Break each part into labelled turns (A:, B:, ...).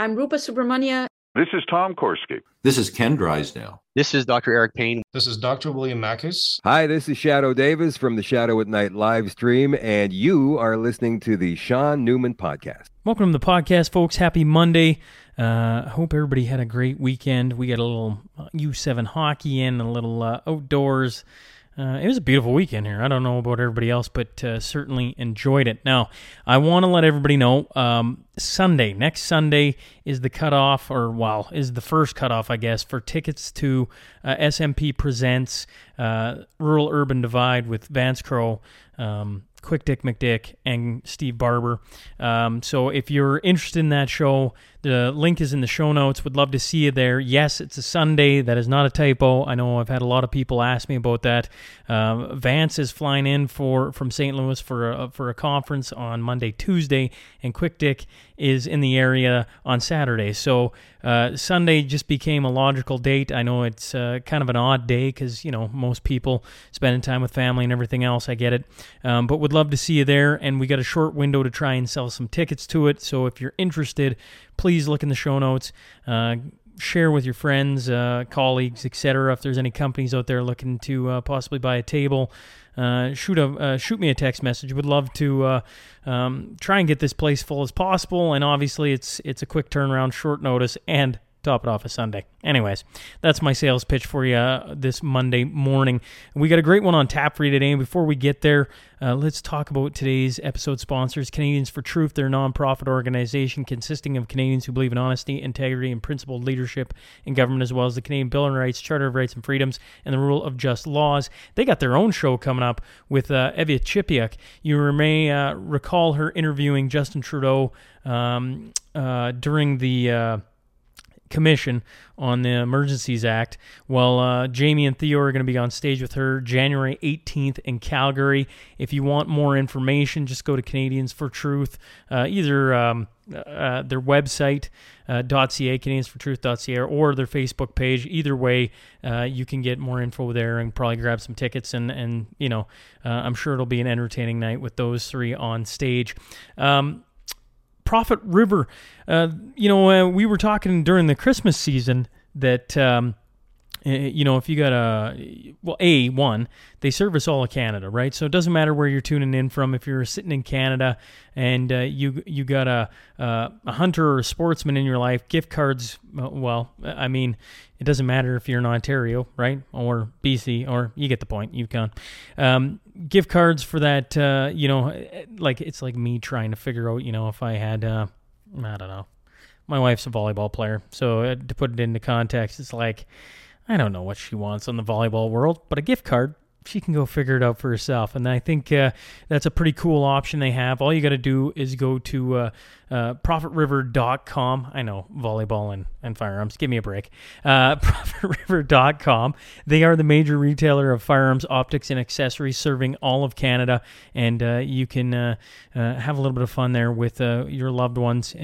A: I'm Rupa Subramanya.
B: This is Tom Korski.
C: This is Ken Drysdale.
D: This is Dr. Eric Payne.
E: This is Dr. William Makis.
F: Hi, this is Shadoe Davis from the Shadow at Night live stream, and you are listening to the Shaun Newman podcast.
G: Welcome to the podcast, folks. Happy Monday. I uh, hope everybody had a great weekend. We got a little U7 hockey in, a little uh, outdoors. Uh, it was a beautiful weekend here. I don't know about everybody else, but uh, certainly enjoyed it. Now, I want to let everybody know um, Sunday, next Sunday, is the cutoff, or well, is the first cutoff, I guess, for tickets to uh, SMP Presents uh, Rural Urban Divide with Vance Crowe. Um, Quick Dick McDick and Steve Barber. Um, so if you're interested in that show, the link is in the show notes. Would love to see you there. Yes, it's a Sunday. That is not a typo. I know I've had a lot of people ask me about that. Um, Vance is flying in for from St. Louis for a, for a conference on Monday, Tuesday, and Quick Dick is in the area on Saturday. So uh, Sunday just became a logical date. I know it's uh, kind of an odd day because you know most people spending time with family and everything else. I get it, um, but would love to see you there. And we got a short window to try and sell some tickets to it. So if you're interested, please look in the show notes. Uh, share with your friends, uh, colleagues, etc. If there's any companies out there looking to uh, possibly buy a table, uh, shoot a uh, shoot me a text message. Would love to uh, um, try and get this place full as possible. And obviously, it's it's a quick turnaround, short notice, and top it off a Sunday. Anyways, that's my sales pitch for you uh, this Monday morning. We got a great one on tap for you today. And before we get there, uh, let's talk about today's episode sponsors Canadians for Truth. They're a nonprofit organization consisting of Canadians who believe in honesty, integrity, and principled leadership in government, as well as the Canadian Bill of Rights, Charter of Rights and Freedoms, and the rule of just laws. They got their own show coming up with uh, Eva Chipiuk. You may uh, recall her interviewing Justin Trudeau um, uh, during the uh, commission on the Emergencies Act. Well, uh, Jamie and Theo are going to be on stage with her January 18th in Calgary. If you want more information, just go to Canadians for Truth, uh, either um, uh, their website, uh, .ca, canadiansfortruth.ca, or their Facebook page. Either way, uh, you can get more info there and probably grab some tickets. And, and you know, uh, I'm sure it'll be an entertaining night with those three on stage. Um, Profit River. Uh, you know, uh, we were talking during the Christmas season that. Um, you know, if you got a well, a one, they service all of Canada, right? So it doesn't matter where you're tuning in from. If you're sitting in Canada and uh, you you got a uh, a hunter or a sportsman in your life, gift cards. Uh, well, I mean, it doesn't matter if you're in Ontario, right, or BC, or you get the point. Yukon. Um, gift cards for that. Uh, you know, like it's like me trying to figure out. You know, if I had, uh, I don't know. My wife's a volleyball player, so uh, to put it into context, it's like I don't know what she wants on the volleyball world, but a gift card she can go figure it out for herself. And I think uh, that's a pretty cool option they have. All you got to do is go to uh, uh, profitriver.com. I know volleyball and, and firearms. Give me a break. Uh, profitriver.com. They are the major retailer of firearms, optics, and accessories serving all of Canada. And uh, you can uh, uh, have a little bit of fun there with your loved ones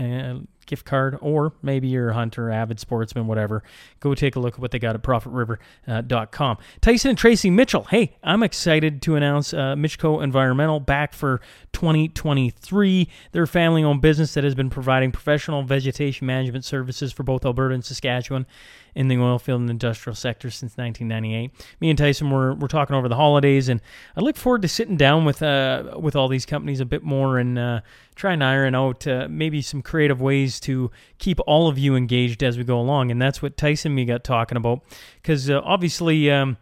G: gift card, or maybe you're a hunter, avid sportsman, whatever, go take a look at what they got at profitriver.com. Tyson and Tracy Mitchell. Hey, I'm excited to announce uh, Environmental back for 2023. They're a family owned business that has been providing professional vegetation management services for both Alberta and Saskatchewan in the oil field and industrial sector since 1998. Me and Tyson were, were talking over the holidays, and I look forward to sitting down with uh, with all these companies a bit more and uh, trying to iron out uh, maybe some creative ways to keep all of you engaged as we go along. And that's what Tyson and me got talking about, because uh, obviously. Um,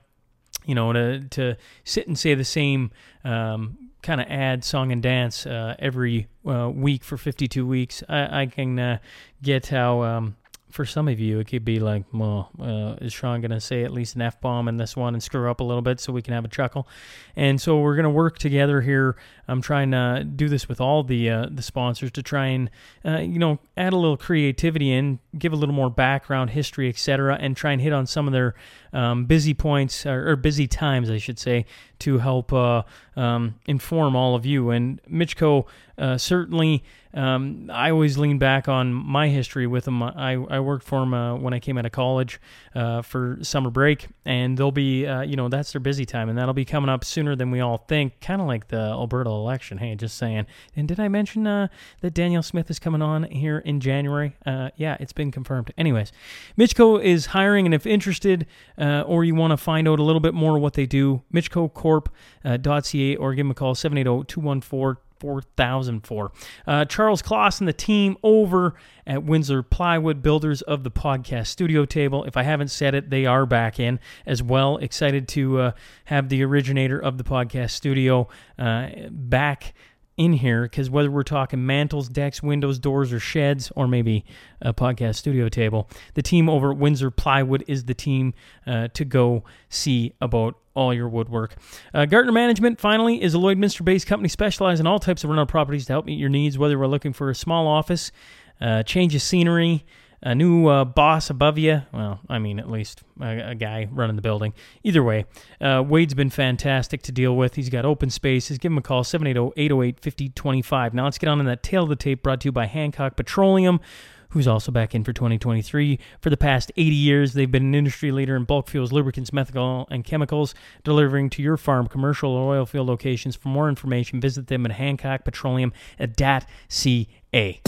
G: you know, to to sit and say the same um, kind of ad song and dance uh, every uh, week for 52 weeks, I, I can uh, get how um, for some of you, it could be like, well, uh, is Shaun going to say at least an F bomb in this one and screw up a little bit so we can have a chuckle? And so we're going to work together here. I'm trying to do this with all the uh, the sponsors to try and, uh, you know, add a little creativity in give a little more background, history, etc., and try and hit on some of their um, busy points or, or, busy times, I should say, to help uh, um, inform all of you. And Mitchco uh, certainly um, I always lean back on my history with them. I, I worked for them uh, when I came out of college uh, for summer break, and they'll be, uh, you know, that's their busy time, and that'll be coming up sooner than we all think, kind of like the Alberta election. Hey, just saying. And did I mention uh, that Daniel Smith is coming on here in January? Yeah, it's been confirmed. Anyways, Mitchco is hiring, and if interested uh, or you want to find out a little bit more what they do, mitchcocorp.ca or give them a call 780 214 4004. Uh, Charles Kloss and the team over at Windsor Plywood, builders of the podcast studio table. If I haven't said it, they are back in as well. Excited to uh, have the originator of the podcast studio uh, back in here because whether we're talking mantles, decks, windows, doors, or sheds, or maybe a podcast studio table, the team over at Windsor Plywood is the team uh, to go see about all your woodwork. Uh, Gartner Management, finally, is a Lloydminster based company specialized in all types of rental properties to help meet your needs, whether we're looking for a small office, uh, change of scenery, a new uh, boss above you. Well, I mean, at least a, a guy running the building. Either way, uh, Wade's been fantastic to deal with. He's got open spaces. Give him a call, 780 808 5025. Now let's get on to that tail of the tape brought to you by Hancock Petroleum who's also back in for 2023. For the past 80 years, they've been an industry leader in bulk fuels, lubricants, methanol, and chemicals, delivering to your farm, commercial, or oil field locations. For more information, visit them at Hancock Petroleum at DAT.ca.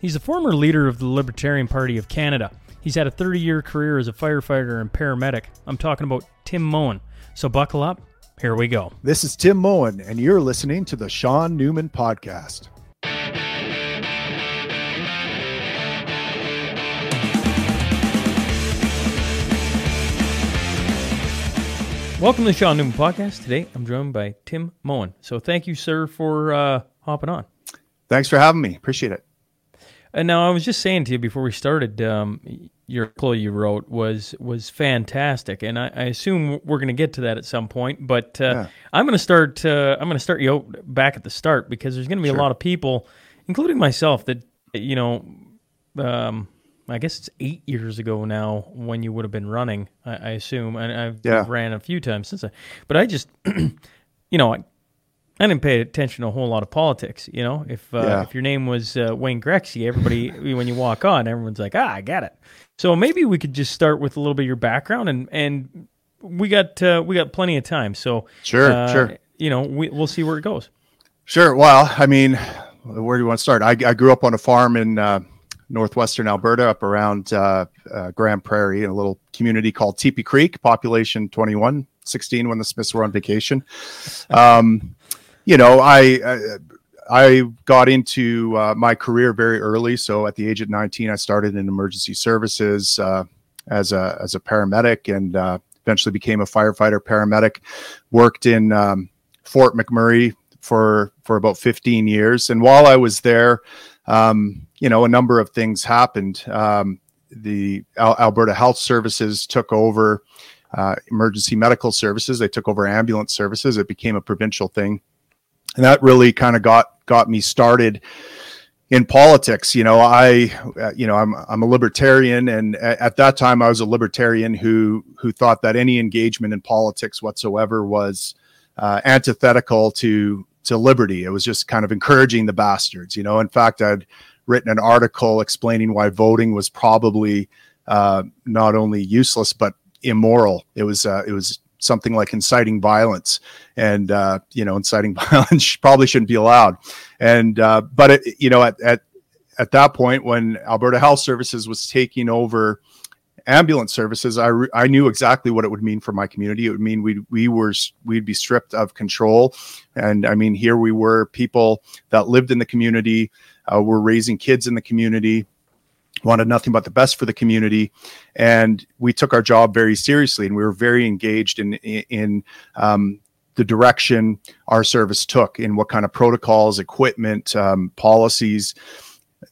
G: He's a former leader of the Libertarian Party of Canada. He's had a 30 year career as a firefighter and paramedic. I'm talking about Tim Moen. So buckle up here we go.
A: This is Tim Moen, and you're listening to the Shaun Newman Podcast.
G: Welcome to the Shaun Newman Podcast. Today I'm joined by Tim Moen. So thank you, sir, for uh, hopping on.
A: Thanks for having me. Appreciate it.
G: And now I was just saying to you before we started, um, your article you wrote was was fantastic, and I, I assume we're going to get to that at some point. But uh, yeah. I'm going to start. Uh, I'm going to start you back at the start because there's going to be sure. a lot of people, including myself, that you know. Um, I guess it's eight years ago now when you would have been running. I, I assume, and I've yeah. ran a few times since. I, but I just, you know, I, I didn't pay attention to a whole lot of politics. You know, if uh, yeah. if your name was uh, Wayne Gretzky, everybody when you walk on, everyone's like, ah, I get it. So maybe we could just start with a little bit of your background, and and we got uh, we got plenty of time. So
A: sure, uh, sure.
G: You know, we, we'll see where it goes.
A: Sure. Well, I mean, where do you want to start? I, I grew up on a farm in uh, northwestern Alberta, up around uh, uh, Grande Prairie, in a little community called Teepee Creek, population 21, 16 when the Smiths were on vacation. Um, you know, I, I I got into uh, my career very early. So at the age of 19, I started in emergency services uh, as a as a paramedic, and uh, eventually became a firefighter paramedic. Worked in um, Fort McMurray for for about 15 years, and while I was there, um, you know, a number of things happened. Um, the Al- Alberta Health Services took over uh, emergency medical services. They took over ambulance services. It became a provincial thing and that really kind of got got me started in politics you know i uh, you know i'm i'm a libertarian and at, that time i was a libertarian who who thought that any engagement in politics whatsoever was uh, antithetical to to liberty. It was just kind of encouraging the bastards you know. In fact i'd written an article explaining why voting was probably uh, not only useless but immoral. It was uh, it was something like inciting violence, and uh, you know, inciting violence probably shouldn't be allowed. And uh, but it, you know, at, at at that point, when Alberta Health Services was taking over ambulance services, I, re- I knew exactly what it would mean for my community. It would mean we we were we'd be stripped of control, and I mean here we were people that lived in the community, uh, were raising kids in the community, wanted nothing but the best for the community and we took our job very seriously and we were very engaged in in um, the direction our service took in what kind of protocols equipment um, policies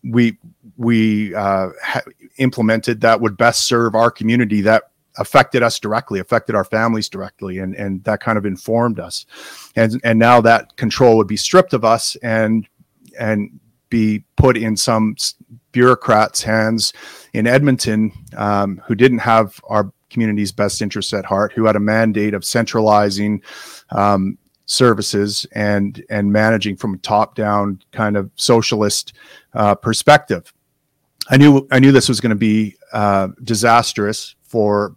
A: we we uh, ha- implemented that would best serve our community that affected us directly, affected our families directly, and and that kind of informed us. And and now that control would be stripped of us and and be put in some bureaucrats' hands in Edmonton um, who didn't have our community's best interests at heart, who had a mandate of centralizing um, services and and managing from a top-down kind of socialist uh, perspective. I knew I knew this was going to be uh, disastrous for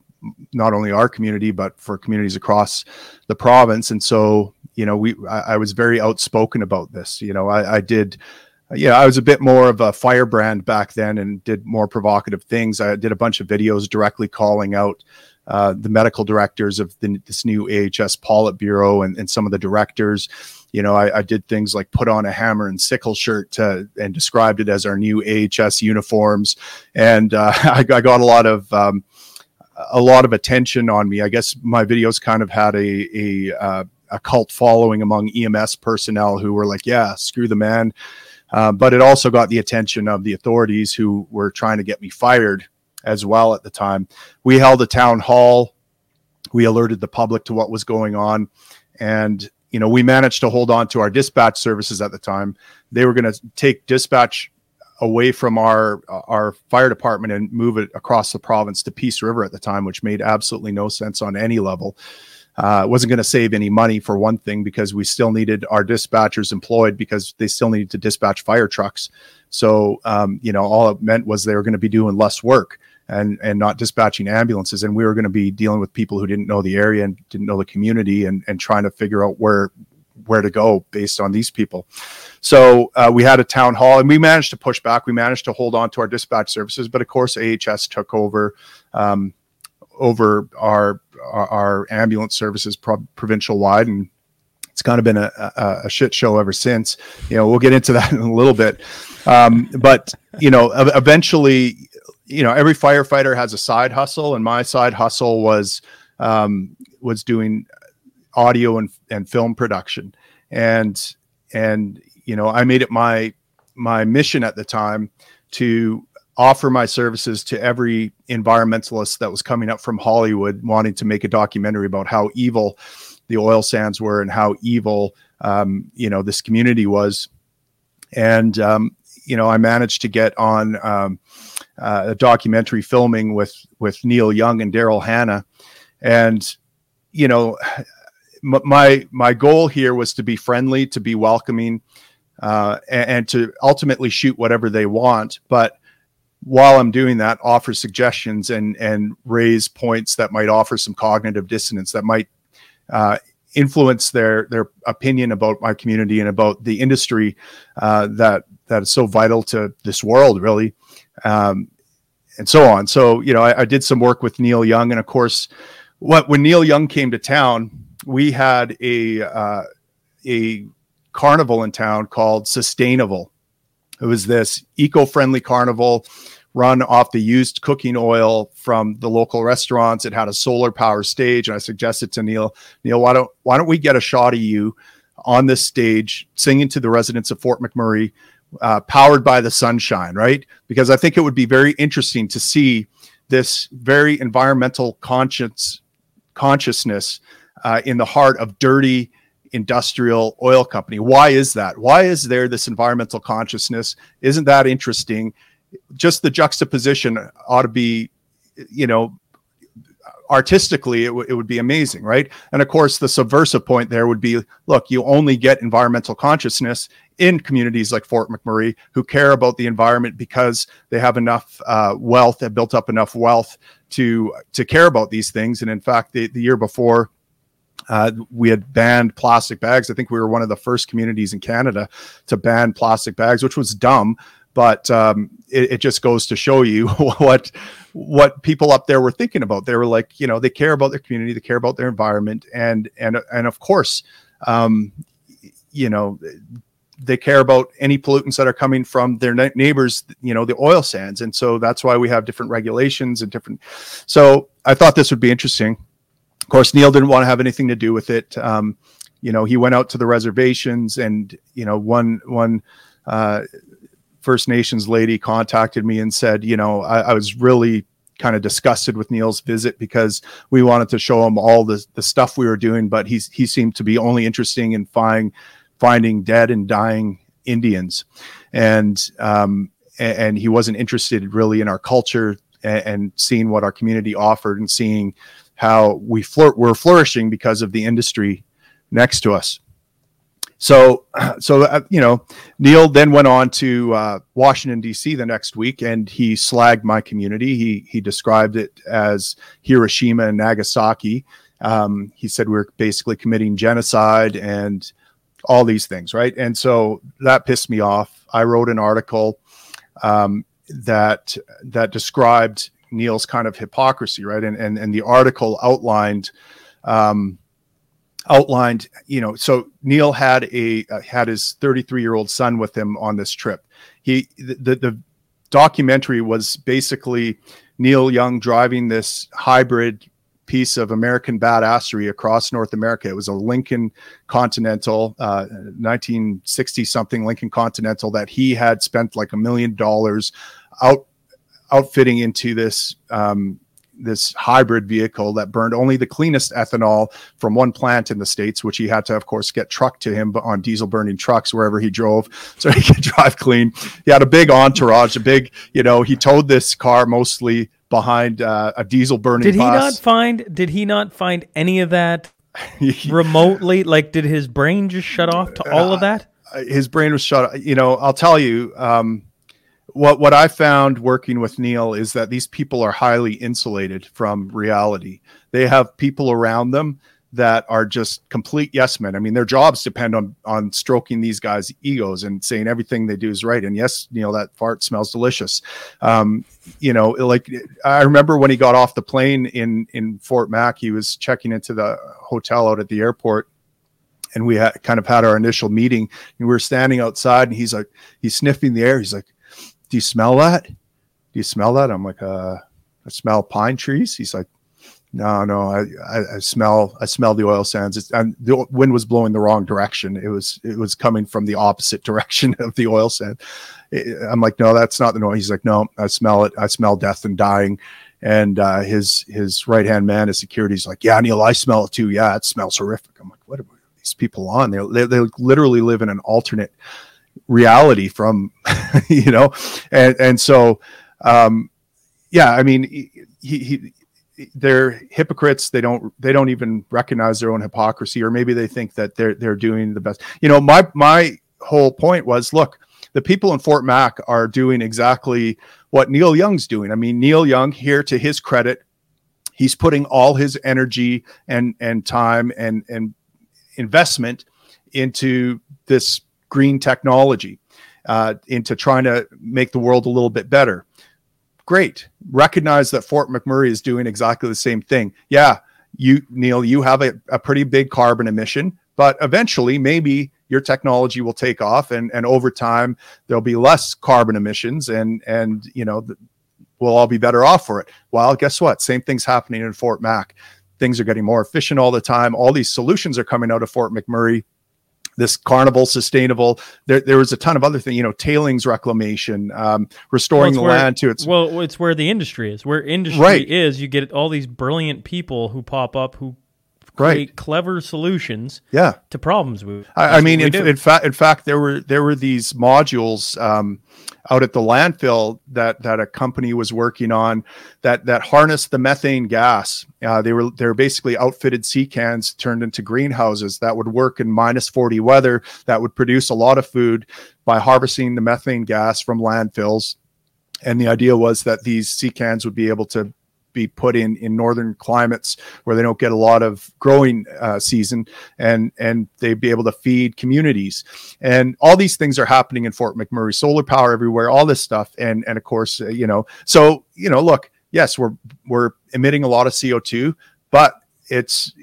A: not only our community but for communities across the province. And so, you know, we I, I was very outspoken about this. You know, I, I did. Yeah, I was a bit more of a firebrand back then and did more provocative things. I did a bunch of videos directly calling out uh, the medical directors of the, this new AHS Politburo and, and some of the directors. You know, I, I, did things like put on a hammer and sickle shirt to, and described it as our new AHS uniforms, and uh, I, I, got a lot of um, a lot of attention on me. I guess my videos kind of had a a, uh, a cult following among EMS personnel who were like, "Yeah, screw the man." Uh, but it also got the attention of the authorities who were trying to get me fired as well at the time. We held a town hall. We alerted the public to what was going on. And, you know, we managed to hold on to our dispatch services at the time. They were going to take dispatch away from our our fire department and move it across the province to Peace River at the time, which made absolutely no sense on any level. Uh, wasn't going to save any money for one thing because we still needed our dispatchers employed because they still needed to dispatch fire trucks. So um, you know, all it meant was they were going to be doing less work and and not dispatching ambulances and we were going to be dealing with people who didn't know the area and didn't know the community and and trying to figure out where where to go based on these people so uh, we had a town hall and we managed to push back we managed to hold on to our dispatch services but of course ahs took over um, over our, our, ambulance services pro- provincial wide and it's kind of been a, a, a, shit show ever since. You know, we'll get into that in a little bit. Um, but you know, eventually, you know every firefighter has a side hustle and my side hustle was um, was doing audio and, and film production and and you know i made it my my mission at the time to offer my services to every environmentalist that was coming up from hollywood wanting to make a documentary about how evil the oil sands were and how evil um, you know this community was. And um, you know i managed to get on um, uh, a documentary filming with with Neil Young and Daryl Hannah, and you know, my my goal here was to be friendly, to be welcoming, uh, and, and to ultimately shoot whatever they want, but while I'm doing that, offer suggestions and and raise points that might offer some cognitive dissonance that might uh, influence their their opinion about my community and about the industry uh, that that is so vital to this world, really um, and so on. So, you know, I, I, did some work with Neil Young, and of course, what when Neil Young came to town, we had a uh, a carnival in town called Sustainable. It was this eco-friendly carnival run off the used cooking oil from the local restaurants. It had a solar power stage, and I suggested to Neil, Neil, why don't why don't we get a shot of you on this stage singing to the residents of Fort McMurray uh, powered by the sunshine, right? Because I think it would be very interesting to see this very environmental conscience consciousness uh, in the heart of dirty industrial oil company. Why is that? Why is there this environmental consciousness? Isn't that interesting? Just the juxtaposition ought to be, you know, artistically, it, w- it would be amazing, right? And of course, the subversive point there would be look, you only get environmental consciousness in communities like Fort McMurray who care about the environment because they have enough uh, wealth, have built up enough wealth to to care about these things. And in fact, the, the year before, uh, we had banned plastic bags. I think we were one of the first communities in Canada to ban plastic bags, which was dumb but um, it, it, just goes to show you what what people up there were thinking about. They were like, you know, they care about their community, they care about their environment, and and and of course, um, you know, they care about any pollutants that are coming from their neighbors, you know, the oil sands, and so that's why we have different regulations and different. So I thought this would be interesting. Course, Neil didn't want to have anything to do with it. Um, you know, he went out to the reservations, and you know, one one. Uh, First Nations lady contacted me and said, you know, I, I was really kind of disgusted with Neil's visit because we wanted to show him all the the stuff we were doing, but he's he seemed to be only interesting in finding finding dead and dying Indians, and um, and he wasn't interested really in our culture and, and seeing what our community offered and seeing how we we're flourishing because of the industry next to us. So, so uh, you know, Neil then went on to uh, Washington D.C. the next week, and he slagged my community. He he described it as Hiroshima and Nagasaki. Um, he said we are basically committing genocide and all these things, right? And so that pissed me off. I wrote an article um, that that described Neil's kind of hypocrisy, right? And and and the article outlined um, outlined, you know, so Neil had a uh, had his 33 year old son with him on this trip. He the the documentary was basically Neil Young driving this hybrid piece of American badassery across North America. It was a Lincoln Continental, uh, 1960 something Lincoln Continental that he had spent like a million dollars out outfitting into this um, this hybrid vehicle that burned only the cleanest ethanol from one plant in the states, which he had to, of course, get trucked to him on diesel burning trucks wherever he drove, so he could drive clean. He had a big entourage, a big, you know, he towed this car mostly behind uh, a diesel burning.
G: Did he
A: bus.
G: not find? Did he not find any of that remotely? Like, did his brain just shut off to all of that?
A: Uh, his brain was shut. You know, I'll tell you. Um, what what I found working with Neil is that these people are highly insulated from reality. They have people around them that are just complete yes men. I mean, their jobs depend on on stroking these guys' egos and saying everything they do is right. And yes, Neil, that fart smells delicious. Um, you know, like I remember when he got off the plane in in Fort Mac, he was checking into the hotel out at the airport and we had kind of had our initial meeting and we were standing outside and he's like he's sniffing the air he's like do you smell that? Do you smell that? I'm like, uh, I smell pine trees. He's like, no, no, I, I, I smell, I smell the oil sands. It's, and the wind was blowing the wrong direction. It was, it was coming from the opposite direction of the oil sand. I'm like, no, that's not the noise. He's like, no, I smell it. I smell death and dying. And uh, his his right hand man, his security's like, yeah, Neil, I smell it too. Yeah, it smells horrific. I'm like, what are these people on? They they, they literally live in an alternate reality from you know? And and so um yeah i mean he, he they're hypocrites. They don't they don't even recognize their own hypocrisy or maybe they think that they're they're doing the best. You know my my whole point was look the people in fort mac are doing exactly what neil young's doing. I mean neil young here to his credit he's putting all his energy and and time and and investment into this green technology uh, into trying to make the world a little bit better. Great. Recognize that Fort McMurray is doing exactly the same thing. Yeah, you, Neil, you have a, a pretty big carbon emission, but eventually maybe your technology will take off and, and over time there'll be less carbon emissions and, and, you know, we'll all be better off for it. Well, guess what? Same thing's happening in Fort Mac. Things are getting more efficient all the time. All these solutions are coming out of Fort McMurray this carnival sustainable there, there was a ton of other things you know tailings reclamation um, restoring well, the
G: where,
A: land to its
G: well it's where the industry is where industry right. is you get all these brilliant people who pop up who create right. clever solutions
A: yeah
G: to problems we,
A: I, I mean in, in, fact in fact there were there were these modules um, out at the landfill that that a company was working on that that harnessed the methane gas. Uh, they were they were basically outfitted sea cans turned into greenhouses that would work in minus 40 weather that would produce a lot of food by harvesting the methane gas from landfills. And the idea was that these sea cans would be able to be put in in northern climates where they don't get a lot of growing uh, season and and they'd be able to feed communities. And all these things are happening in fort mcmurray solar power everywhere all this stuff. And and of course uh, you know so you know look yes we're we're emitting a lot of co2 but it's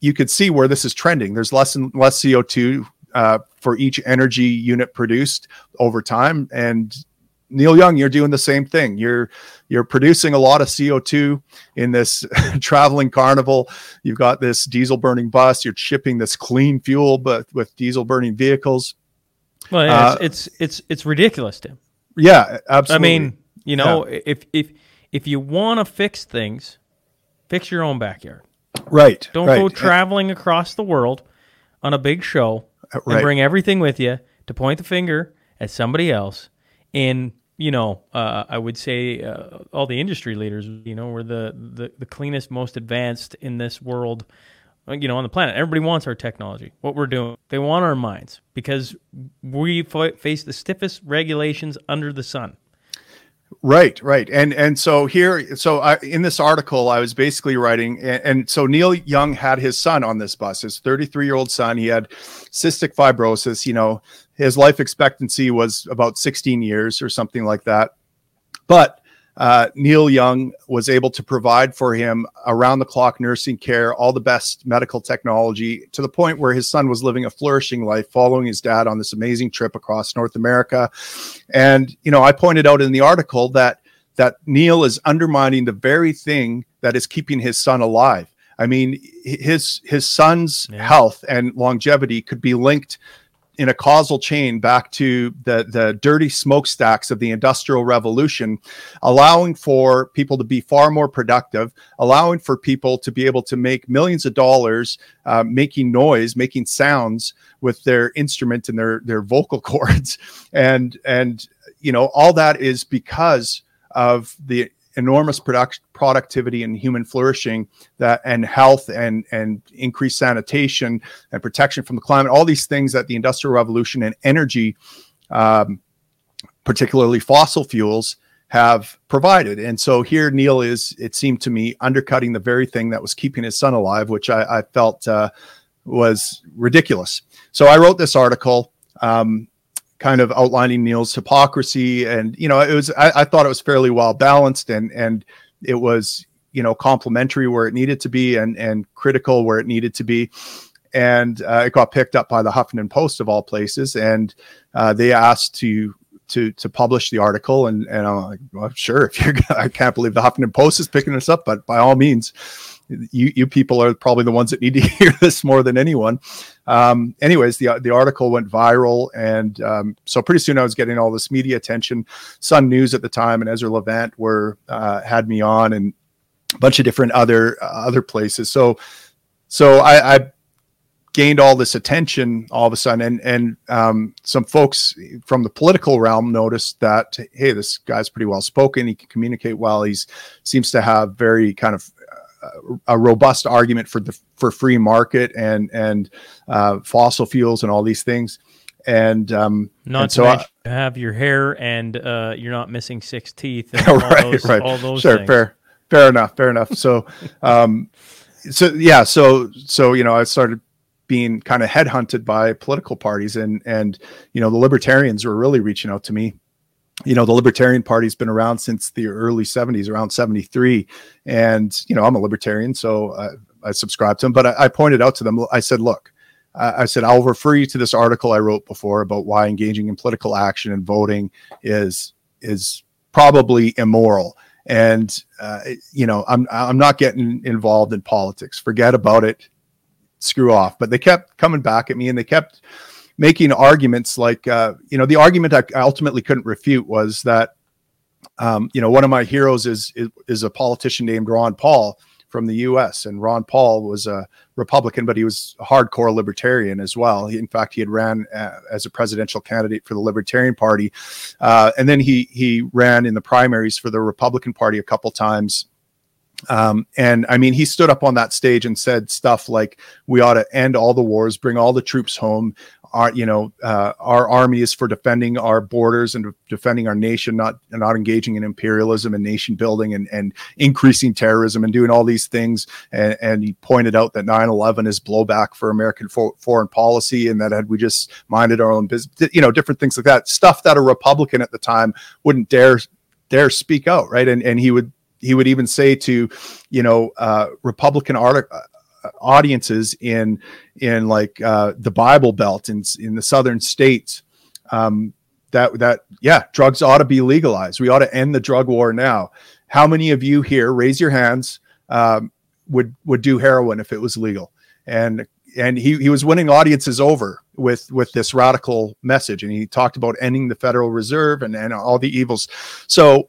A: you could see where this is trending. There's less and less co2 uh, for each energy unit produced over time. And Neil Young, you're doing the same thing. You're you're producing a lot of CO2 in this traveling carnival. You've got this diesel burning bus. You're shipping this clean fuel, but with diesel burning vehicles.
G: Well, yeah, uh, it's, it's it's it's ridiculous, Tim.
A: Yeah, absolutely.
G: I mean, you know, yeah. if if if you want to fix things, fix your own backyard.
A: Right.
G: Don't
A: right.
G: go traveling across the world on a big show
A: Uh,
G: and bring everything with you to point the finger at somebody else. And you know, uh, I would say uh, all the industry leaders, you know, we're the, the the cleanest, most advanced in this world, you know, on the planet. Everybody wants our technology. What we're doing, they want our minds because we f- face the stiffest regulations under the sun.
A: Right, right, and and so here, so I, in this article, I was basically writing, and, and so Neil Young had his son on this bus, his 33 year old son. He had cystic fibrosis. You know, his life expectancy was about 16 years or something like that. But uh, Neil Young was able to provide for him around the clock nursing care, all the best medical technology to the point where his son was living a flourishing life following his dad on this amazing trip across North America. And, you know, I pointed out in the article that that Neil is undermining the very thing that is keeping his son alive. I mean, his his son's
G: Yeah.
A: health and longevity could be linked in a causal chain back to the the dirty smokestacks of the industrial revolution allowing for people to be far more productive allowing for people to be able to make millions of dollars uh, making noise making sounds with their instrument and their their vocal cords. And and you know all that is because of the enormous product productivity and human flourishing that and health and and increased sanitation and protection from the climate all these things that the industrial revolution and energy um, particularly fossil fuels have provided. And so here neil is it seemed to me undercutting the very thing that was keeping his son alive which i, I felt uh, was ridiculous. So i wrote this article um, kind of outlining neil's hypocrisy. And you know it was I, I thought it was fairly well balanced and and it was you know complimentary where it needed to be and and critical where it needed to be. And uh, it got picked up by the Huffington Post of all places, and uh, they asked to to to publish the article, and and I'm like, well, sure, if you're, I can't believe the Huffington Post is picking this up, but by all means, you you people are probably the ones that need to hear this more than anyone. Um, anyways, the the article went viral, and um, so pretty soon I was getting all this media attention. Sun News at the time and Ezra Levant were uh, had me on, and a bunch of different other uh, other places. So so I, I gained all this attention all of a sudden and and um, some folks from the political realm noticed that hey this guy's pretty well spoken he can communicate well he's seems to have very kind of a robust argument for the for free market and and uh, fossil fuels and all these things and um
G: Not
A: and
G: to
A: so I-
G: you have your hair and uh, you're not missing six teeth. And all
A: right
G: those,
A: right
G: All those
A: sure
G: things.
A: fair fair enough fair enough so um so yeah so so you know i started being kind of headhunted by political parties and and you know the libertarians were really reaching out to me you know the libertarian party's been around since the early 70s around 73 and you know i'm a libertarian so i, I subscribe to them but I, I pointed out to them i said look I I said I'll refer you to this article I wrote before about why engaging in political action and voting is is probably immoral. And uh, you know, I'm I'm not getting involved in politics. Forget about it. Screw off. But they kept coming back at me, and they kept making arguments like, uh, you know, the argument I ultimately couldn't refute was that, um, you know, one of my heroes is, is is a politician named Ron Paul from the U.S. and Ron Paul was a Republican, but he was a hardcore libertarian as well. He, in fact, he had ran uh, as a presidential candidate for the Libertarian Party, uh, and then he he ran in the primaries for the Republican Party a couple times. Um, and I mean, he stood up on that stage and said stuff like, "We ought to end all the wars, bring all the troops home. Our, you know, uh, our army is for defending our borders and defending our nation, not not engaging in imperialism and nation building and and increasing terrorism and doing all these things." And, and he pointed out that 9/11 is blowback for American fo- foreign policy, and that had we just minded our own business, you know, different things like that, stuff that a Republican at the time wouldn't dare dare speak out, right? And and he would he would even say to, you know, uh, Republican art- uh, audiences in in like uh, the Bible Belt in in the southern states, um, that that yeah, drugs ought to be legalized. We ought to end the drug war now. How many of you here raise your hands um, would would do heroin if it was legal? And and he, he was winning audiences over with with this radical message and he talked about ending the federal reserve and, and all the evils so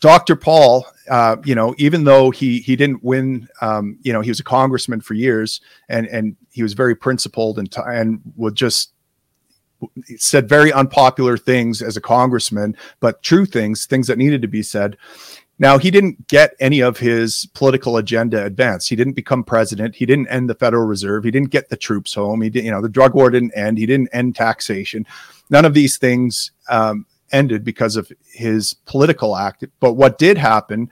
A: Dr. Paul, uh, you know, even though he he didn't win, um, you know, he was a congressman for years, and and he was very principled and t- and would just said very unpopular things as a congressman, but true things, things that needed to be said. Now, he didn't get any of his political agenda advanced. He didn't become president. He didn't end the Federal Reserve. He didn't get the troops home. He did, you know, the drug war didn't end. He didn't end taxation. None of these things um, ended because of his political act. But what did happen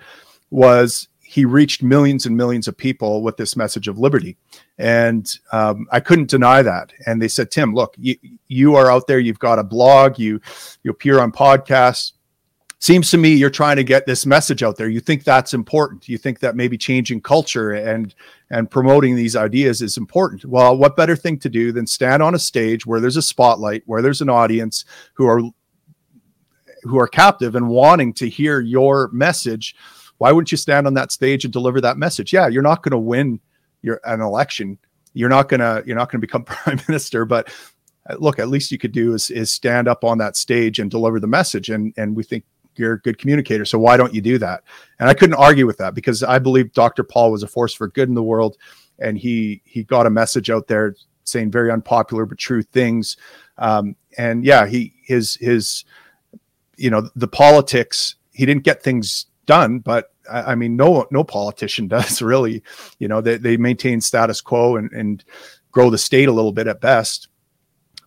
A: was he reached millions and millions of people with this message of liberty. And um, I couldn't deny that. And they said, Tim, look, you, you are out there. You've got a blog. You you appear on podcasts seems to me you're trying to get this message out there you think that's important you think that maybe changing culture and and promoting these ideas is important well what better thing to do than stand on a stage where there's a spotlight where there's an audience who are who are captive and wanting to hear your message why wouldn't you stand on that stage and deliver that message yeah you're not going to win your an election you're not going to you're not going to become prime minister but uh, look at least you could do is, is stand up on that stage and deliver the message and and we think you're a good communicator. So why don't you do that? And I couldn't argue with that because I believe Dr. Paul was a force for good in the world, and he he got a message out there saying very unpopular but true things. Um, and yeah, he his his you know the politics. He didn't get things done, but I, mean, no no politician does really. You know, they they maintain status quo and and grow the state a little bit at best,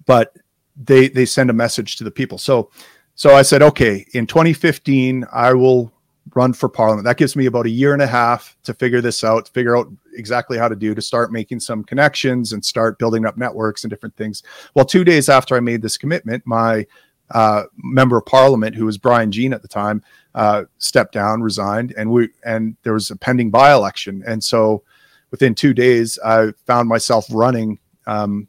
A: but they they send a message to the people. So so I said, okay, in 2015, I will run for parliament. That gives me about a year and a half to figure this out, figure out exactly how to do to start making some connections and start building up networks and different things. Well, two days after I made this commitment, my uh, member of parliament, who was Brian Jean at the time, uh, stepped down, resigned, and we and there was a pending by-election. And so, within two days, I found myself running um,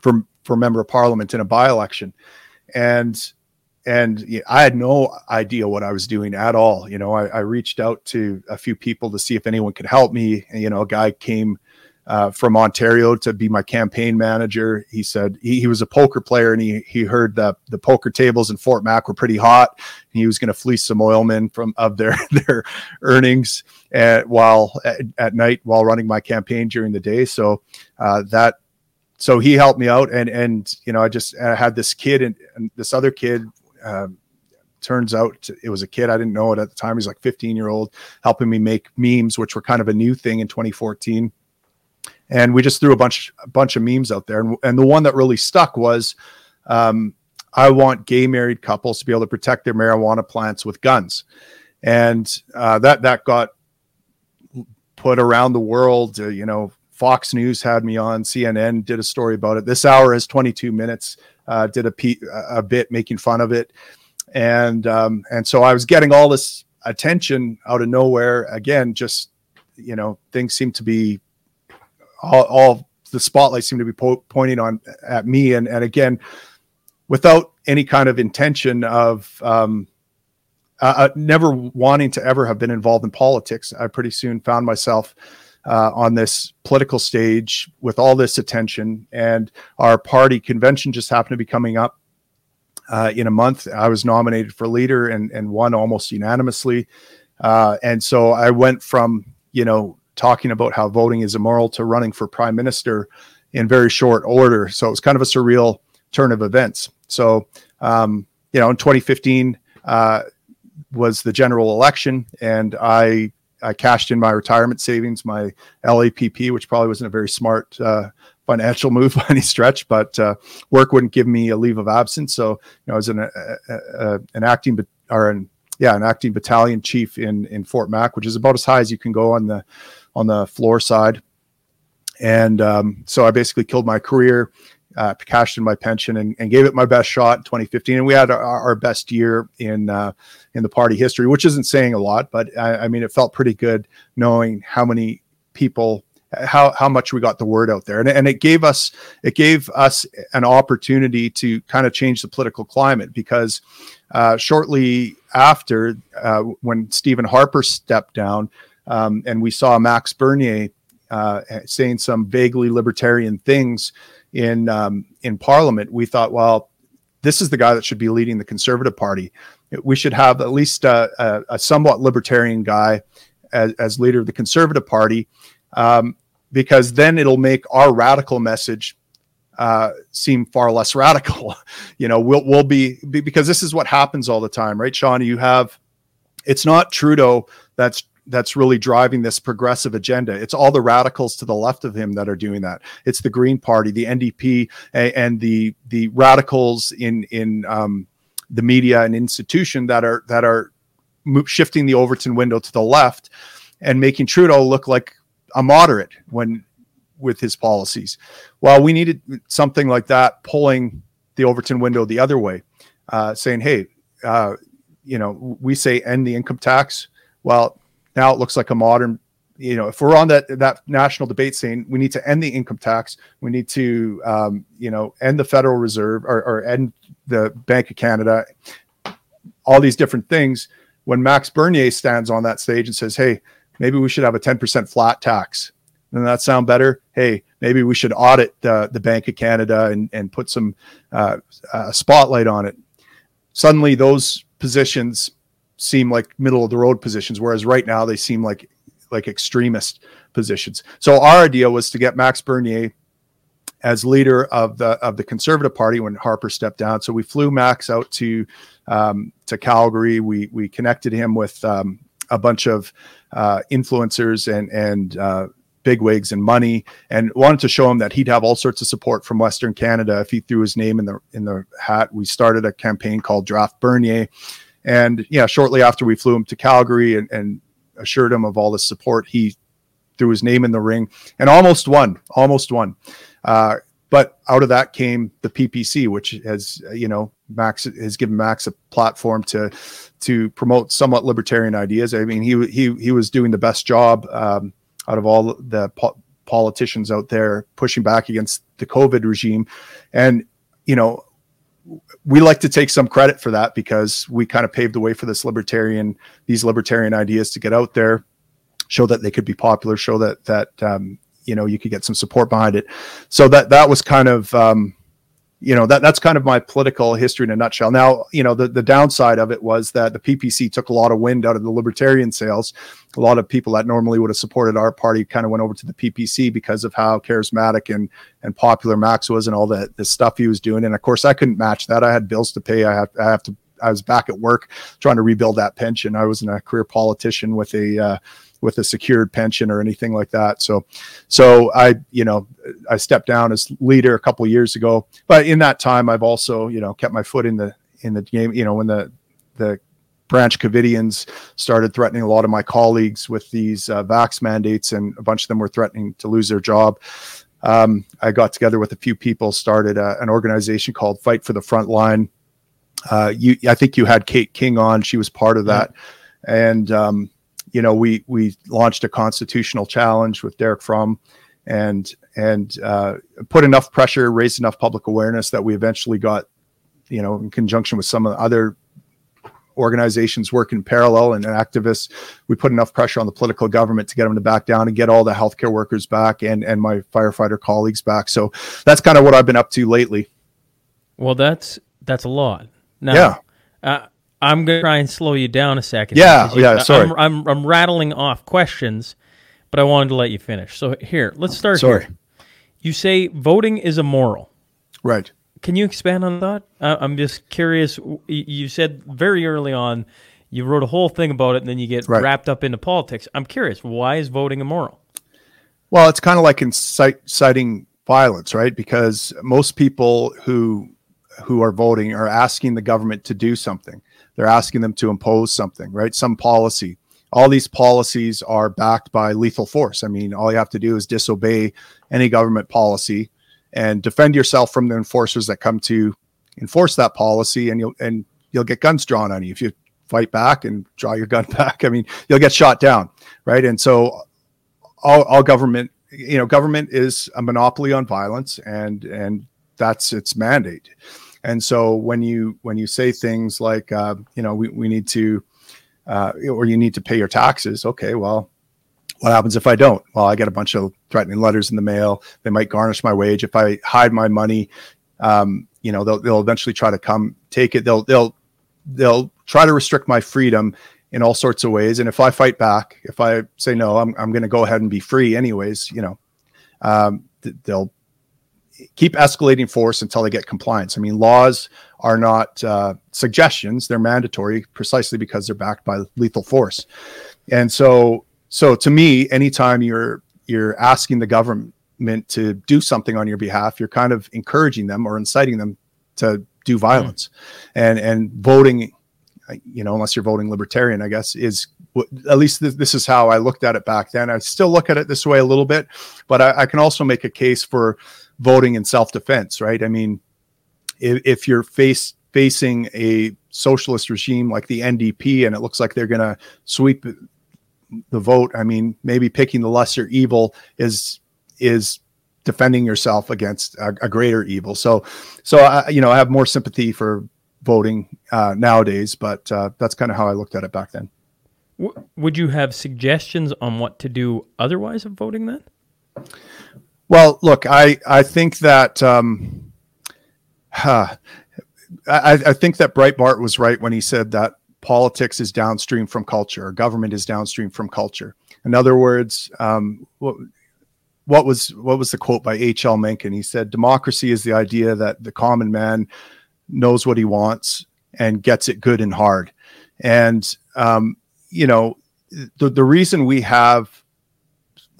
A: for for member of parliament in a by-election, and and I had no idea what I was doing at all. You know, I, I, reached out to a few people to see if anyone could help me. And, you know, a guy came uh, from Ontario to be my campaign manager. He said he, he, was a poker player and he he heard that the poker tables in Fort Mac were pretty hot. And he was going to fleece some oilmen from of their their earnings at, while at, at, night while running my campaign during the day. So uh, that so he helped me out and and you know I just I had this kid and, and this other kid um, turns out it was a kid i didn't know it at the time he's like 15 year old helping me make memes which were kind of a new thing in 2014 and we just threw a bunch a bunch of memes out there. And, and the one that really stuck was um, i want gay married couples to be able to protect their marijuana plants with guns. And uh, that that got put around the world. Uh, you know fox news had me on cnn did a story about it. This hour is 22 minutes uh, did a, pe- a bit making fun of it, and um, and so I was getting all this attention out of nowhere. Again, just you know, things seem to be all, all the spotlight seemed to be po- pointing on at me, and and again, without any kind of intention of um, uh, uh never wanting to ever have been involved in politics. I pretty soon found myself uh, on this political stage with all this attention. And our party convention just happened to be coming up uh, in a month. I was nominated for leader and, and won almost unanimously. Uh, and so I went from, you know, talking about how voting is immoral to running for prime minister in very short order. So it was kind of a surreal turn of events. So, um, you know, in 2015 uh, was the general election, and I I cashed in my retirement savings, my LAPP, which probably wasn't a very smart uh, financial move by any stretch, but uh, work wouldn't give me a leave of absence. So, you know, I was an, a, a, an acting, or an, yeah, an acting battalion chief in, in Fort Mac, which is about as high as you can go on the, on the floor side. And um, so I basically killed my career uh, cashed in my pension and, and, gave it my best shot in 2015. And we had our, our best year in uh, in the party history, which isn't saying a lot, but I, I, mean, it felt pretty good knowing how many people, how how much we got the word out there, and, and it gave us it gave us an opportunity to kind of change the political climate because uh, shortly after uh, when Stephen Harper stepped down, um, and we saw Max Bernier. Uh, saying some vaguely libertarian things, in um, in Parliament, we thought, well, this is the guy that should be leading the Conservative Party. We should have at least a, a, a somewhat libertarian guy as, as, leader of the Conservative Party, um, because then it'll make our radical message uh, seem far less radical. you know, we'll we'll be because this is what happens all the time, right, Shaun? You have it's not Trudeau that's that's really driving this progressive agenda. It's all the radicals to the left of him that are doing that. It's the Green Party, the NDP, and, the the radicals in in um, the media and institution that are that are shifting the Overton window to the left and making Trudeau look like a moderate when with his policies. Well, we needed something like that pulling the Overton window the other way, uh, saying, "Hey, uh, you know, we say end the income tax." Well, now it looks like a modern. You know, if we're on that that national debate scene, we need to end the income tax, we need to, um, you know, end the Federal Reserve or, or end the Bank of Canada, all these different things. When Max Bernier stands on that stage and says, "Hey, maybe we should have a 10% flat tax," doesn't that sound better? Hey, maybe we should audit the, the Bank of Canada and, and put some uh, uh, spotlight on it. Suddenly, those positions seem like middle of the road positions, whereas right now they seem like like extremist positions. So our idea was to get Max Bernier as leader of the of the Conservative Party when Harper stepped down. So we flew Max out to um, to Calgary. We we connected him with um, a bunch of uh, influencers and and uh, bigwigs and money, and wanted to show him that he'd have all sorts of support from Western Canada if he threw his name in the in the hat. We started a campaign called Draft Bernier, and yeah, shortly after we flew him to Calgary and, and assured him of all the support, he threw his name in the ring and almost won, almost won. Uh, but out of that came the PPC, which has you know Max has given Max a platform to to promote somewhat libertarian ideas. I mean, he he he was doing the best job. Um, out of all the po- politicians out there pushing back against the COVID regime. And, you know, we like to take some credit for that because we kind of paved the way for this libertarian, these libertarian ideas to get out there, show that they could be popular, show that, that, um, you know, you could get some support behind it. So that, that was kind of, um, you know that that's kind of my political history in a nutshell. Now, you know, the the downside of it was that the PPC took a lot of wind out of the libertarian sails. A lot of people that normally would have supported our party kind of went over to the PPC because of how charismatic and and popular Max was and all the the stuff he was doing. And of course, I couldn't match that. I had bills to pay. I have I have to. I was back at work trying to rebuild that pension. I was in a career politician with a uh, with a secured pension or anything like that. So, so I, you know, I stepped down as leader a couple years ago. But in that time, I've also, you know, kept my foot in the in the game. You know, when the the branch Covidians started threatening a lot of my colleagues with these uh, vax mandates, and a bunch of them were threatening to lose their job. Um, I got together with a few people, started a, an organization called Fight for the Frontline. Uh, you, I think you had Kate King on; she was part of that, and um, you know, we we launched a constitutional challenge with Derek From, and and uh, put enough pressure, raised enough public awareness that we eventually got, you know, in conjunction with some of the other organizations working in parallel and activists, we put enough pressure on the political government to get them to back down and get all the healthcare workers back and and my firefighter colleagues back. So that's kind of what I've been up to lately.
G: Well, that's that's a lot.
A: Now, yeah.
G: Uh, I'm gonna try and slow you down a second.
A: Yeah, yeah. Sorry,
G: I'm, I'm, I'm rattling off questions, but I wanted to let you finish. So here, let's start.
A: Sorry.
G: Here. You say voting is immoral.
A: Right.
G: Can you expand on that? Uh, I'm just curious. You said very early on, you wrote a whole thing about it, and then you get right. wrapped up into politics. I'm curious. Why is voting immoral?
A: Well, it's kind of like inciting violence, right? Because most people who who are voting are asking the government to do something. They're asking them to impose something, right? Some policy. All these policies are backed by lethal force. I mean, all you have to do is disobey any government policy and defend yourself from the enforcers that come to enforce that policy, and you'll and you'll get guns drawn on you if you fight back and draw your gun back. I mean, you'll get shot down, right? And so, all, all government, you know, government is a monopoly on violence, and and that's its mandate. And so when you when you say things like uh, you know we, we need to uh, or you need to pay your taxes, okay, well, what happens if I don't? Well, I get a bunch of threatening letters in the mail. They might garnish my wage if I hide my money. um, you know they'll they'll eventually try to come take it. They'll they'll they'll try to restrict my freedom in all sorts of ways. And if I fight back, if I say no, I'm I'm going to go ahead and be free anyways. You know, um, th- they'll keep escalating force until they get compliance. I mean, laws are not uh, suggestions; they're mandatory precisely because they're backed by lethal force. And so, so to me, anytime you're you're asking the government to do something on your behalf, you're kind of encouraging them or inciting them to do violence, mm. and and voting. You know, unless you're voting libertarian, I guess is at least th- this is how I looked at it back then. I still look at it this way a little bit, but I, I can also make a case for voting in self-defense, right? I mean, if, if you're face, facing a socialist regime like the NDP and it looks like they're going to sweep the vote, I mean, maybe picking the lesser evil is is defending yourself against a, a greater evil. So, so I, you know, I have more sympathy for voting uh, nowadays, but uh, that's kind of how I looked at it back then.
G: Would you have suggestions on what to do otherwise of voting then?
A: Well, look, I I think that um, huh, I, I think that Breitbart was right when he said that politics is downstream from culture, or government is downstream from culture. In other words, um, what, what was what was the quote by H. L. Mencken? He said, "Democracy is the idea that the common man knows what he wants and gets it good and hard." And um, you know, the the reason we have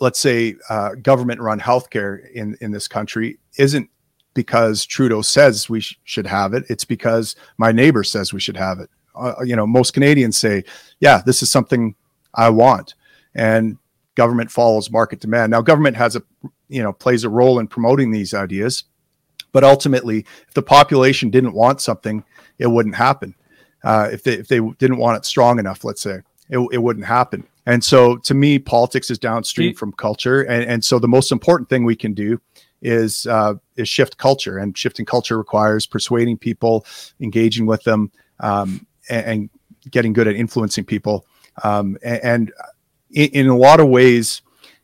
A: let's say uh, government run healthcare in in this country isn't because Trudeau says we sh- should have it. It's because my neighbor says we should have it. Uh, you know, most Canadians say, "Yeah, this is something I want," and government follows market demand. Now, government has a you know plays a role in promoting these ideas, but ultimately, if the population didn't want something, it wouldn't happen. Uh, if they if they didn't want it strong enough, let's say, it, it wouldn't happen. And so to me, politics is downstream from culture. And, and so the most important thing we can do is uh, is shift culture. And shifting culture requires persuading people, engaging with them, um, and, and, getting good at influencing people. Um, and, and in, in a lot of ways,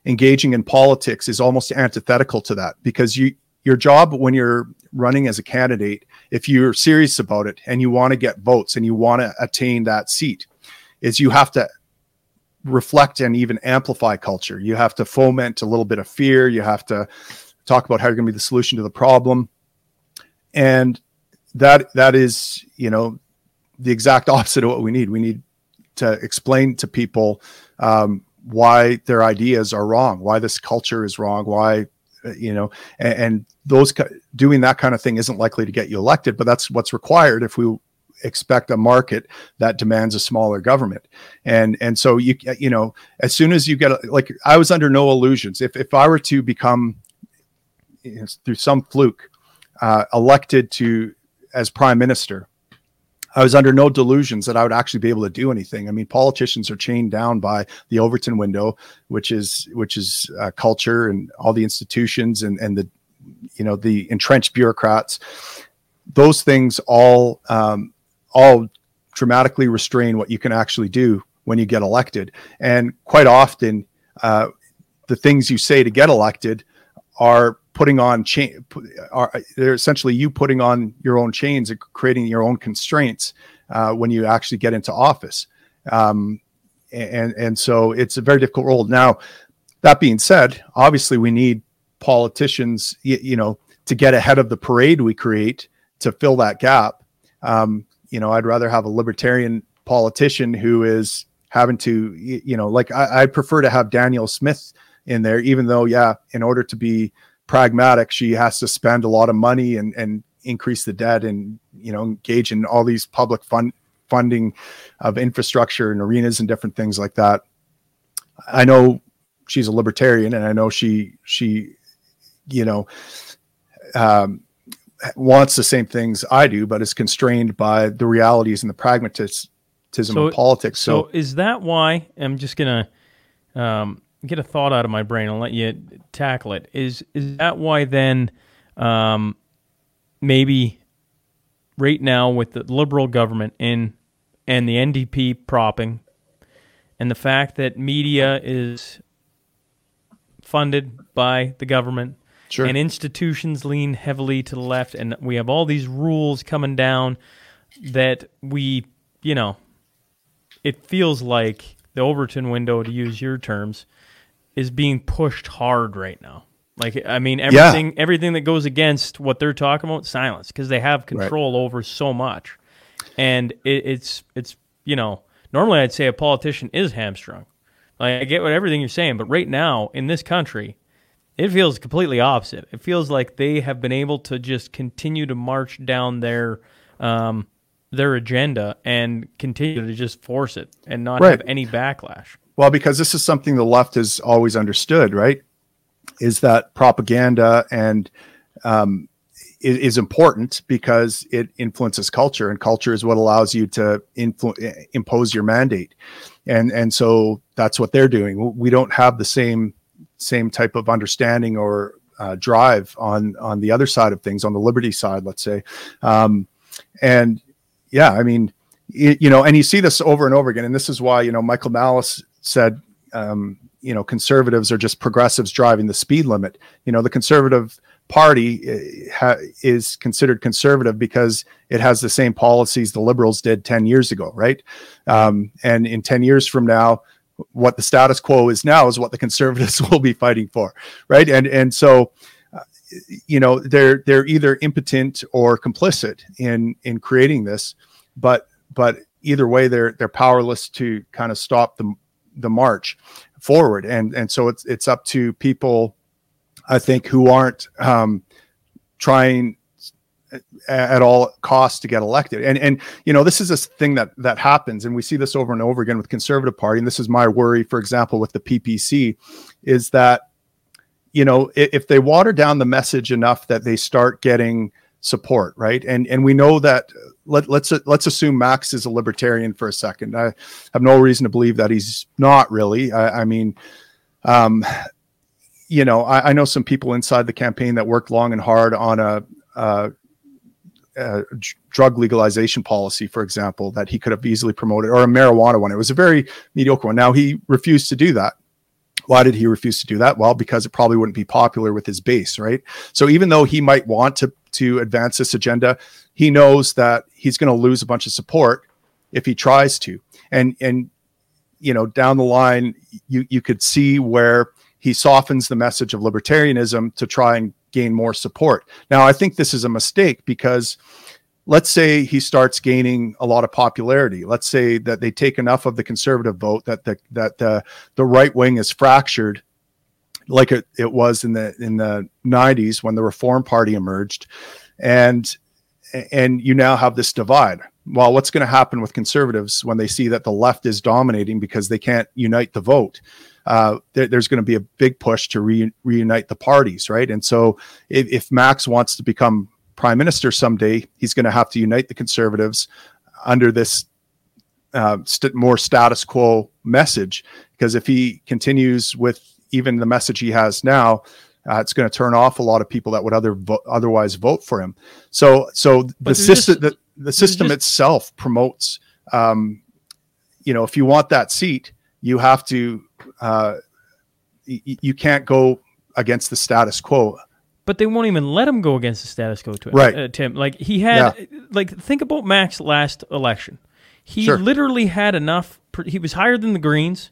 A: engaging in politics is almost antithetical to that because you your job when you're running as a candidate, if you're serious about it and you want to get votes and you want to attain that seat, is you have to reflect and even amplify culture. You have to foment a little bit of fear. You have to talk about how you're going to be the solution to the problem. And that that is, you know, the exact opposite of what we need. We need to explain to people um, why their ideas are wrong, why this culture is wrong, why you know, and, and those doing that kind of thing isn't likely to get you elected, but that's what's required if we expect a market that demands a smaller government and and so you you know as soon as you get like i was under no illusions if if i were to become you know, through some fluke uh, elected to as prime minister I was under no delusions that I would actually be able to do anything. I mean, politicians are chained down by the Overton window, which is which is uh, culture and all the institutions and and the you know the entrenched bureaucrats. Those things all um, all dramatically restrain what you can actually do when you get elected. And quite often, uh, the things you say to get elected are putting on chain. Are they're essentially you putting on your own chains and creating your own constraints uh, when you actually get into office. Um, and and so it's a very difficult role. Now, that being said, obviously we need politicians, you, you know, to get ahead of the parade we create to fill that gap. Um, you know, I'd rather have a libertarian politician who is having to, you know, like I, I'd prefer to have Danielle Smith in there, even though, yeah, in order to be pragmatic, she has to spend a lot of money and, and increase the debt and, you know, engage in all these public fund funding of infrastructure and arenas and different things like that. I know she's a libertarian and I know she, she, you know, um, wants the same things I do, but is constrained by the realities and the pragmatism so, of politics. So,
G: so, is that why I'm just gonna um, get a thought out of my brain and let you tackle it? Is is that why then um, maybe right now with the liberal government in and the NDP propping and the fact that media is funded by the government
A: Sure.
G: and institutions lean heavily to the left, and we have all these rules coming down that we, you know, it feels like the Overton window, to use your terms, is being pushed hard right now. Like, I mean, everything everything that goes against what they're talking about, silence, because they have control over so much, and it, it's it's you know, normally I'd say a politician is hamstrung. Like, I get what everything you're saying, but right now in this country, it feels completely opposite. It feels like they have been able to just continue to march down their um, their agenda and continue to just force it and not
A: Right.
G: have any backlash.
A: Well, because this is something the left has always understood, right? Is that propaganda and um, is, is important because it influences culture, and culture is what allows you to influ- impose your mandate, and and so that's what they're doing. We don't have the same same type of understanding or uh, drive on on the other side of things, on the liberty side, let's say, um, and yeah, I mean, y- you know, and you see this over and over again, and this is why you know Michael Malice said, um, you know, conservatives are just progressives driving the speed limit. You know, the conservative party eh, is considered conservative because it has the same policies the liberals did 10 years ago, right? Um, and in 10 years from now, what the status quo is now is what the conservatives will be fighting for, right? And and so, uh, you know, they're they're either impotent or complicit in in creating this, but but either way, they're they're powerless to kind of stop the the march forward, and and so it's it's up to people, I think, who aren't um, trying at all costs to get elected. And and you know this is a thing that that happens and we see this over and over again with conservative party and this is my worry for example with the ppc is that you know if, they water down the message enough that they start getting support right? And and we know that let, let's let's assume max is a libertarian for a second. I have no reason to believe that he's not really. I, I mean um you know I, I know some people inside the campaign that worked long and hard on a uh, uh, drug legalization policy, for example, that he could have easily promoted, or a marijuana one. It was a very mediocre one. Now he refused to do that. Why did he refuse to do that? Well, because it probably wouldn't be popular with his base, right? So even though he might want to to advance this agenda, he knows that he's going to lose a bunch of support if he tries to. And and you know, down the line, you you could see where he softens the message of libertarianism to try and gain more support. Now, I think this is a mistake because let's say he starts gaining a lot of popularity. Let's say that they take enough of the conservative vote that the that the the right wing is fractured like it, it was in the in the 90s when the reform party emerged and and you now have this divide well what's going to happen with conservatives when they see that the left is dominating because they can't unite the vote uh, there, there's going to be a big push to re- reunite the parties right? And so if, if max wants to become prime minister someday he's going to have to unite the conservatives under this uh, st- more status quo message. Because if he continues with even the message he has now uh, it's going to turn off a lot of people that would other vo- otherwise vote for him. So so the system
G: just-
A: the, the system
G: just-
A: itself promotes um, you know if you want that seat you have to uh, y- you can't go against the status quo
G: But they won't even let him go against the status quo to
A: Right.
G: uh, Tim. Like he had, like think about Max's last election. He
A: Sure.
G: literally had enough. He was higher than the Greens.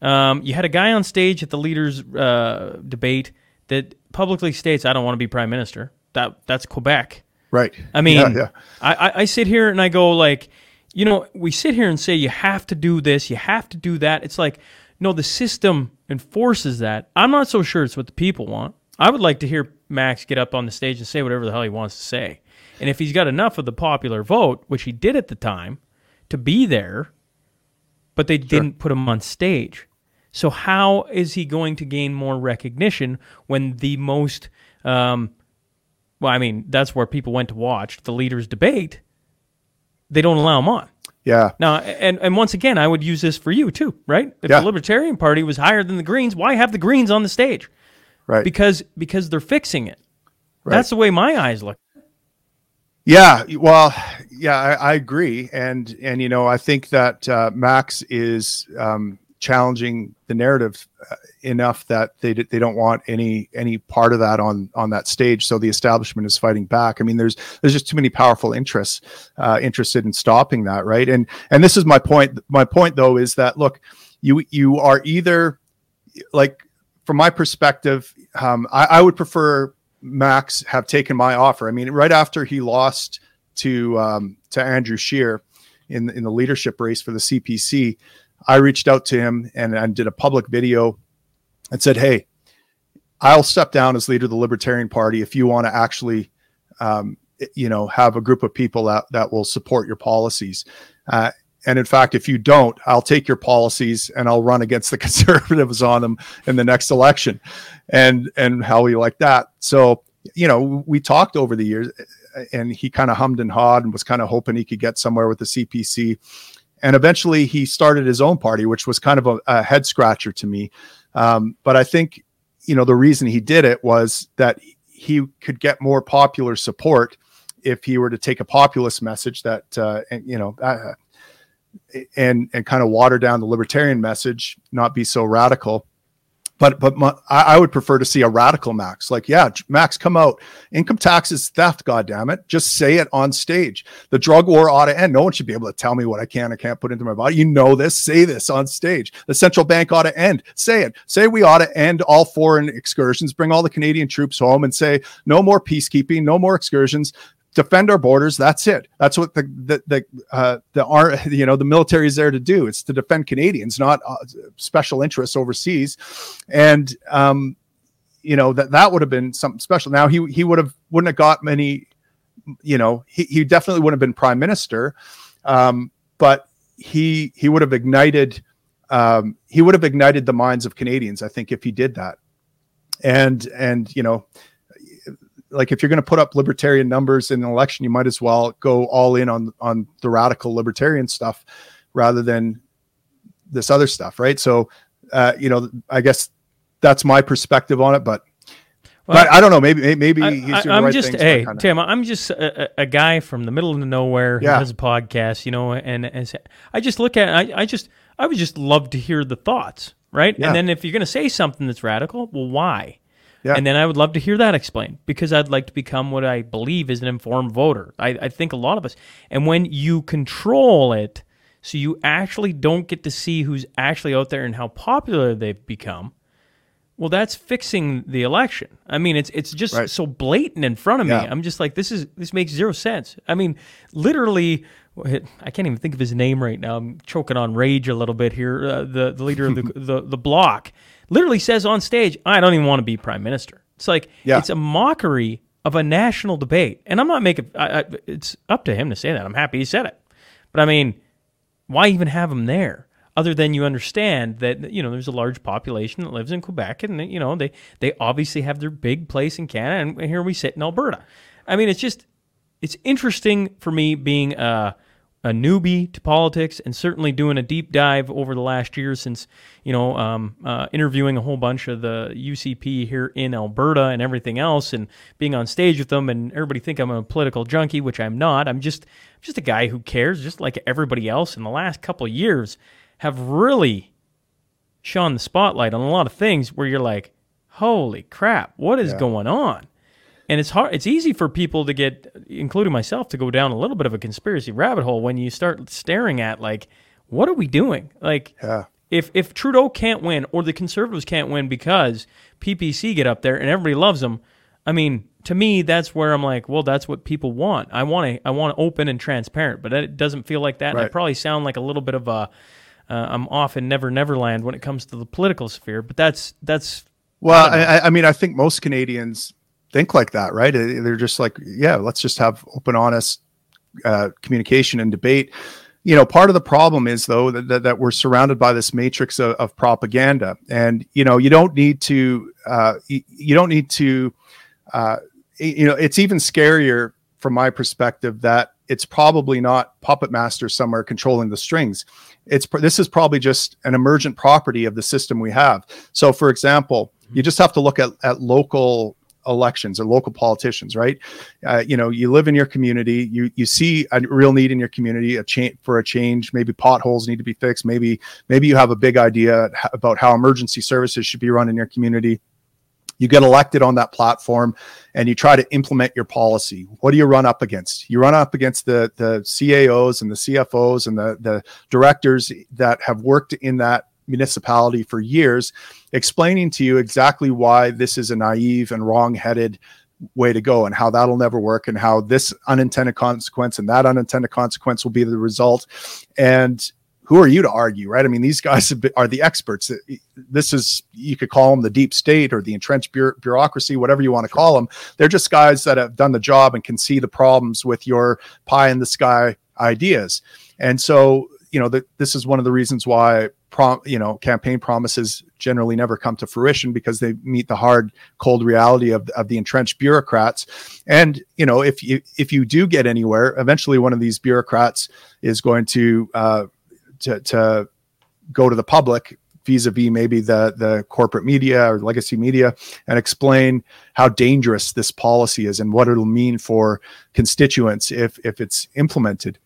G: Um, you had a guy on stage at the leaders' uh, debate that publicly states, "I don't want to be prime minister." That that's Quebec.
A: right
G: I mean,
A: yeah, yeah.
G: I, I, I sit here and I go like, you know, we sit here and say you have to do this, you have to do that. It's like, no, the system enforces that. I'm not so sure it's what the people want. I would like to hear Max get up on the stage and say whatever the hell he wants to say. And if he's got enough of the popular vote, which he did at the time, to be there, but they didn't put him on stage. So how is he going to gain more recognition when the most um, well, I mean, that's where people went to watch the leaders debate. They don't allow him on.
A: Yeah
G: Now, and, and once again, I would use this for you too, right? If
A: Yeah.
G: the Libertarian Party was higher than the Greens, why have the Greens on the stage?
A: right
G: Because because they're fixing it.
A: Right.
G: That's the way my eyes look.
A: Yeah, well, yeah, I, I agree, and and you know, I think that uh, Max is um, challenging the narrative uh, enough that they they don't want any any part of that on on that stage. So the establishment is fighting back. I mean, there's there's just too many powerful interests uh, interested in stopping that, right? And and this is my point. My point though is that look, you you are either like from my perspective, um, I, I would prefer Max have taken my offer. I mean, right after he lost to um, to Andrew Scheer in in the leadership race for the CPC, I reached out to him and, and did a public video and said, "Hey, I'll step down as leader of the Libertarian Party if you want to actually, um, you know, have a group of people that that will support your policies." Uh, and in fact, if you don't, I'll take your policies and I'll run against the conservatives on them in the next election. And and how you like that? So, you know, we talked over the years and he kind of hummed and hawed and was kind of hoping he could get somewhere with the CPC. And eventually he started his own party, which was kind of a, a head scratcher to me. Um, but I think, you know, the reason he did it was that he could get more popular support if he were to take a populist message that, uh, and, you know, uh, and and kind of water down the libertarian message, not be so radical. But but my, I, I would prefer to see a radical Max. Like, yeah, Max, come out. Income tax is theft. God damn it! Just say it on stage. The drug war ought to end. No one should be able to tell me what I can or can't put into my body. You know this. Say this on stage. The central bank ought to end. Say it. Say we ought to end all foreign excursions. Bring all the Canadian troops home and say no more peacekeeping. No more excursions defend our borders. That's it. That's what the the the uh, the are you know the military is there to do. It's to defend Canadians, not uh, special interests overseas. And um, you know that that would have been something special. Now he he would have wouldn't have got many. You know he he definitely wouldn't have been prime minister, um, but he he would have ignited. Um, he would have ignited the minds of Canadians, I think, if he did that. And and you know, like if you're going to put up libertarian numbers in an election, you might as well go all in on on the radical libertarian stuff rather than this other stuff, right? So, uh, you know, I guess that's my perspective on it, but. Well, but I don't know. Maybe maybe I,
G: he's doing I'm right just hey kinda... Tim. I'm just a, a, guy from the middle of nowhere who yeah. has a podcast, you know, and, and I just look at I, I just I would just love to hear the thoughts, right? Yeah. And then if you're going to say something that's radical, well, why? Yeah. And then I would love to hear that explained because I'd like to become what I believe is an informed voter. I, I think a lot of us. And when you control it, so you actually don't get to see who's actually out there and how popular they've become. Well, that's fixing the election. I mean, it's it's just right. so blatant in front of me. I'm just like, this is this makes zero sense. I mean, literally, I can't even think of his name right now. I'm choking on rage a little bit here. Uh, the the leader of the, the the Bloc literally says on stage, "I don't even want to be prime minister." It's like yeah. it's a mockery of a national debate, and I'm not making. I, I, it's up to him to say that. I'm happy he said it, but I mean, why even have him there? Other than you understand that you know there's a large population that lives in Quebec, and you know they they obviously have their big place in Canada, and here we sit in Alberta. I mean, it's just it's interesting for me being a a newbie to politics and certainly doing a deep dive over the last year since you know um, uh, interviewing a whole bunch of the UCP here in Alberta and everything else and being on stage with them and everybody think I'm a political junkie which I'm not. I'm just just a guy who cares just like everybody else. In the last couple of years have really shone the spotlight on a lot of things where you're like holy crap what is yeah. going on and it's hard it's easy for people to get including myself to go down a little bit of a conspiracy rabbit hole when you start staring at like what are we doing like yeah. if if Trudeau can't win or the conservatives can't win because PPC get up there and everybody loves them I mean to me that's where I'm like well that's what people want I want to I want open and transparent but it doesn't feel like that right. and I probably sound like a little bit of a uh, I'm off in never Never Land when it comes to the political sphere but that's that's
A: well I, I mean I think most Canadians think like that, right? They're just like, yeah, let's just have open, honest uh, communication and debate. You know, part of the problem is though that, that, that we're surrounded by this matrix of, of, propaganda, and you know, you don't need to, uh, you, you, don't need to, uh, you know, it's even scarier from my perspective that it's probably not puppet master somewhere controlling the strings. It's this is probably just an emergent property of the system we have. So, for example, you just have to look at, at local elections or local politicians, right? Uh, you know, you live in your community, you you see a real need in your community, a change for a change. Maybe potholes need to be fixed. Maybe maybe you have a big idea about how emergency services should be run in your community you get elected on that platform and you try to implement your policy what do you run up against you run up against the the caos and the cfos and the the directors that have worked in that municipality for years explaining to you exactly why this is a naive and wrong-headed way to go and how that'll never work and how this unintended consequence and that unintended consequence will be the result and who are you to argue, right? I mean, these guys are the experts. This is, you could call them the deep state or the entrenched bureaucracy, whatever you want to call them. They're just guys that have done the job and can see the problems with your pie in the sky ideas. And so, you know, that this is one of the reasons why, prom, you know, campaign promises generally never come to fruition because they meet the hard, cold reality of, of the entrenched bureaucrats. And, you know, if you, if you do get anywhere, eventually one of these bureaucrats is going to, uh, to, to go to the public vis-a-vis maybe the the corporate media or legacy media and explain how dangerous this policy is and what it'll mean for constituents if if it's implemented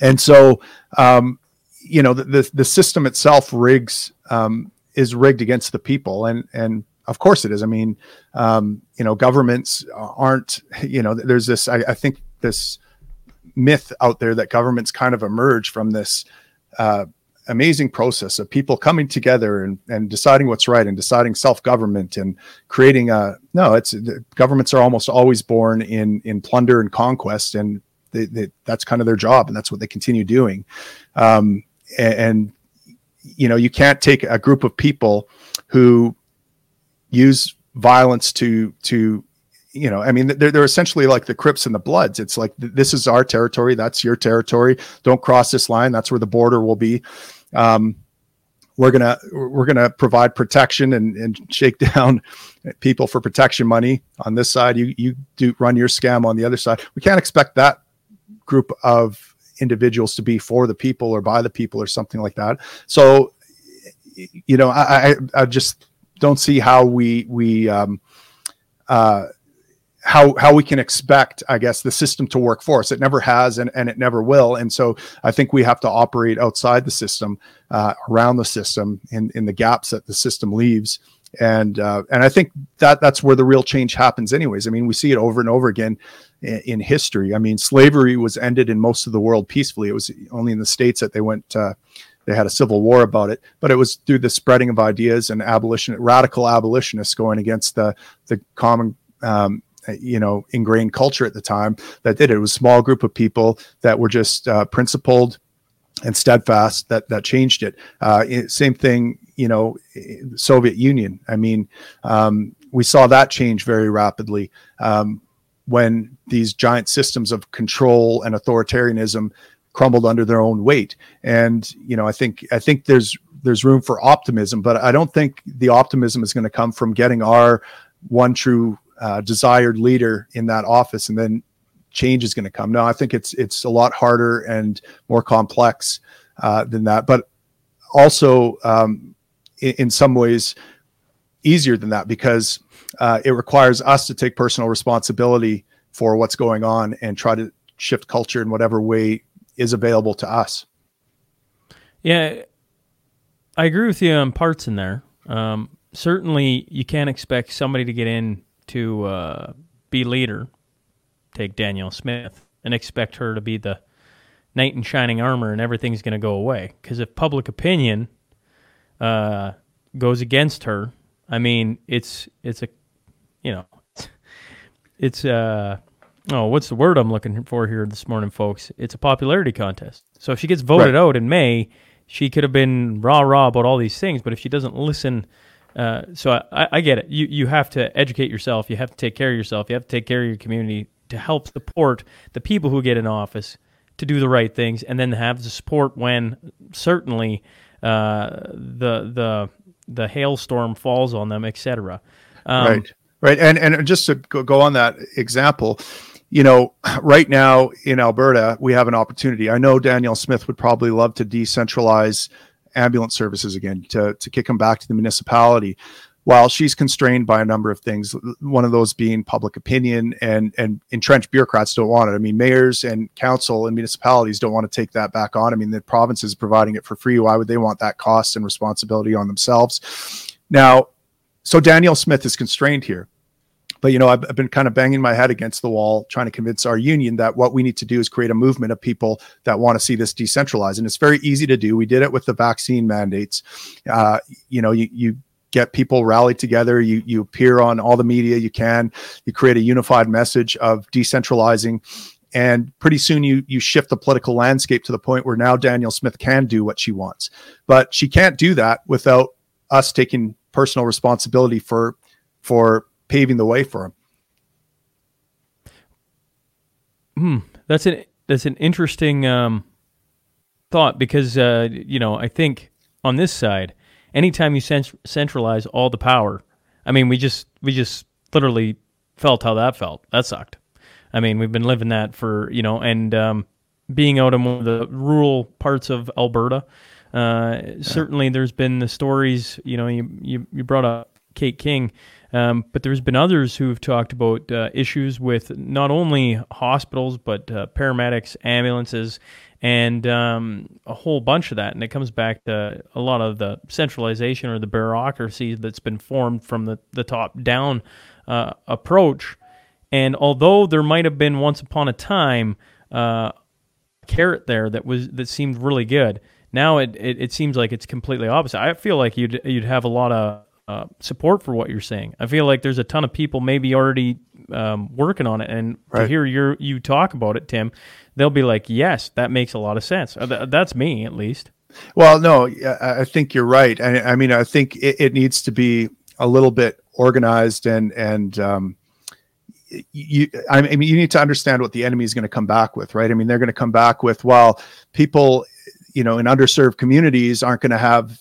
A: and so um, you know the, the, the system itself rigs um, is rigged against the people. And and of course it is. I mean um, you know governments aren't you know there's this I, I think this myth out there that governments kind of emerge from this uh, amazing process of people coming together and, and deciding what's right and deciding self-government and creating a no it's governments are almost always born in in plunder and conquest. And they, they, that's kind of their job and that's what they continue doing um, and, and you know you can't take a group of people who use violence to to you know, I mean, they're, they're essentially like the Crips and the Bloods. It's like, this is our territory. That's your territory. Don't cross this line. That's where the border will be. Um, we're gonna we're gonna provide protection and, and shake down people for protection money on this side. You you do run your scam on the other side. We can't expect that group of individuals to be for the people or by the people or something like that. So, you know, I I, I just don't see how we we um, uh, how how we can expect i guess the system to work for us. It never has and, and it never will. And so i think we have to operate outside the system uh, around the system in in the gaps that the system leaves and uh, and i think that that's where the real change happens anyways i mean we see it over and over again in, in history i mean slavery was ended in most of the world peacefully it was only in the states that they went uh, they had a civil war about it, but it was through the spreading of ideas and abolition, radical abolitionists going against the the common um, you know ingrained culture at the time that did it. It was a small group of people that were just uh, principled and steadfast that that changed it. Uh, same thing, you know, Soviet Union. I mean, um, we saw that change very rapidly um, when these giant systems of control and authoritarianism crumbled under their own weight. And you know, I think I think there's there's room for optimism, but I don't think the optimism is going to come from getting our one true uh, desired leader in that office, and then change is going to come. No, I think it's it's a lot harder and more complex uh, than that, but also um, in, some ways easier than that because uh, it requires us to take personal responsibility for what's going on and try to shift culture in whatever way is available to us.
G: Yeah, I agree with you on parts in there. Um, certainly, you can't expect somebody to get in to uh, be leader, take Danielle Smith, and expect her to be the knight in shining armor and everything's going to go away. Because if public opinion uh, goes against her, I mean, it's it's a, you know, it's uh oh, what's the word I'm looking for here this morning, folks? It's a popularity contest. So if she gets voted right. out in May, she could have been rah rah about all these things, but if she doesn't listen uh, so I, I get it. You you have to educate yourself. You have to take care of yourself. You have to take care of your community to help support the people who get in office to do the right things, and then have the support when certainly uh, the the the hailstorm falls on them, etc.
A: Um, right, right, and and just to go on that example, you know, right now in Alberta, we have an opportunity. I know Danielle Smith would probably love to decentralize ambulance services again to, to kick them back to the municipality Well, she's constrained by a number of things. One of those being public opinion and and entrenched bureaucrats don't want it. I mean, mayors and council and municipalities don't want to take that back on. I mean, the province is providing it for free. Why would they want that cost and responsibility on themselves? Now, so Danielle Smith is constrained here but you know I've, I've, been kind of banging my head against the wall trying to convince our union that what we need to do is create a movement of people that want to see this decentralized and it's very easy to do we did it with the vaccine mandates uh, you know you, you get people rallied together. You you appear on all the media you can. You create a unified message of decentralizing. And pretty soon you you shift the political landscape to the point where now Danielle Smith can do what she wants. But she can't do that without us taking personal responsibility for for paving the way for him.
G: Hmm, that's an that's an interesting um, thought because uh, you know I think on this side, anytime you cent- centralize all the power, I mean we just we just literally felt how that felt. That sucked. I mean we've been living that for you know and um, being out in one of the rural parts of Alberta. Uh, yeah. Certainly, there's been the stories. You know, you you, you brought up Kate King. Um, but there's been others who have talked about uh, issues with not only hospitals, but uh, paramedics, ambulances, and um, a whole bunch of that. And it comes back to a lot of the centralization or the bureaucracy that's been formed from the, the top down uh, approach. And although there might have been once upon a time uh, a carrot there that was that seemed really good, now it, it, it seems like it's completely opposite. I feel like you'd you'd have a lot of uh, support for what you're saying. I feel like there's a ton of people maybe already um, working on it, and right. to hear your you talk about it, Tim, they'll be like, "Yes, that makes a lot of sense." Uh, that's me, at least.
A: Well, no, I think you're right. I, I mean, I think it, it, needs to be a little bit organized and and um, you I mean you need to understand what the enemy is going to come back with, right? I mean, they're going to come back with, well, people, you know, in underserved communities aren't going to have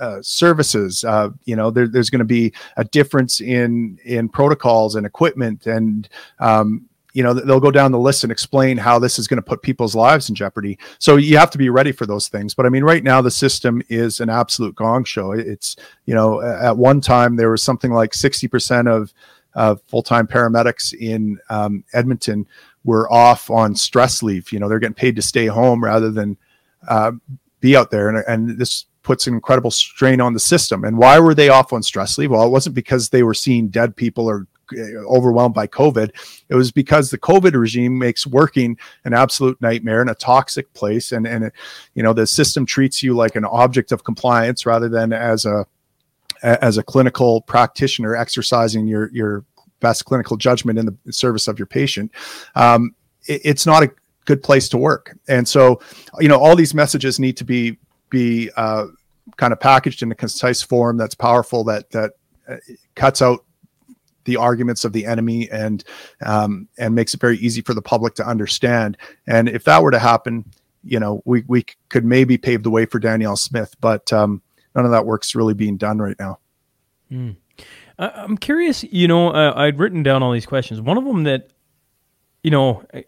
A: uh, services. Uh, you know, there, there's going to be a difference in in protocols and equipment, and um, you know they'll go down the list and explain how this is going to put people's lives in jeopardy. So you have to be ready for those things. But I mean, right now the system is an absolute gong show. It's you know at one time there was something like sixty percent of uh, full-time paramedics in um, Edmonton were off on stress leave. You know, they're getting paid to stay home rather than uh, be out there. And, and this puts an incredible strain on the system. And why were they off on stress leave? Well, it wasn't because they were seeing dead people or overwhelmed by COVID. It was because the COVID regime makes working an absolute nightmare and a toxic place. And, and it, you know, the system treats you like an object of compliance rather than as a, as a clinical practitioner exercising your, your best clinical judgment in the service of your patient. Um, it, it's not a good place to work. And so, you know, all these messages need to be be uh, kind of packaged in a concise form that's powerful that that uh, cuts out the arguments of the enemy and um, and makes it very easy for the public to understand. And if that were to happen, you know, we we could maybe pave the way for Danielle Smith, but um, none of that work's really being done right now.
G: Mm. I'm curious. You know, uh, I'd written down all these questions. One of them that, you know, I,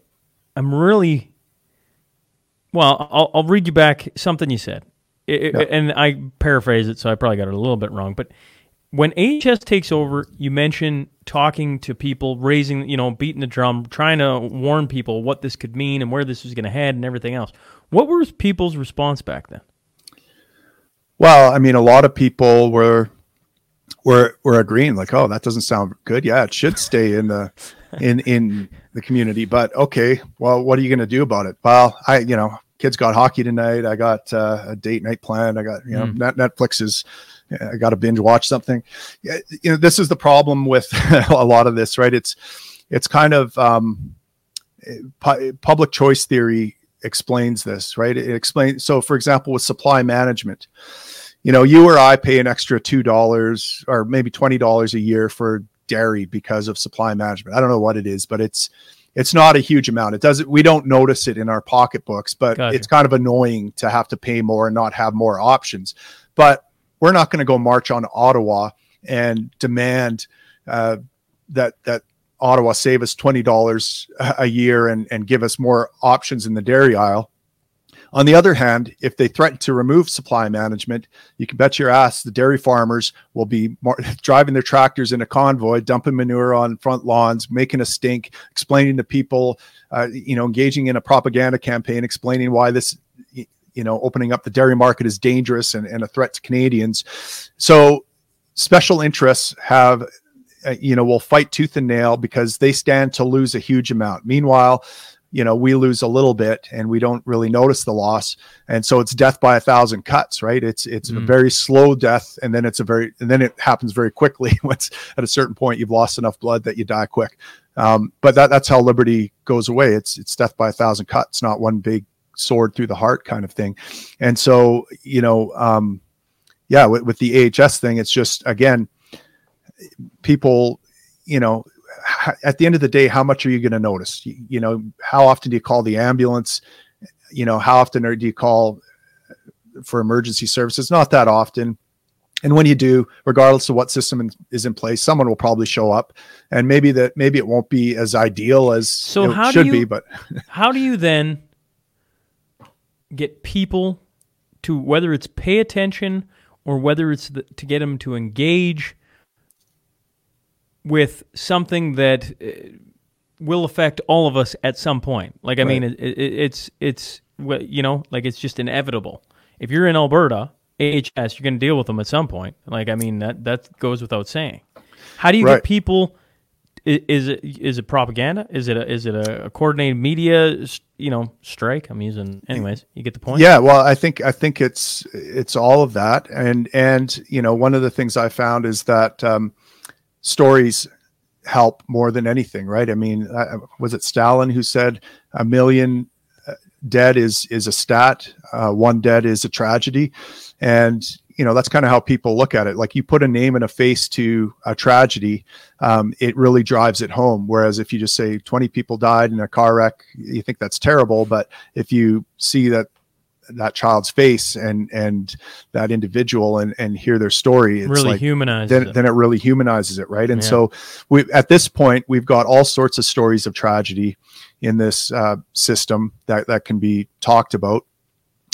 G: I'm really well. I'll, I'll read you back something you said. It, yeah. And I paraphrase it, so I probably got it a little bit wrong. But when AHS takes over, you mentioned talking to people, raising, you know, beating the drum, trying to warn people what this could mean and where this was going to head and everything else. What was people's response back then?
A: Well, I mean, a lot of people were were were agreeing, like, "Oh, that doesn't sound good. Yeah, it should stay in the in in the community." But okay, well, what are you going to do about it? Well, I, you know, kids got hockey tonight. I got uh, a date night planned. I got you know mm. Netflix is. I got to binge watch something. You know, this is the problem with a lot of this, right? It's it's kind of um, pu- public choice theory explains this, right? It explains. So, for example, with supply management, you know, you or I pay an extra two dollars or maybe twenty dollars a year for dairy because of supply management. I don't know what it is, but it's it's not a huge amount. It doesn't. We don't notice it in our pocketbooks, but gotcha. it's kind of annoying to have to pay more and not have more options. But we're not going to go march on Ottawa and demand uh, that that Ottawa save us twenty dollars a year and and give us more options in the dairy aisle. On the other hand, if they threaten to remove supply management, you can bet your ass the dairy farmers will be more, driving their tractors in a convoy, dumping manure on front lawns, making a stink, explaining to people, uh, you know, engaging in a propaganda campaign, explaining why this, you know, opening up the dairy market is dangerous and, and a threat to Canadians. So special interests have uh, you know will fight tooth and nail because they stand to lose a huge amount. Meanwhile you know we lose a little bit and we don't really notice the loss. And so it's death by a thousand cuts right? It's it's mm. a very slow death and then it's a very and then it happens very quickly once at a certain point you've lost enough blood that you die quick. Um, but that, that's how liberty goes away. It's it's death by a thousand cuts not one big sword through the heart kind of thing and so you know um, yeah with, with the ahs thing it's just again people you know at the end of the day, how much are you going to notice? You, you, know, how often do you call the ambulance? You know, how often do you call for emergency services? Not that often. And when you do, regardless of what system is in place, someone will probably show up, and maybe that maybe it won't be as ideal as so it should
G: you,
A: be. But
G: how do you then get people to whether it's pay attention or whether it's the, to get them to engage? with something that uh, will affect all of us at some point. Like I right. mean, it, it, it's it's you know like it's just inevitable. If you're in Alberta, AHS, you're going to deal with them at some point. Like I mean, that that goes without saying. How do you right. get people? Is it is it propaganda? Is it a, is it a coordinated media you know strike? I'm using anyways. You get the point.
A: Yeah, well, I think I think it's it's all of that, and and you know one of the things I found is that um, stories help more than anything, right? I mean, uh, was it Stalin who said a million uh, dead is is a stat, uh, one dead is a tragedy, and you know that's kind of how people look at it. Like you put a name and a face to a tragedy, um, it really drives it home. Whereas if you just say 20 people died in a car wreck, you think that's terrible. But if you see that that child's face and and that individual and and hear their story it's
G: really
A: like
G: humanizes
A: then,
G: it.
A: then it really humanizes it right and yeah. so we at this point we've got all sorts of stories of tragedy in this uh, system that that can be talked about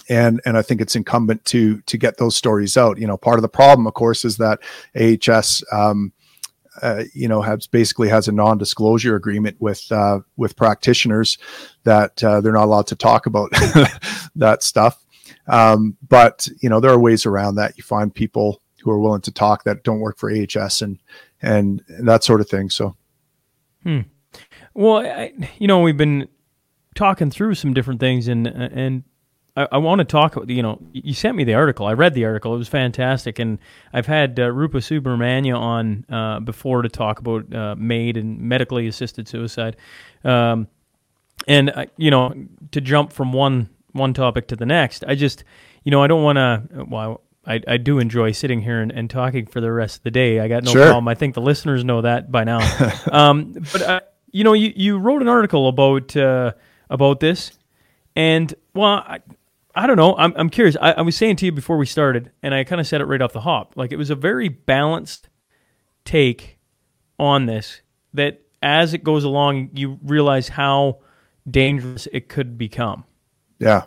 A: and and I think it's incumbent to to get those stories out. You know, part of the problem, of course, is that AHS um, uh, you know has basically has a non-disclosure agreement with uh, with practitioners that uh, they're not allowed to talk about that stuff. Um, but you know there are ways around that. You find people who are willing to talk that don't work for AHS and and, and that sort of thing. So,
G: hmm. well, I, you know, we've been talking through some different things and and I, I want to talk. You know, you sent me the article. I read the article. It was fantastic, and I've had uh, Rupa Subramanya on uh, before to talk about uh, MAID and medically assisted suicide. Um, and uh, you know, to jump from one one topic to the next, I just, you know, I don't want to. Well, I, I do enjoy sitting here and, and talking for the rest of the day. I got no sure. problem. I think the listeners know that by now. um, but uh, you know, you, you wrote an article about uh, about this, and well, I, I don't know. I'm, I'm curious. I, I was saying to you before we started, and I kind of said it right off the hop. Like it was a very balanced take on this. That as it goes along, you realize how dangerous it could become.
A: Yeah.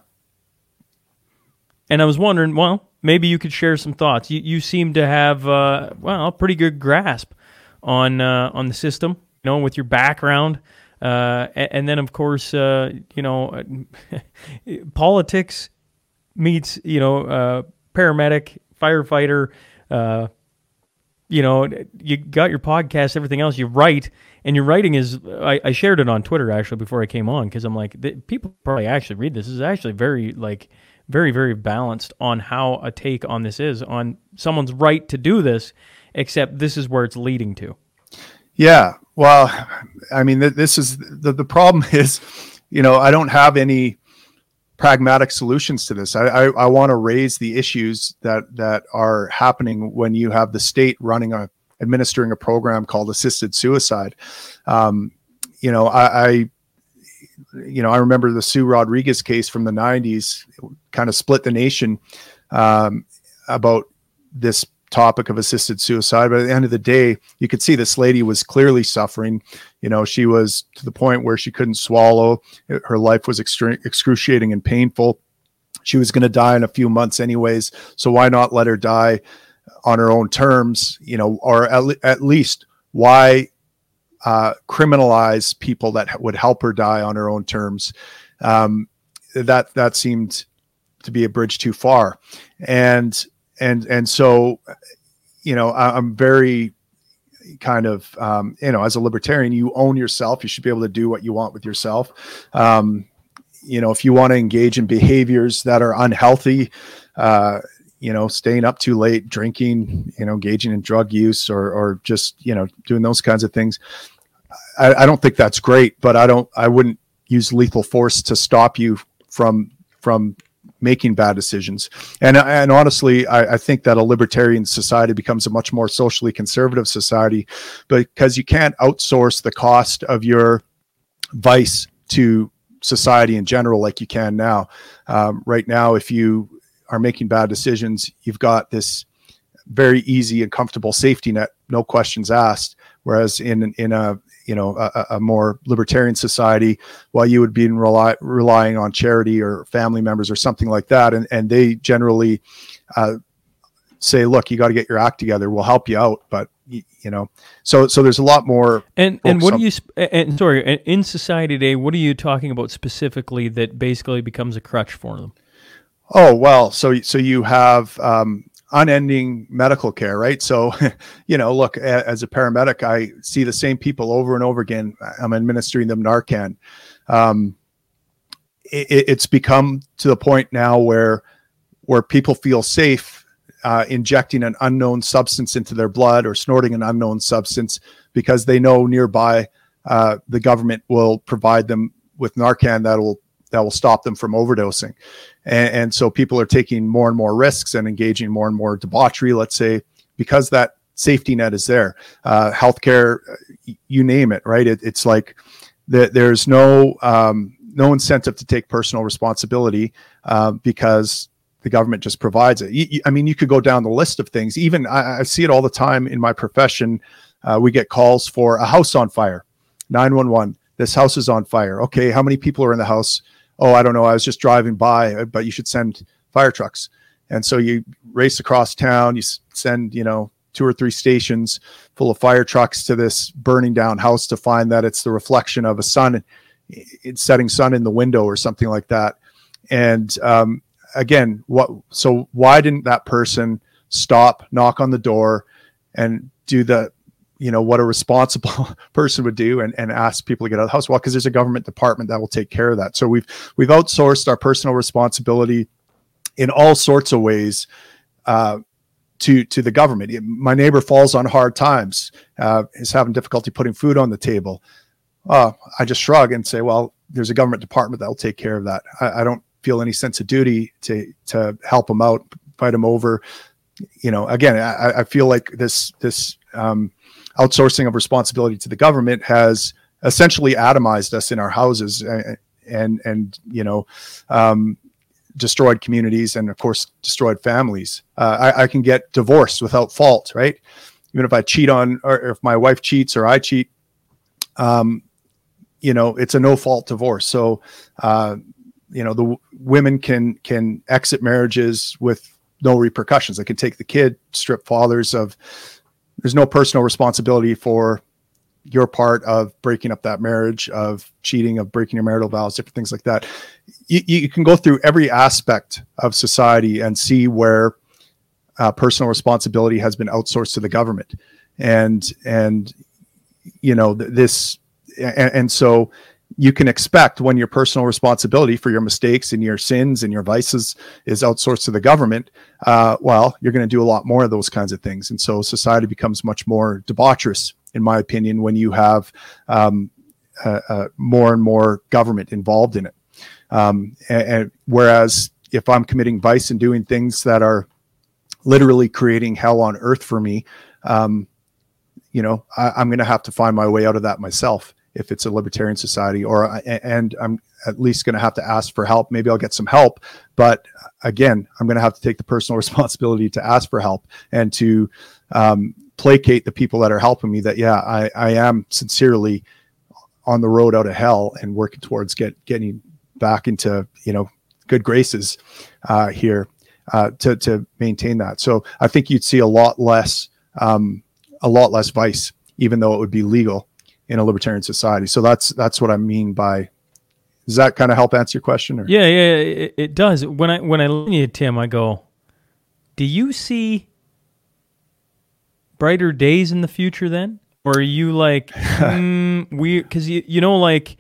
G: And I was wondering, well, maybe you could share some thoughts. You you seem to have uh, well a pretty good grasp on uh, on the system. You know, with your background. Uh, and, and, then, of course, uh, you know, politics meets you know uh, paramedic, firefighter. Uh, you know, you got your podcast, everything else. You write, and your writing is. I, I shared it on Twitter actually before I came on because I'm like, the, people probably actually read this. this. is actually very like very very balanced on how a take on this is on someone's right to do this, except this is where it's leading to.
A: Yeah, well, I mean, this is the the problem is, you know, I don't have any pragmatic solutions to this. I, I, I want to raise the issues that that are happening when you have the state running a administering a program called assisted suicide. Um, you know, I, I, you know I remember the Sue Rodriguez case from the '90s, kind of split the nation um, about this topic of assisted suicide. But at the end of the day, you could see this lady was clearly suffering. You know, she was to the point where she couldn't swallow. Her life was excruciating and painful. she was going to die in a few months anyways so why not let her die on her own terms you know or at, le- at least why uh, criminalize people that would help her die on her own terms um, that that seemed to be a bridge too far and and and so you know I, i'm very kind of um, you know as a libertarian you own yourself. You should be able to do what you want with yourself. Um, you know if you want to engage in behaviors that are unhealthy uh, you know staying up too late drinking you know engaging in drug use or or just you know doing those kinds of things I, I don't think that's great but i don't i wouldn't use lethal force to stop you from from making bad decisions. And and honestly, I, I, think that a libertarian society becomes a much more socially conservative society because you can't outsource the cost of your vice to society in general like you can now. Um, right now, if you are making bad decisions, you've got this very easy and comfortable safety net, no questions asked. Whereas in in a you know a, a, more libertarian society while you would be rely, relying on charity or family members or something like that. And and they generally uh, say look you got to get your act together. We'll help you out. But you, you know so so there's a lot more
G: and and what on, do you and sorry in society today what are you talking about specifically that basically becomes a crutch for them?
A: Oh well so so you have um, unending medical care, right? So, you know, look, as a paramedic, I see the same people over and over again. I'm administering them Narcan. Um, it, it's become to the point now where where people feel safe uh, injecting an unknown substance into their blood or snorting an unknown substance because they know nearby uh, the government will provide them with Narcan that will that will stop them from overdosing. And, and, so people are taking more and more risks and engaging more and more debauchery, let's say, because that safety net is there. Uh, healthcare, you name it, right? It, it's like the, there's no um, no incentive to take personal responsibility uh, because the government just provides it. You, you, I mean, you could go down the list of things. Even I, I see it all the time in my profession. Uh, we get calls for a house on fire, 911. This house is on fire. Okay, how many people are in the house? Oh, I don't know, I was just driving by, uh, but you should send fire trucks. And so you race across town, you send, you know, two or three stations full of fire trucks to this burning down house to find that it's the reflection of a sun, it's setting sun in the window or something like that. And um, again, what? So why didn't that person stop, knock on the door, and do the you know what a responsible person would do and, and ask people to get out of the house. Well because there's a government department that will take care of that. So we've we've outsourced our personal responsibility in all sorts of ways uh, to to the government. My neighbor falls on hard times uh, is having difficulty putting food on the table. Uh, i just shrug and say well there's a government department that will take care of that. I, I don't feel any sense of duty to to help them out fight them over. You know again i, I feel like this this um, outsourcing of responsibility to the government has essentially atomized us in our houses and and, and you know um, destroyed communities and of course destroyed families. Uh, I, I, can get divorced without fault, right? Even if I cheat on or if my wife cheats or I cheat, um, you know, it's a no fault divorce. So, uh, you know, the w- women can can exit marriages with no repercussions. They can take the kid, strip fathers of there's no personal responsibility for your part of breaking up that marriage, of cheating, of breaking your marital vows, different things like that. You, you can go through every aspect of society and see where uh, personal responsibility has been outsourced to the government, and and you know this, and, and so you can expect when your personal responsibility for your mistakes and your sins and your vices is outsourced to the government, uh, well, you're going to do a lot more of those kinds of things. And so society becomes much more debaucherous, in my opinion, when you have um, uh, uh, more and more government involved in it. Um, and, and whereas if I'm committing vice and doing things that are literally creating hell on earth for me, um, you know, I, am going to have to find my way out of that myself if it's a libertarian society or and i'm at least going to have to ask for help maybe i'll get some help but again i'm going to have to take the personal responsibility to ask for help and to um, placate the people that are helping me that yeah i, I am sincerely on the road out of hell and working towards get getting back into you know good graces uh, here uh, to to maintain that. So I think you'd see a lot less um, a lot less vice, even though it would be legal in a libertarian society. So that's that's what I mean by. Does that kind of help answer your question? Or?
G: Yeah, yeah, it, it does. When I when I look at Tim, I go, "Do you see brighter days in the future then?" Or are you like, mm, we? Because you you know like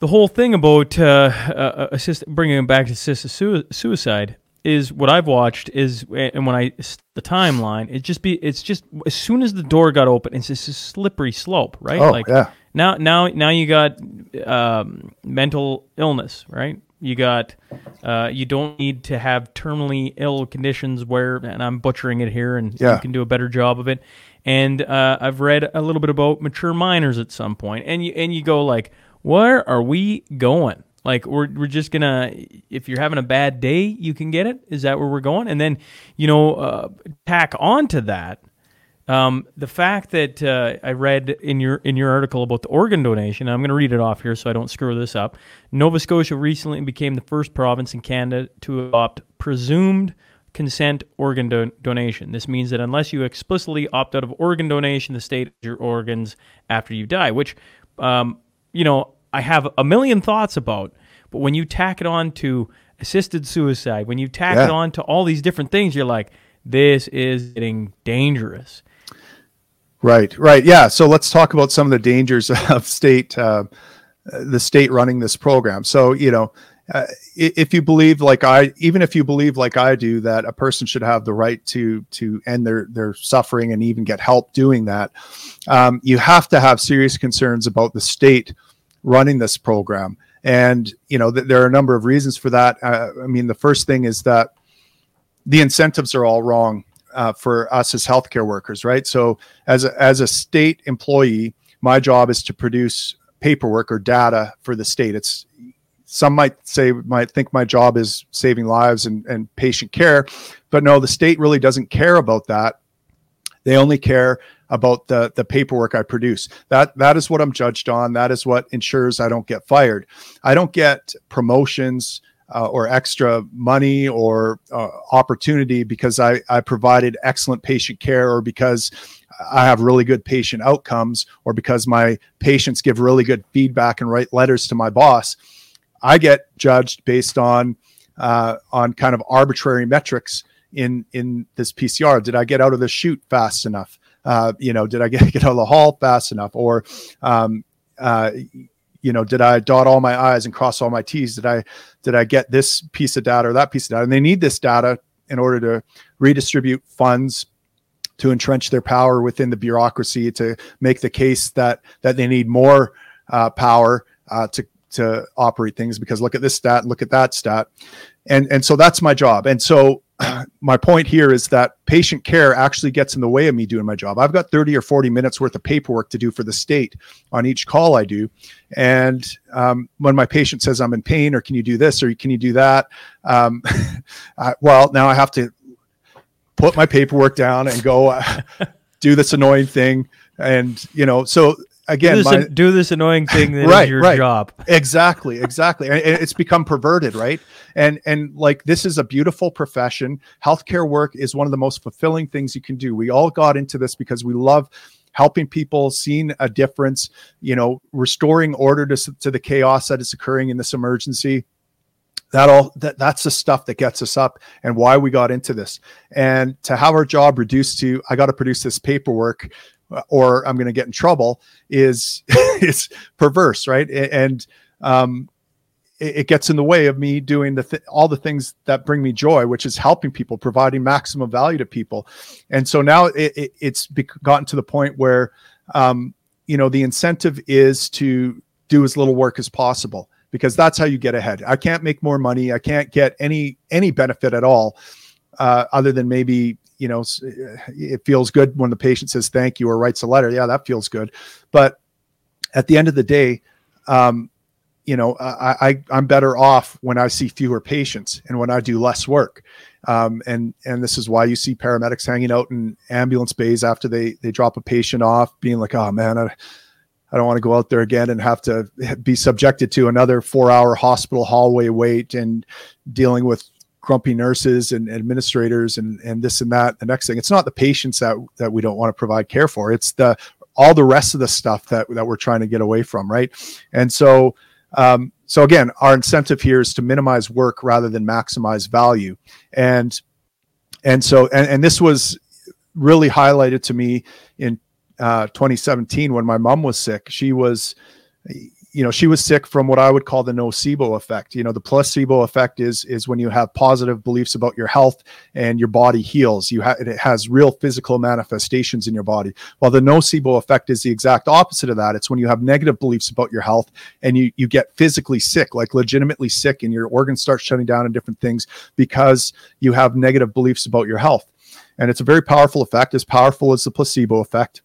G: the whole thing about uh, uh, assist, bringing it back to assisted suicide is what I've watched is, and when I the timeline, it just be it's just as soon as the door got open, it's just a slippery slope, right?
A: Oh, like yeah.
G: now, now, now you got um, mental illness, right? You got uh, you don't need to have terminally ill conditions where, and I'm butchering it here, and yeah. you can do a better job of it. And uh, I've read a little bit about mature minors at some point, and you and you go like, where are we going? Like we're we're just gonna if you're having a bad day, you can get it. Is that where we're going? And then you know uh, tack on to that um, the fact that uh, I read in your in your article about the organ donation. I'm going to read it off here so I don't screw this up. Nova Scotia recently became the first province in Canada to adopt presumed consent organ do- donation. This means that unless you explicitly opt out of organ donation, the state your organs after you die. Which, um, you know, I have a million thoughts about. But when you tack it on to assisted suicide, when you tack yeah. it on to all these different things, you're like, this is getting dangerous.
A: Right, right, yeah. So let's talk about some of the dangers of state, uh, the state running this program. So you know, uh, if you believe like I, even if you believe like I do, that a person should have the right to to end their their suffering and even get help doing that, um, you have to have serious concerns about the state running this program. And you know, th- there are a number of reasons for that. Uh, I mean, the first thing is that the incentives are all wrong uh, for us as healthcare workers, right? So, as a, as a state employee, my job is to produce paperwork or data for the state. It's some might say might think my job is saving lives and, and patient care, but no, the state really doesn't care about that. They only care about the the paperwork I produce. That that is what I'm judged on. That is what ensures I don't get fired. I don't get promotions uh, or extra money or uh, opportunity because I I provided excellent patient care or because I have really good patient outcomes or because my patients give really good feedback and write letters to my boss. I get judged based on uh, on kind of arbitrary metrics in in this PCR. Did I get out of the chute fast enough? Uh, you know, did I get, get out of the hall fast enough? Or, um, uh, you know, did I dot all my I's and cross all my T's? Did I, did I get this piece of data or that piece of data? And they need this data in order to redistribute funds to entrench their power within the bureaucracy to make the case that that they need more uh, power uh, to to operate things because look at this stat look at that stat and and so that's my job and so my point here is that patient care actually gets in the way of me doing my job. I've got 30 or 40 minutes worth of paperwork to do for the state on each call I do. And um, when my patient says I'm in pain, or can you do this, or can you do that? Um, I, well, now I have to put my paperwork down and go uh, do this annoying thing. And, you know, so again
G: do this, my, do this annoying thing that right, is your
A: right.
G: job.
A: Exactly exactly. And it's become perverted right? And and like this is a beautiful profession. Healthcare work is one of the most fulfilling things you can do. We all got into this because we love helping people seeing a difference you know restoring order to, to the chaos that is occurring in this emergency. That all that that's the stuff that gets us up and why we got into this. And to have our job reduced to i got to produce this paperwork or I'm going to get in trouble is it's perverse, right? And um, it, gets in the way of me doing the th- all the things that bring me joy, which is helping people, providing maximum value to people. And so now it, it, it's gotten to the point where um, you know the incentive is to do as little work as possible because that's how you get ahead. I can't make more money. I can't get any any benefit at all, uh, other than maybe you know it feels good when the patient says thank you or writes a letter. Yeah that feels good. But at the end of the day um, you know I, I i'm better off when i see fewer patients and when i do less work. Um, and and this is why you see paramedics hanging out in ambulance bays after they they drop a patient off being like oh man I, I don't want to go out there again and have to be subjected to another four hour hospital hallway wait and dealing with grumpy nurses and administrators and, and this and that. The next thing, it's not the patients that, that we don't want to provide care for. It's the, all the rest of the stuff that, that we're trying to get away from. Right. And so, um, so again, our incentive here is to minimize work rather than maximize value. And, and so, and, and this was really highlighted to me in uh, 2017 when my mom was sick. She was, you know, she was sick from what I would call the nocebo effect. You know, the placebo effect is is when you have positive beliefs about your health and your body heals. You have it has real physical manifestations in your body. While the nocebo effect is the exact opposite of that. It's when you have negative beliefs about your health and you you get physically sick, like legitimately sick, and your organs start shutting down and different things because you have negative beliefs about your health. And it's a very powerful effect, as powerful as the placebo effect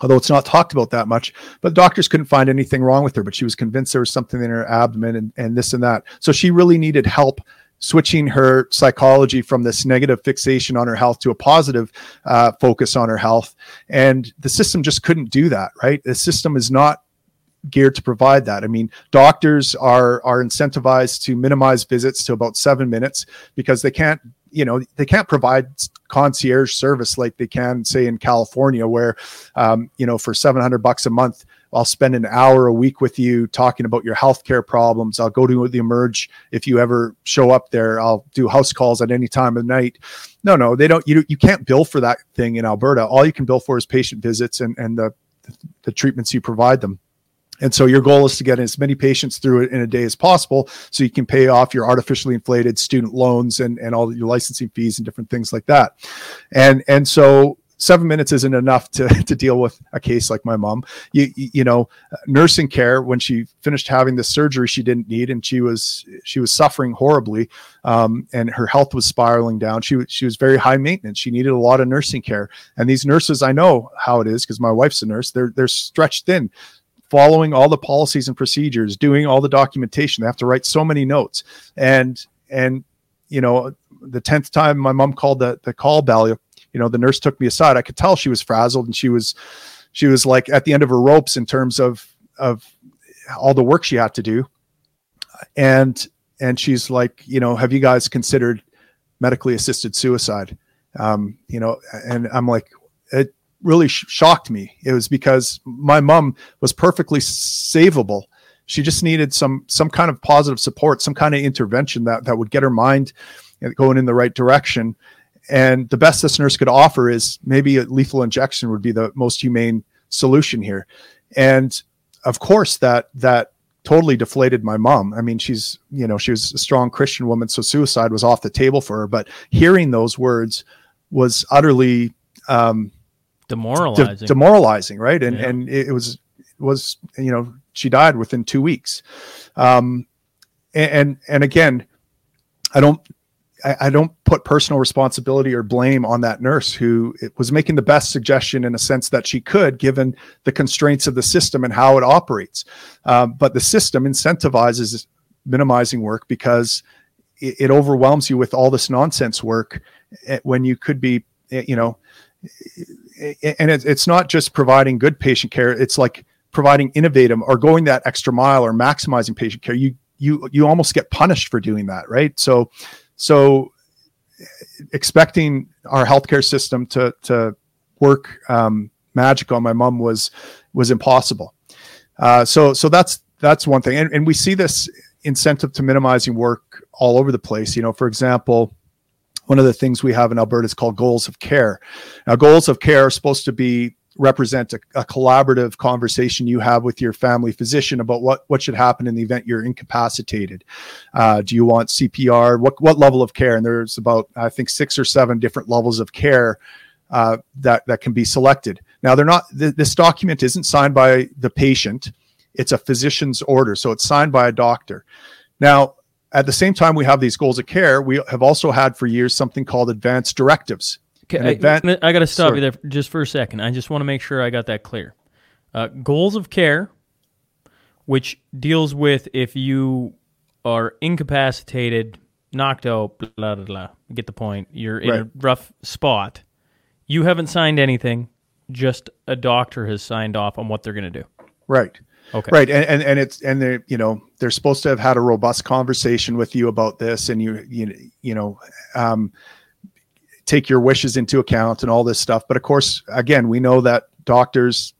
A: although it's not talked about that much. But doctors couldn't find anything wrong with her, but she was convinced there was something in her abdomen and, and this and that. So she really needed help switching her psychology from this negative fixation on her health to a positive uh, focus on her health. And the system just couldn't do that, right? The system is not geared to provide that. I mean, doctors are are incentivized to minimize visits to about seven minutes because they can't you know they can't provide concierge service like they can say in california where um, you know for 700 bucks a month i'll spend an hour a week with you talking about your healthcare problems. I'll go to the emerge. If you ever show up there i'll do house calls at any time of night. No no they don't you, you can't bill for that thing in alberta. All you can bill for is patient visits and and the the treatments you provide them and so your goal is to get as many patients through it in a day as possible so you can pay off your artificially inflated student loans and, and all your licensing fees and different things like that. And and so seven minutes isn't enough to, to deal with a case like my mom. You, you know, nursing care when she finished having the surgery she didn't need, and she was she was suffering horribly, um, and her health was spiraling down. She she was very high maintenance. She needed a lot of nursing care, and these nurses, I know how it is because my wife's a nurse. They're they're stretched thin following all the policies and procedures, doing all the documentation. They have to write so many notes. And and you know, the tenth time my mom called the the call bell, you know, the nurse took me aside. I could tell she was frazzled and she was she was like at the end of her ropes in terms of of all the work she had to do. And and she's like, you know, have you guys considered medically assisted suicide? Um, you know, and I'm like, it, really sh- shocked me. It was because my mom was perfectly savable. She just needed some some kind of positive support, some kind of intervention that that would get her mind going in the right direction. And the best this nurse could offer is maybe a lethal injection would be the most humane solution here. And of course, that that totally deflated my mom. I mean, she's you know she was a strong Christian woman, so suicide was off the table for her. But hearing those words was utterly um,
G: demoralizing
A: de- demoralizing right and yeah. and it was was you know she died within two weeks um and and, and again i don't I, I don't put personal responsibility or blame on that nurse who was making the best suggestion in a sense that she could, given the constraints of the system and how it operates. Um, but the system incentivizes minimizing work because it, it overwhelms you with all this nonsense work eh, when you could be, eh, you know, and it's not just providing good patient care it's like providing innovative or going that extra mile or maximizing patient care. You you you almost get punished for doing that right? So so expecting our healthcare system to to work um, magic on my mom was was impossible. Uh, so so that's that's one thing. And, and we see this incentive to minimizing work all over the place. You know for example one of the things we have in Alberta is called goals of care. Now, goals of care are supposed to be represent a, a, collaborative conversation you have with your family physician about what what should happen in the event you're incapacitated. Uh, do you want CPR? What what level of care? And there's about I think six or seven different levels of care uh, that that can be selected. Now they're not. Th- this document isn't signed by the patient. It's a physician's order, so it's signed by a doctor. Now at the same time, we have these goals of care. We have also had for years something called advanced directives.
G: Okay, I, I got to stop sorry. you there just for a second. I just want to make sure I got that clear. Uh, goals of care, which deals with if you are incapacitated, knocked out, blah, blah, blah. Get the point. You're in right. a rough spot. You haven't signed anything, just a doctor has signed off on what they're going to do.
A: Right.
G: Okay.
A: Right. And, and, and it's, and they're, you know, they're supposed to have had a robust conversation with you about this and you, you, you know, um, take your wishes into account and all this stuff. But of course, again, we know that doctors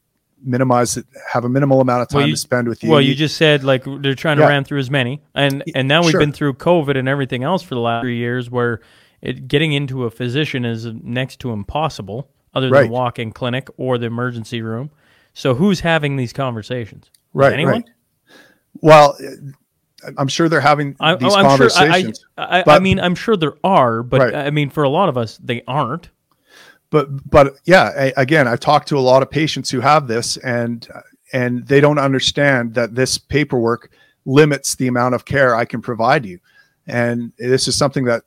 A: minimize it, have a minimal amount of time
G: Well, you-
A: to spend with you.
G: Well, you just said like they're trying to
A: Yeah.
G: ram through as many, and and now we've
A: sure.
G: been through COVID and everything else for the last three years, where it, getting into a physician is next to impossible, other than
A: Right.
G: walk-in clinic or the emergency room. So who's having these conversations?
A: right,
G: anyone?
A: right. Well, I'm sure they're having
G: I, oh,
A: these
G: oh, I'm sure. I,
A: conversations.
G: I, I, I mean, I'm sure there are, but
A: Right.
G: I mean, for a lot of us, they aren't.
A: but but yeah I, again i've talked to a lot of patients who have this and and they don't understand that this paperwork limits the amount of care i can provide you and this is something that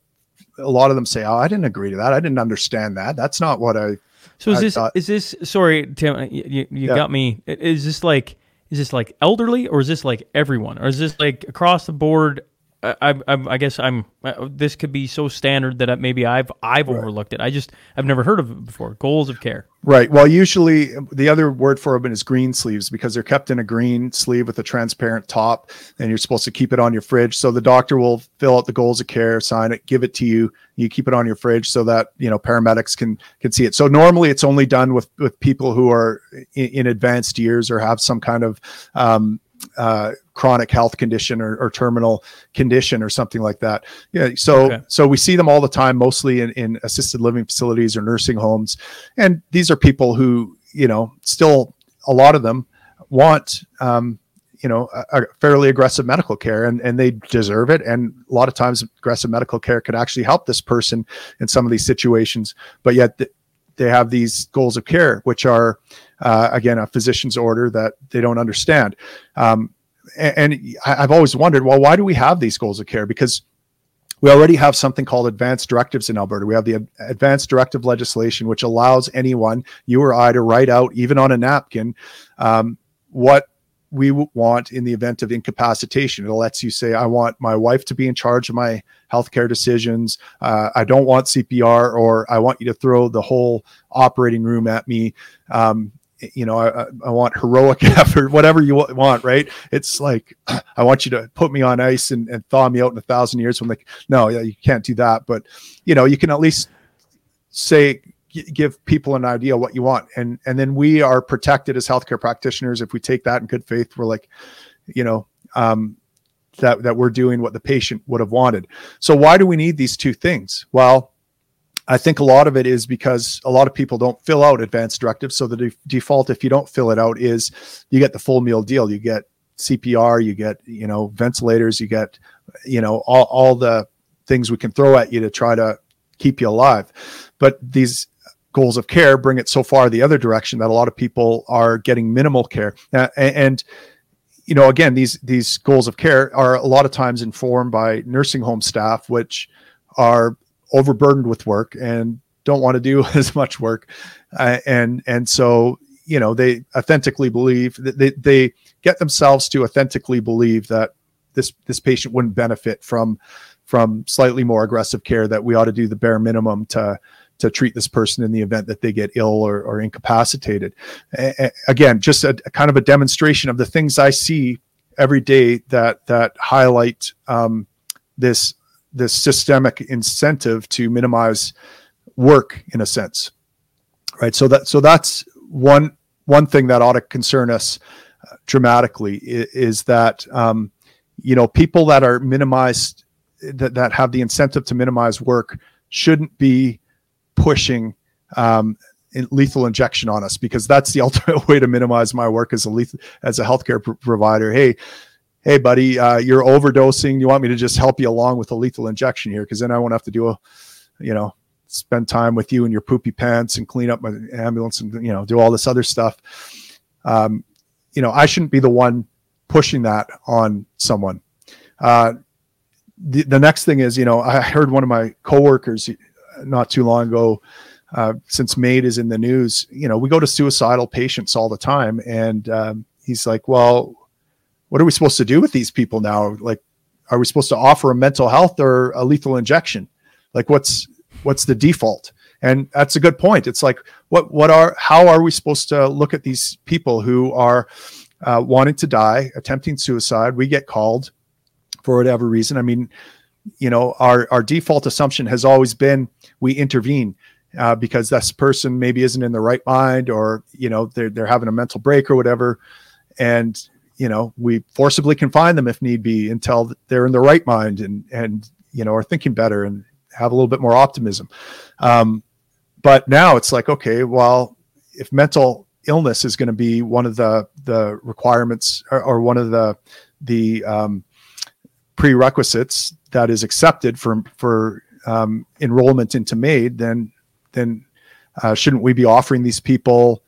A: a lot of them say oh i didn't agree to that i didn't understand that that's not what i
G: So is
A: I
G: this
A: thought-
G: is this sorry Tim you, you, you
A: Yeah.
G: got me is this like is this like elderly or is this like everyone? Or is this like across the board I, I, I guess I'm uh, this could be so standard that maybe I've I've overlooked it. I just I've never heard of it before. Goals of care.
A: Right. Well usually the other word for them is green sleeves because they're kept in a green sleeve with a transparent top and you're supposed to keep it on your fridge. So the doctor will fill out the goals of care sign it give it to you. You keep it on your fridge so that you know paramedics can can see it. So normally it's only done with with people who are in, in advanced years or have some kind of um, uh, chronic health condition or, or terminal condition or something like that. Yeah. So
G: Okay.
A: so we see them all the time, mostly in, in assisted living facilities or nursing homes, and these are people who you know still a lot of them want um, you know a, a fairly aggressive medical care and and they deserve it and a lot of times aggressive medical care could actually help this person in some of these situations but yet th- they have these goals of care which are uh, again a physician's order that they don't understand um, and, I- i've always wondered well why do we have these goals of care because we already have something called advanced directives in Alberta. We have the ad- advanced directive legislation, which allows anyone, you or I, to write out, even on a napkin, um, what we want in the event of incapacitation. It lets you say, I want my wife to be in charge of my healthcare decisions. Uh, I don't want CPR, or I want you to throw the whole operating room at me. Um, you know, I, I- want heroic effort, whatever you want, right? It's like, I want you to put me on ice and, and thaw me out in a thousand years. I'm like, no, yeah, you can't do that. But, you know, you can at least say, give people an idea what you want. And, and then we are protected as healthcare practitioners. If we take that in good faith, we're like, you know, um, that, that we're doing what the patient would have wanted. So why do we need these two things? Well, I think a lot of it is because a lot of people don't fill out advanced directives. So the de- default, if you don't fill it out, is you get the full meal deal. You get CPR, you get you know ventilators, you get you know all, all the things we can throw at you to try to keep you alive. But these goals of care bring it so far the other direction that a lot of people are getting minimal care. Uh, a- and you know again these these goals of care are a lot of times informed by nursing home staff which are overburdened with work and don't want to do as much work. Uh, and and so you know they authentically believe that they, they get themselves to authentically believe that this this patient wouldn't benefit from from slightly more aggressive care that we ought to do the bare minimum to to treat this person in the event that they get ill or, or incapacitated. A- again just a, a kind of a demonstration of the things i see every day that that highlight um, this this systemic incentive to minimize work in a sense right? So that so that's one one thing that ought to concern us uh, dramatically is, is that um, you know people that are minimized that, that have the incentive to minimize work shouldn't be pushing um, lethal injection on us because that's the ultimate way to minimize my work as a lethal as a healthcare pr- provider. Hey hey buddy uh, you're overdosing. You want me to just help you along with a lethal injection here? Because then i won't have to do a you know spend time with you in your poopy pants and clean up my ambulance and you know do all this other stuff. Um, you know i shouldn't be the one pushing that on someone. Uh, the, the next thing is you know i heard one of my coworkers not too long ago uh, since MAID is in the news, you know, we go to suicidal patients all the time. And um, he's like, well, what are we supposed to do with these people now? Like, are we supposed to offer a mental health or a lethal injection? Like, what's what's the default? And that's a good point. It's like, what what are how are we supposed to look at these people who are uh, wanting to die, attempting suicide. We get called for whatever reason. I mean, you know, our our default assumption has always been we intervene uh, because this person maybe isn't in the right mind, or you know, they're they're having a mental break or whatever, and you know, we forcibly confine them if need be until they're in the right mind and and you know are thinking better and have a little bit more optimism. Um, but now it's like, okay, well, if mental illness is going to be one of the the requirements or, or one of the the um, prerequisites that is accepted for for um, enrollment into MAID, then then uh, shouldn't we be offering these people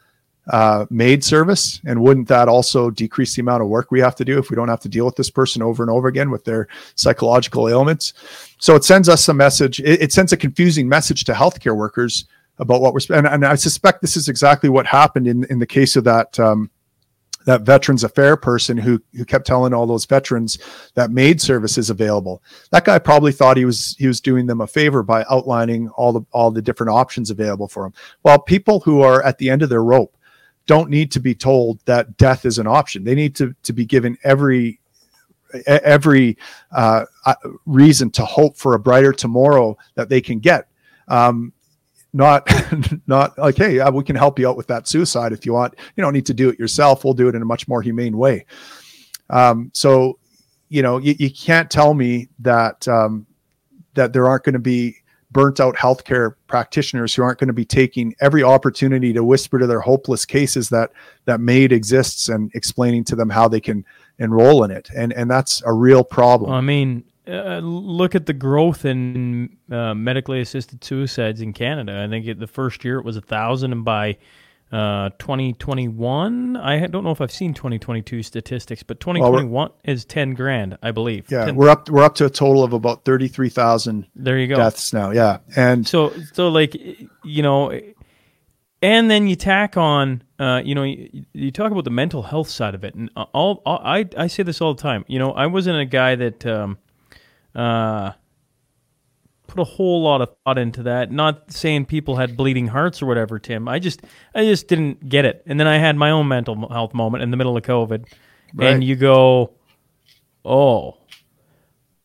A: uh, MAID service? And wouldn't that also decrease the amount of work we have to do if we don't have to deal with this person over and over again with their psychological ailments? So it sends us a message. It, it sends a confusing message to healthcare workers about what we're and, and I suspect this is exactly what happened in in the case of that um, that Veterans Affair person who who kept telling all those veterans that MAID service is available. That guy probably thought he was he was doing them a favor by outlining all the all the different options available for them. Well, people who are at the end of their rope don't need to be told that death is an option. They need to to be given every every uh, uh reason to hope for a brighter tomorrow that they can get. Um, not not like hey uh, we can help you out with that suicide if you want you don't need to do it yourself we'll do it in a much more humane way um, so you know you, you can't tell me that um, that there aren't going to be burnt out healthcare practitioners who aren't going to be taking every opportunity to whisper to their hopeless cases that that MAID exists and explaining to them how they can enroll in it and and that's a real problem
G: i mean uh, look at the growth in uh, medically assisted suicides in Canada. I think it, the first year it was a thousand, and by uh, 2021, I don't know if I've seen 2022 statistics, but 2021 well, is 10 grand, I believe.
A: Yeah,
G: 10,
A: we're up we're up to a total of about 33,000.
G: There you go.
A: Deaths now. Yeah, and
G: so so like you know, and then you tack on, uh, you know, you, you, talk about the mental health side of it, and all, all I I say this all the time. You know, I wasn't a guy that. Um, uh, put a whole lot of thought into that. Not saying people had bleeding hearts or whatever, Tim. I just I just didn't get it. And then I had my own mental health moment in the middle of COVID, right. and you go, oh,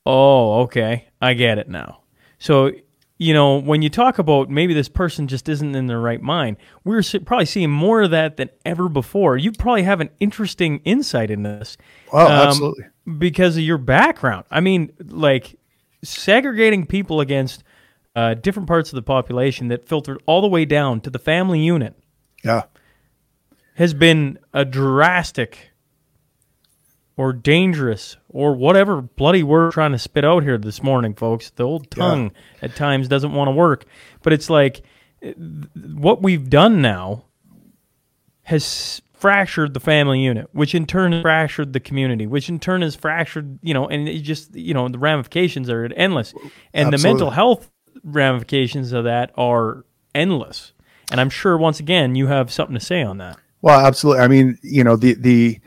G: oh, okay, I get it now. So you know, when you talk about maybe this person just isn't in their right mind, we're probably seeing more of that than ever before. You probably have an interesting insight in this.
A: Oh, um, absolutely
G: because of your background. I mean, like segregating people against uh, different parts of the population that filtered all the way down to the family unit.
A: Yeah.
G: Has been a drastic or dangerous or whatever bloody word trying to spit out here this morning, folks. The old tongue yeah. at times doesn't want to work. But it's like what we've done now has fractured the family unit, which in turn fractured the community, which in turn has fractured, you know, and it just, you know, the ramifications are endless. And Absolutely. the mental health ramifications of that are endless. And I'm sure once again you have something to say on that.
A: Well, absolutely. I mean, you know, the the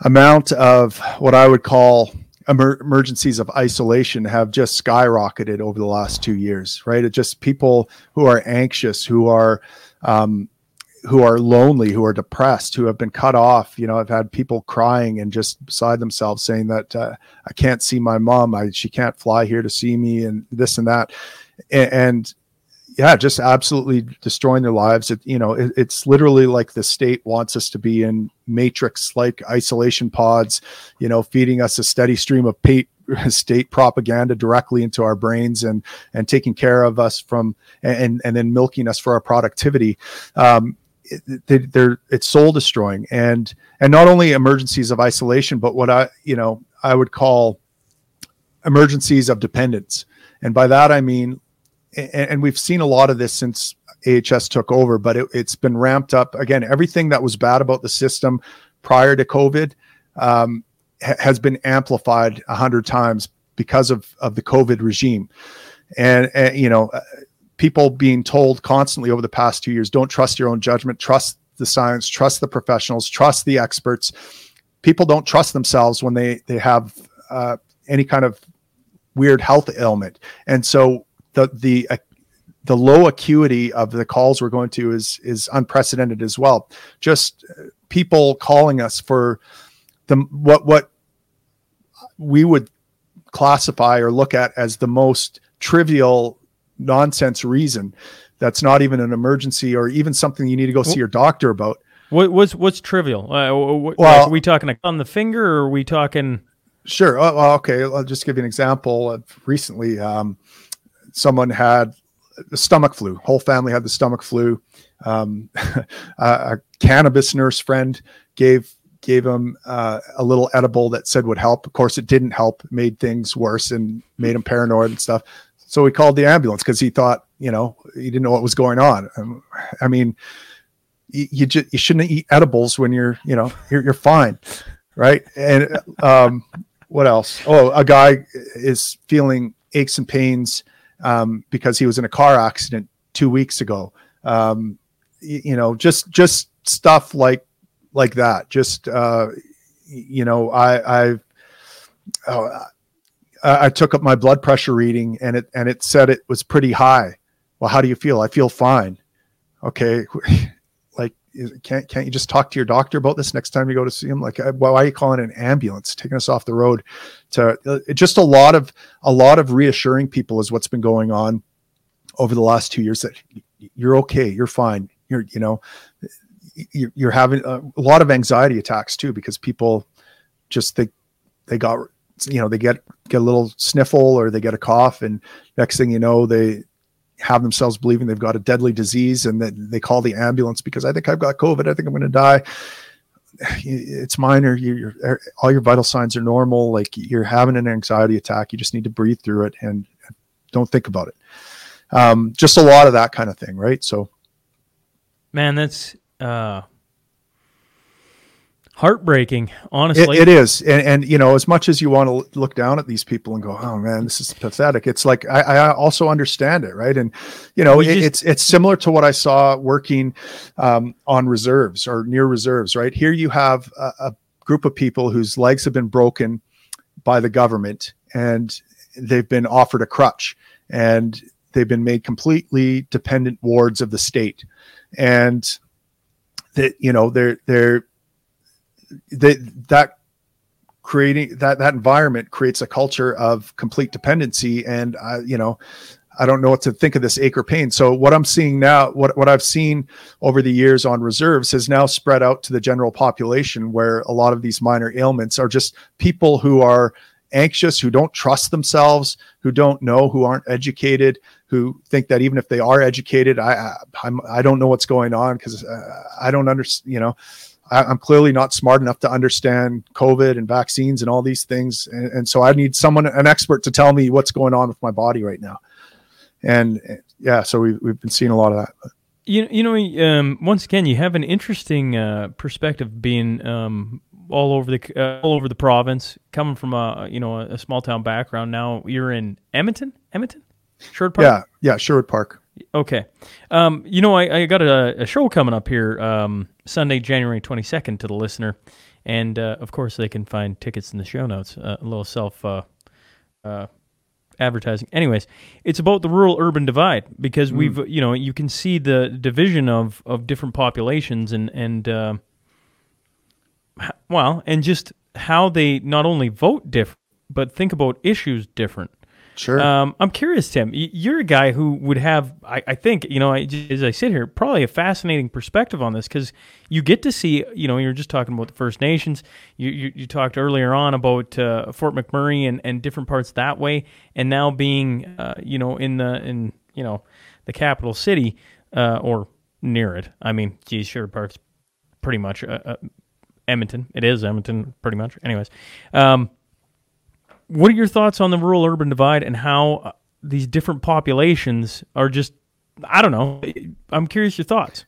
A: amount of what I would call emer- emergencies of isolation have just skyrocketed over the last two years, right? It just people who are anxious, who are um, who are lonely, who are depressed, who have been cut off. You know, I've had people crying and just beside themselves saying that uh, I can't see my mom. I, she can't fly here to see me and this and that. And, and yeah, just absolutely destroying their lives. It, you know, it, it's literally like the state wants us to be in matrix like isolation pods, you know, feeding us a steady stream of state propaganda directly into our brains and and taking care of us from and and then milking us for our productivity um, they, they're it's soul destroying. And and not only emergencies of isolation but what i you know i would call emergencies of dependence. And by that i mean and, and we've seen a lot of this since ahs took over but it, has been ramped up. Again everything that was bad about the system prior to covid um, ha- has been amplified a hundred times because of of the covid regime. And, and you know people being told constantly over the past two years don't trust your own judgment, trust the science, trust the professionals, trust the experts. People don't trust themselves when they they have uh, any kind of weird health ailment, and so the the uh, the low acuity of the calls we're going to is is unprecedented as well. Just people calling us for the what what we would classify or look at as the most trivial nonsense reason that's not even an emergency or even something you need to go see your doctor about.
G: What, what's what's trivial? Uh, what,
A: well,
G: are we talking on the finger, or are we talking?
A: Sure. Oh, okay. I'll just give you an example. Recently, um, someone had the stomach flu. Whole family had the stomach flu. Um, a, a cannabis nurse friend gave gave him uh, a little edible that said would help. Of course, it didn't help. Made things worse and made him paranoid and stuff. So he called the ambulance because he thought, you know, he didn't know what was going on. I mean, you you, ju- you shouldn't eat edibles when you're, you know, you're, you're fine, right? And um, what else? Oh, a guy is feeling aches and pains um, because he was in a car accident two weeks ago. Um, y- you know, just just stuff like like that. Just uh, you know, I I oh, I I took up my blood pressure reading and it and it said it was pretty high. Well, how do you feel? I feel fine. Okay, like can't can't you just talk to your doctor about this next time you go to see him? Like, uh, why are you calling an ambulance, taking us off the road? To uh, just a lot of a lot of reassuring people is what's been going on over the last two years that you're okay, you're fine, you're you know you're, you're having a, a lot of anxiety attacks too because people just think they got you know they get get a little sniffle or they get a cough and next thing you know they have themselves believing they've got a deadly disease and that they call the ambulance because I think I've got COVID. I think I'm going to die. It's minor. You, you're all your vital signs are normal. Like you're having an anxiety attack. You just need to breathe through it and don't think about it. Um, just a lot of that kind of thing, right? So
G: Man, that's uh, heartbreaking.
A: it,
G: Honestly,
A: it is, and, and you know, as much as you want to look down at these people and go, "Oh man, this is pathetic," it's like I, I also understand it, right? And you know, it,
G: just-
A: it's it's similar to what I saw working um, on reserves or near reserves, right? Here you have a, a group of people whose legs have been broken by the government, and they've been offered a crutch, and they've been made completely dependent wards of the state, and that you know they're they're they, that creating that that environment creates a culture of complete dependency and uh, you know i don't know what to think of this acre pain. So what i'm seeing now what, what i've seen over the years on reserves has now spread out to the general population where a lot of these minor ailments are just people who are anxious who don't trust themselves who don't know who aren't educated who think that even if they are educated i I, I'm, I don't know what's going on because uh, i don't understand you know. I, I'm clearly not smart enough to understand COVID and vaccines and all these things, and, and so I need someone, an expert, to tell me what's going on with my body right now. And yeah, so we've we've been seeing a lot of that.
G: you you know, um, once again, you have an interesting uh, perspective being um, all over the uh, all over the province, coming from a you know a small town background. Now you're in Edmonton, Edmonton, Sherwood Park.
A: Yeah, yeah, Sherwood Park.
G: Okay. Um, you know, I, I got a, a show coming up here um, Sunday, January 22nd to the listener. And uh, of course, they can find tickets in the show notes. Uh, a little self uh, uh, advertising. Anyways, it's about the rural urban divide because we've, you know, you can see the division of, of different populations and, and uh, well, and just how they not only vote different, but think about issues different.
A: Sure.
G: Um, I'm curious, Tim. You're a guy who would have, I, I think, you know, I, as I sit here, probably a fascinating perspective on this because you get to see, you know, you're just talking about the First Nations. You you, you talked earlier on about uh, Fort McMurray and, and different parts that way, and now being, uh, you know, in the in you know the capital city uh, or near it. I mean, geez, Sherwood Park's pretty much uh, uh, Edmonton. It is Edmonton, pretty much. Anyways, um, what are your thoughts on the rural urban divide and how uh, these different populations are just I don't know. I'm curious your thoughts.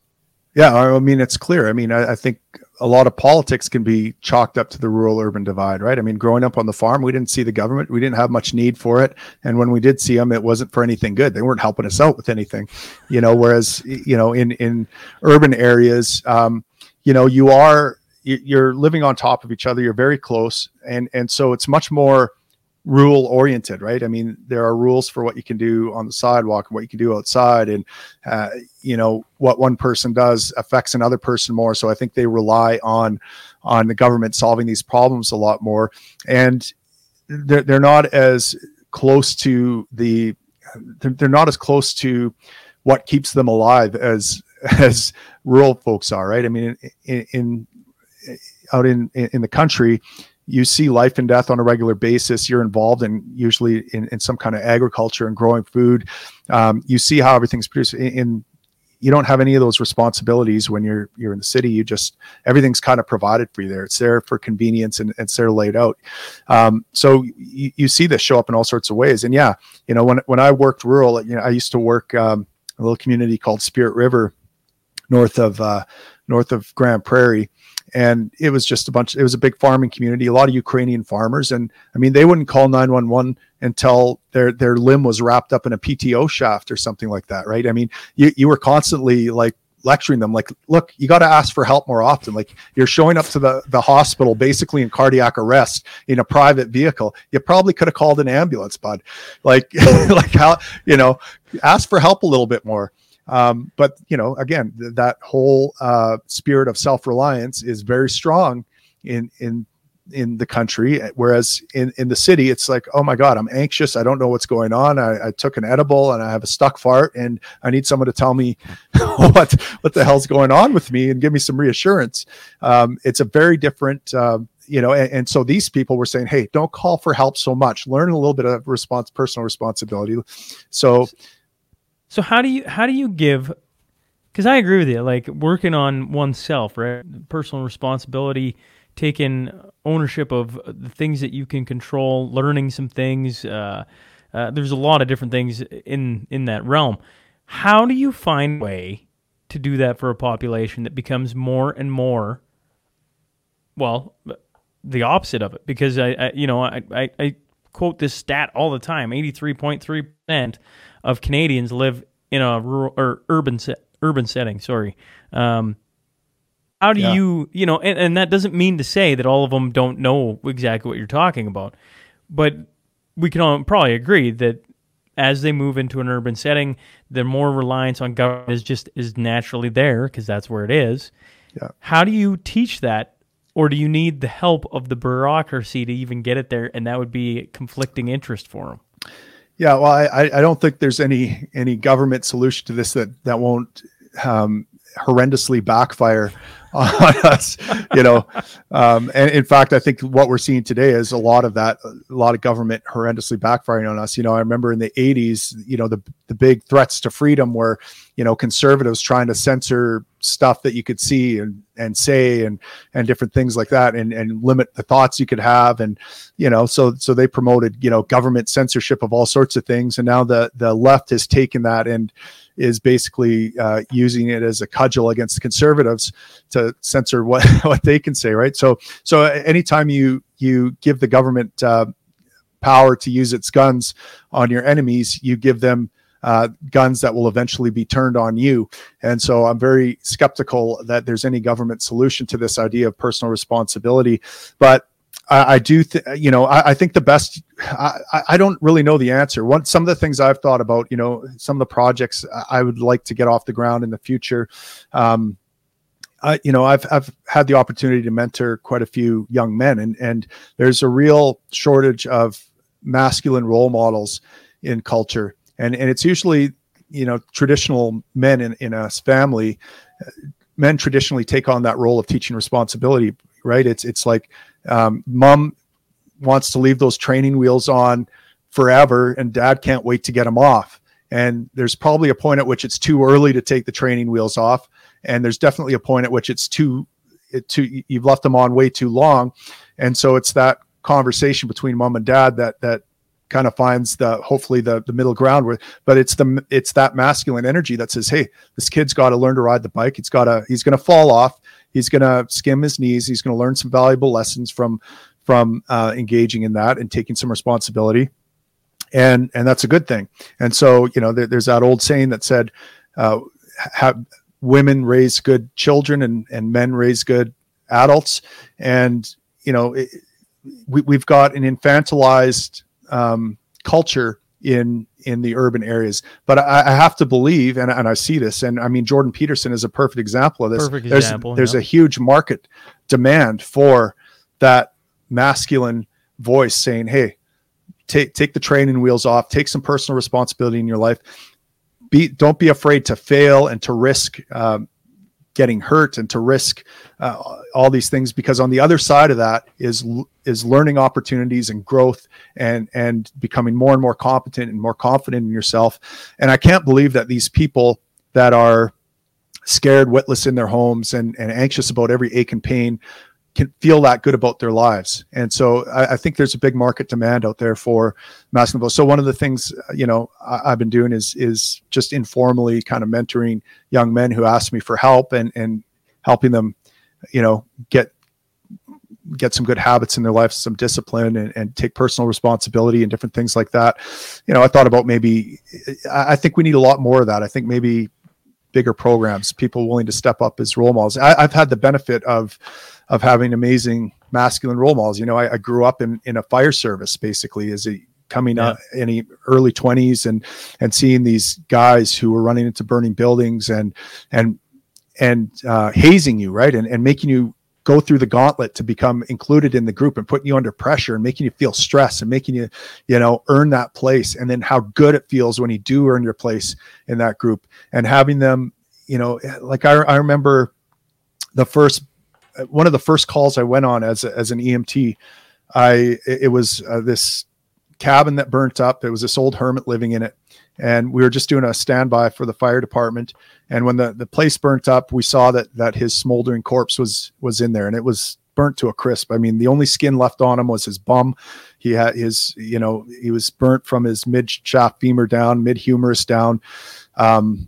A: yeah, I mean, it's clear. I mean, I, I think a lot of politics can be chalked up to the rural urban divide, right? I mean, growing up on the farm, we didn't see the government, we didn't have much need for it, and when we did see them, it wasn't for anything good. They weren't helping us out with anything, you know. Whereas, you know, in in urban areas, um, you know, you are you're living on top of each other. You're very close, and and so it's much more rule oriented, right? I mean, there are rules for what you can do on the sidewalk and what you can do outside, and uh, you know what one person does affects another person more. So I think they rely on on the government solving these problems a lot more, and they're they're not as close to the they're, they're not as close to what keeps them alive as as rural folks are, right? I mean, in, in out in in the country you see life and death on a regular basis. You're involved in usually in, in some kind of agriculture and growing food. Um, you see how everything's produced in, in, you don't have any of those responsibilities when you're you're in the city. You just everything's kind of provided for you there. It's there for convenience and, it's there laid out. Um, so you, you, see this show up in all sorts of ways. And yeah, you know when when I worked rural, you know I used to work um, a little community called Spirit River, north of uh, north of Grande Prairie, and it was just a bunch it was a big farming community a lot of ukrainian farmers. And i mean they wouldn't call 911 until their their limb was wrapped up in a pto shaft or something like that right? I mean you, you were constantly like lecturing them like look you got to ask for help more often. Like you're showing up to the the hospital basically in cardiac arrest in a private vehicle. You probably could have called an ambulance bud. Like like how you know ask for help a little bit more um, but you know, again, th- that whole uh, spirit of self-reliance is very strong in in in the country. Whereas in in the city it's like oh my god i'm anxious. I don't know what's going on. I, I, took an edible and i have a stuck fart and i need someone to tell me what what the hell's going on with me and give me some reassurance. Um, it's a very different uh, you know and, and, so these people were saying hey don't call for help so much. Learn a little bit of response personal responsibility. So
G: so how do you how do you give? Because I agree with you. Like working on oneself, right? Personal responsibility, taking ownership of the things that you can control, learning some things. Uh, uh, there's a lot of different things in in that realm. How do you find a way to do that for a population that becomes more and more, well, the opposite of it? Because I, I you know, I, I, I quote this stat all the time: eighty three point three percent of Canadians live in a rural or urban set, urban setting. Sorry. Um, how do yeah. you, you know, and, and that doesn't mean to say that all of them don't know exactly what you're talking about, but we can all probably agree that as they move into an urban setting, the more reliance on government is just is naturally there because that's where it is. Yeah. How do you teach that, or do you need the help of the bureaucracy to even get it there? And that would be a conflicting interest for them.
A: Yeah, well, I, I don't think there's any any government solution to this that that won't um, horrendously backfire on us, you know. Um, and in fact, I think what we're seeing today is a lot of that, a lot of government horrendously backfiring on us. You know, I remember in the '80s, you know, the the big threats to freedom were, you know, conservatives trying to censor stuff that you could see and and say and and different things like that and and limit the thoughts you could have and you know so so they promoted you know government censorship of all sorts of things and now the the left has taken that and is basically uh, using it as a cudgel against conservatives to censor what what they can say, right? So so anytime you you give the government uh, power to use its guns on your enemies, you give them uh, guns that will eventually be turned on you. And so I'm very skeptical that there's any government solution to this idea of personal responsibility. But I, I do, th- you know, I, I, think the best. I, I don't really know the answer. One, some of the things I've thought about, you know, some of the projects I would like to get off the ground in the future. Um, I, you know, I've I've had the opportunity to mentor quite a few young men, and and there's a real shortage of masculine role models in culture, and and it's usually you know traditional men in in a family. Men traditionally take on that role of teaching responsibility, right? It's it's like um, mom wants to leave those training wheels on forever, and dad can't wait to get them off. And there's probably a point at which it's too early to take the training wheels off, and there's definitely a point at which it's too it too you've left them on way too long, and so it's that conversation between mom and dad that that kind of finds the hopefully the the middle ground where but it's the it's that masculine energy that says hey this kid's got to learn to ride the bike. He's got to he's going to fall off. He's going to skim his knees. He's going to learn some valuable lessons from from uh, engaging in that and taking some responsibility. And and that's a good thing. And so you know there, there's that old saying that said uh, have women raise good children and and men raise good adults. And you know it, we, we've got an infantilized um, culture in in the urban areas. But I, I have to believe, and, and I see this, and I mean Jordan Peterson is a perfect example of this.
G: Perfect
A: there's
G: example,
A: there's
G: yeah.
A: a huge market demand for that masculine voice saying, "Hey, take take the training wheels off, take some personal responsibility in your life. Be don't be afraid to fail and to risk." Um, getting hurt and to risk uh, all these things because on the other side of that is is learning opportunities and growth and and becoming more and more competent and more confident in yourself. And i can't believe that these people that are scared witless in their homes and, and anxious about every ache and pain can feel that good about their lives. And so I, I think there's a big market demand out there for masculine. So one of the things, uh, you know, I, have been doing is, is just informally kind of mentoring young men who ask me for help and, and helping them, you know, get, get some good habits in their life, some discipline and, and take personal responsibility and different things like that. You know, I thought about maybe, I think we need a lot more of that. I think maybe bigger programs, people willing to step up as role models. I, have had the benefit of of having amazing masculine role models. You know, I, I grew up in in a fire service basically as a coming yeah. up in the early 20s and and seeing these guys who were running into burning buildings and and and uh, hazing you right and, and making you go through the gauntlet to become included in the group and putting you under pressure and making you feel stress and making you you know earn that place and then how good it feels when you do earn your place in that group and having them you know like i, I remember the first one of the first calls i went on as, as an emt i it was uh, this cabin that burnt up. There was this old hermit living in it. And we were just doing a standby for the fire department. And when the, the place burnt up we saw that that his smoldering corpse was was in there. And it was burnt to a crisp. I mean the only skin left on him was his bum. He had his you know he was burnt from his mid shaft femur down mid humerus down. Um,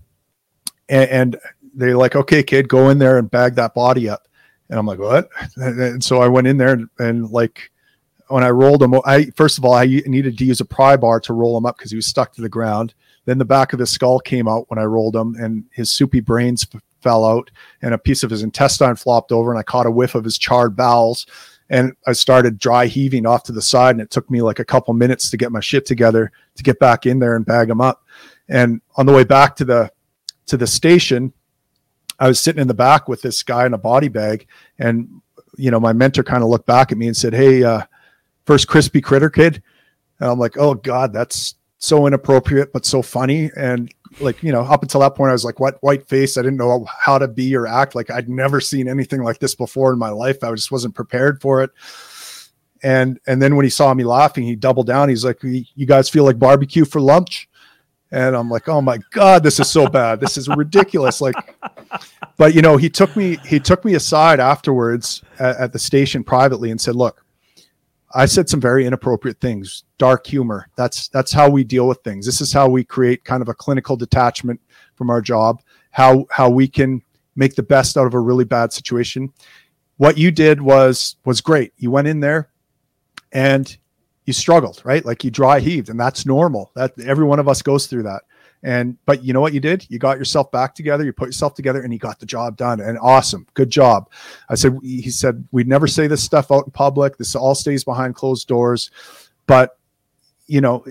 A: and, and they're like okay kid go in there and bag that body up and i'm like what and so i went in there and, and like when I rolled him, I first of all I needed to use a pry bar to roll him up because he was stuck to the ground. Then the back of his skull came out when I rolled him, and his soupy brains f- fell out, and a piece of his intestine flopped over, and I caught a whiff of his charred bowels. And I started dry heaving off to the side, and it took me like a couple minutes to get my shit together to get back in there and bag him up. And on the way back to the to the station, I was sitting in the back with this guy in a body bag, and you know my mentor kind of looked back at me and said, "Hey." Uh, first crispy critter kid. And I'm like, oh God, that's so inappropriate, but so funny. And like, you know, up until that point, I was like, what white face? I didn't know how to be or act. Like I'd never seen anything like this before in my life. I just wasn't prepared for it. And and then when he saw me laughing, he doubled down. He's like, you guys feel like barbecue for lunch? And I'm like, oh my God, this is so bad. This is ridiculous. Like, but you know, he took me, he took me aside afterwards at, at the station privately and said, look, I said some very inappropriate things, dark humor. That's that's how we deal with things. This is how we create kind of a clinical detachment from our job. How how we can make the best out of a really bad situation. What you did was was great. You went in there and you struggled, right? Like you dry heaved, and that's normal. That every one of us goes through that. And but you know what you did? You got yourself back together, you put yourself together, and you got the job done. And awesome, good job. I said he said we'd never say this stuff out in public. This all stays behind closed doors, but you know,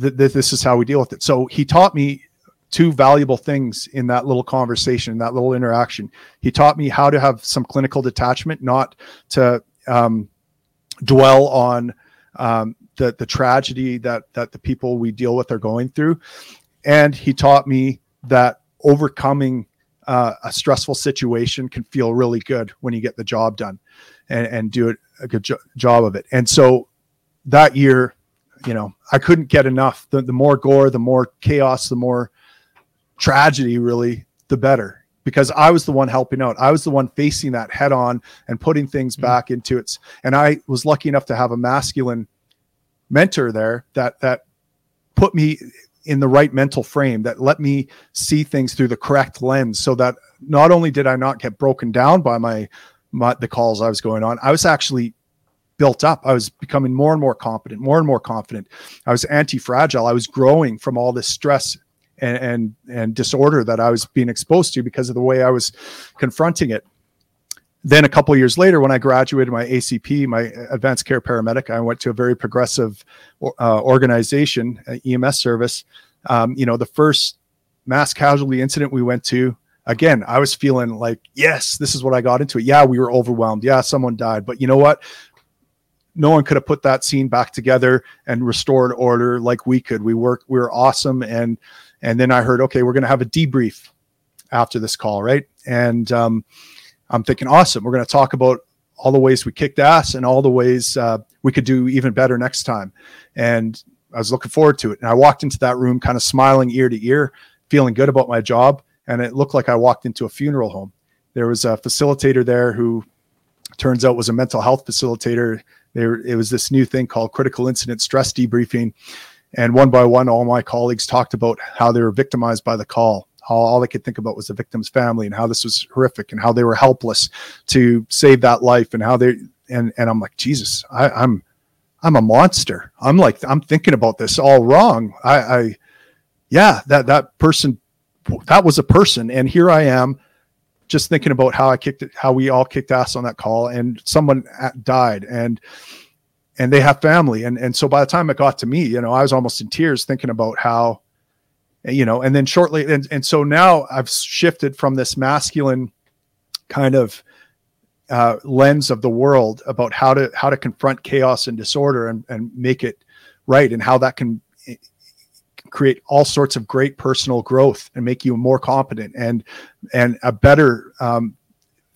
A: th- th- this is how we deal with it. So he taught me two valuable things in that little conversation, that little interaction. He taught me how to have some clinical detachment, not to um, dwell on um, the the tragedy that that the people we deal with are going through, and he taught me that overcoming uh, a stressful situation can feel really good when you get the job done and, and do it a good jo- job of it. And so that year, you know, I couldn't get enough. The, the more gore, the more chaos, the more tragedy, really, the better. Because I was the one helping out. I was the one facing that head on and putting things mm-hmm. back into its. And I was lucky enough to have a masculine mentor there that that put me in the right mental frame that let me see things through the correct lens so that not only did I not get broken down by my, my the calls I was going on, I was actually built up. I was becoming more and more competent, more and more confident. I was anti-fragile. I was growing from all this stress and, and and disorder that I was being exposed to because of the way I was confronting it. then a couple years later, when I graduated my ACP, my advanced care paramedic, I went to a very progressive uh, organization, uh, EMS service. Um, you know, the first mass casualty incident we went to, again, I was feeling like, yes, this is what I got into. It. Yeah, we were overwhelmed. Yeah, someone died, but you know what? No one could have put that scene back together and restored order like we could. We worked. We were awesome, and and then I heard, okay, we're going to have a debrief after this call, right? And um, I'm thinking, awesome. We're going to talk about all the ways we kicked ass and all the ways uh, we could do even better next time. And I was looking forward to it. And I walked into that room kind of smiling ear to ear, feeling good about my job. And it looked like I walked into a funeral home. There was a facilitator there who turns out was a mental health facilitator. There, it was this new thing called critical incident stress debriefing. And one by one, all my colleagues talked about how they were victimized by the call. All, all they could think about was the victim's family and how this was horrific and how they were helpless to save that life and how they and and I'm like Jesus I, I'm I'm a monster. I'm like I'm thinking about this all wrong. I, I yeah that that person that was a person. And here I am just thinking about how I kicked it, how we all kicked ass on that call, and someone died, and and they have family, and and so by the time it got to me, you know, I was almost in tears thinking about how you know, and then shortly, and, and so now I've shifted from this masculine kind of uh, lens of the world about how to how to confront chaos and disorder and, and make it right, and how that can eh, create all sorts of great personal growth and make you more competent and and a better um,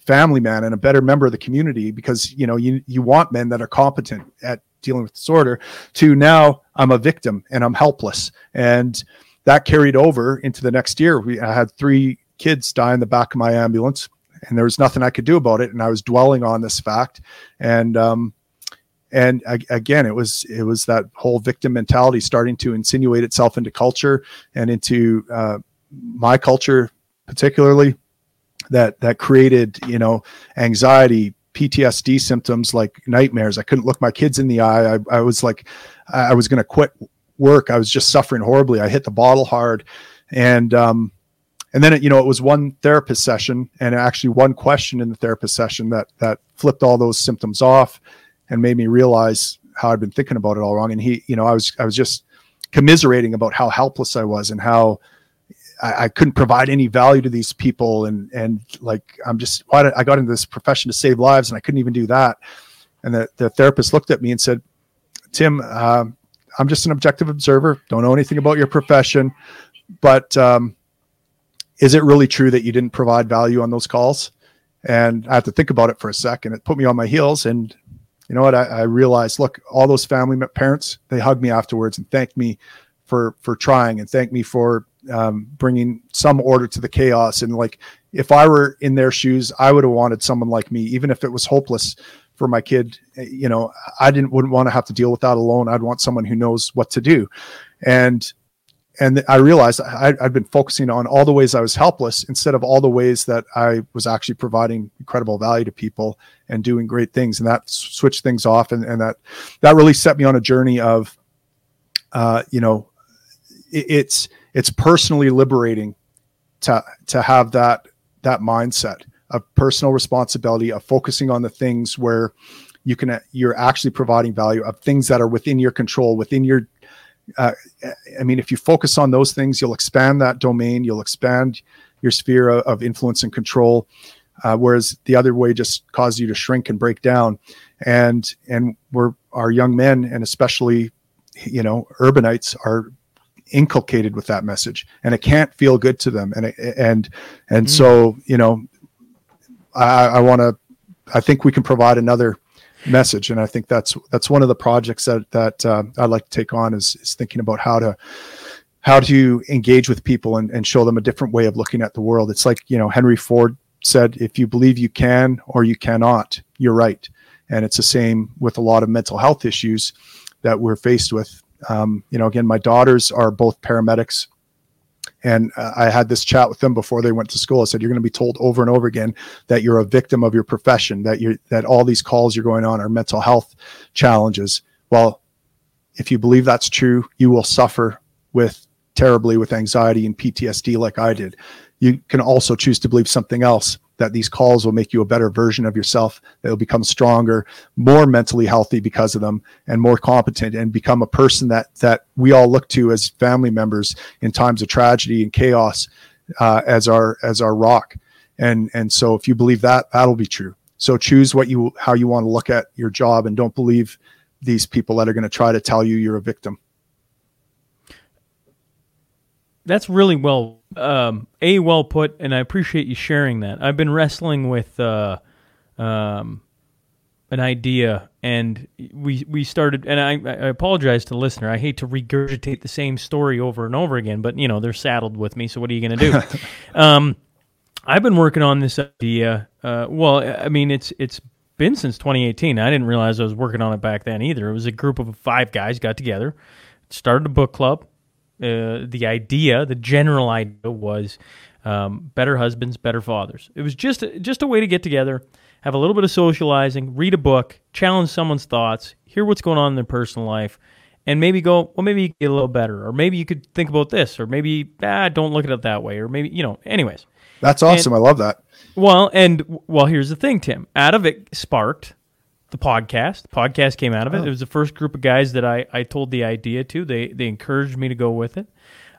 A: family man and a better member of the community because you know you you want men that are competent at dealing with disorder to now I'm a victim and I'm helpless and that carried over into the next year. We I had three kids die in the back of my ambulance, and there was nothing I could do about it. And I was dwelling on this fact, and um, and again, it was it was that whole victim mentality starting to insinuate itself into culture and into uh, my culture, particularly that that created you know anxiety PTSD symptoms like nightmares. I couldn't look my kids in the eye. I, I was like, I was going to quit work. I was just suffering horribly. I hit the bottle hard, and um, and then it, you know it was one therapist session and actually one question in the therapist session that that flipped all those symptoms off and made me realize how I'd been thinking about it all wrong. And he, you know, I was I was just commiserating about how helpless I was and how I, I couldn't provide any value to these people and and like I'm just why did, I got into this profession to save lives and I couldn't even do that. And the, the therapist looked at me and said, Tim, um, I'm just an objective observer. Don't know anything about your profession, but um, is it really true that you didn't provide value on those calls? And I had to think about it for a second. It put me on my heels, and you know what? I, I realized, look, all those family parents they hugged me afterwards and thanked me for for trying and thanked me for um, bringing some order to the chaos. And like, if I were in their shoes, I would have wanted someone like me, even if it was hopeless for my kid. You know i didn't wouldn't want to have to deal with that alone. I'd want someone who knows what to do. And and i realized I, i'd been focusing on all the ways i was helpless instead of all the ways that i was actually providing incredible value to people and doing great things. And that switched things off and, and that that really set me on a journey of uh, you know it, it's it's personally liberating to to have that that mindset of personal responsibility of focusing on the things where you can you're actually providing value of things that are within your control within your uh, i mean if you focus on those things you'll expand that domain you'll expand your sphere of influence and control uh, whereas the other way just causes you to shrink and break down. And and we're our young men and especially you know urbanites are inculcated with that message and it can't feel good to them and and and mm. so you know I, I want to. I think we can provide another message, and I think that's that's one of the projects that that uh, I'd like to take on is, is thinking about how to how to engage with people and, and show them a different way of looking at the world. It's like you know Henry Ford said, "If you believe you can or you cannot, you're right." And it's the same with a lot of mental health issues that we're faced with. Um, you know, again, my daughters are both paramedics and uh, I had this chat with them before they went to school. I said, "You're going to be told over and over again that you're a victim of your profession. That you that all these calls you're going on are mental health challenges." Well, if you believe that's true, you will suffer with terribly with anxiety and PTSD, like I did. You can also choose to believe something else. That these calls will make you a better version of yourself that you'll become stronger more mentally healthy because of them and more competent and become a person that that we all look to as family members in times of tragedy and chaos uh, as our as our rock. And and so if you believe that that'll be true. So choose what you how you want to look at your job and don't believe these people that are going to try to tell you you're a victim
G: that's really well um, a well put, and I appreciate you sharing that. I've been wrestling with uh, um, an idea, and we we started. And I, I apologize to the listener. I hate to regurgitate the same story over and over again, but you know they're saddled with me. So what are you going to do? um, I've been working on this idea. Uh, well, I mean it's it's been since 2018. I didn't realize I was working on it back then either. It was a group of five guys got together, started a book club uh, the idea, the general idea was um, better husbands, better fathers. It was just just a way to get together, have a little bit of socializing, read a book, challenge someone's thoughts, hear what's going on in their personal life, and maybe go, well, maybe you get a little better, or maybe you could think about this, or maybe ah, don't look at it that way, or maybe you know. Anyways,
A: that's awesome. And, I love that.
G: Well, and well, here's the thing, Tim. Out of it sparked the podcast. The podcast came out of it. Oh. It was the first group of guys that I, I told the idea to. They they encouraged me to go with it.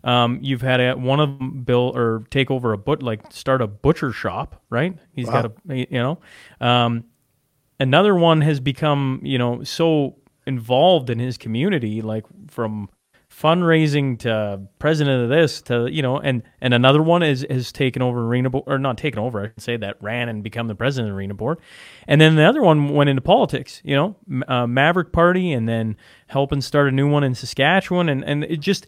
G: Um, you've had a, one of them build or take over a but like start a butcher shop, right? He's wow. got a you know. Um, another one has become you know so involved in his community, like from fundraising to president of this to you know and and another one is has taken over arena board or not taken over i should say that ran and become the president of arena board. And then the other one went into politics you know uh, maverick party and then helping start a new one in saskatchewan. And and it just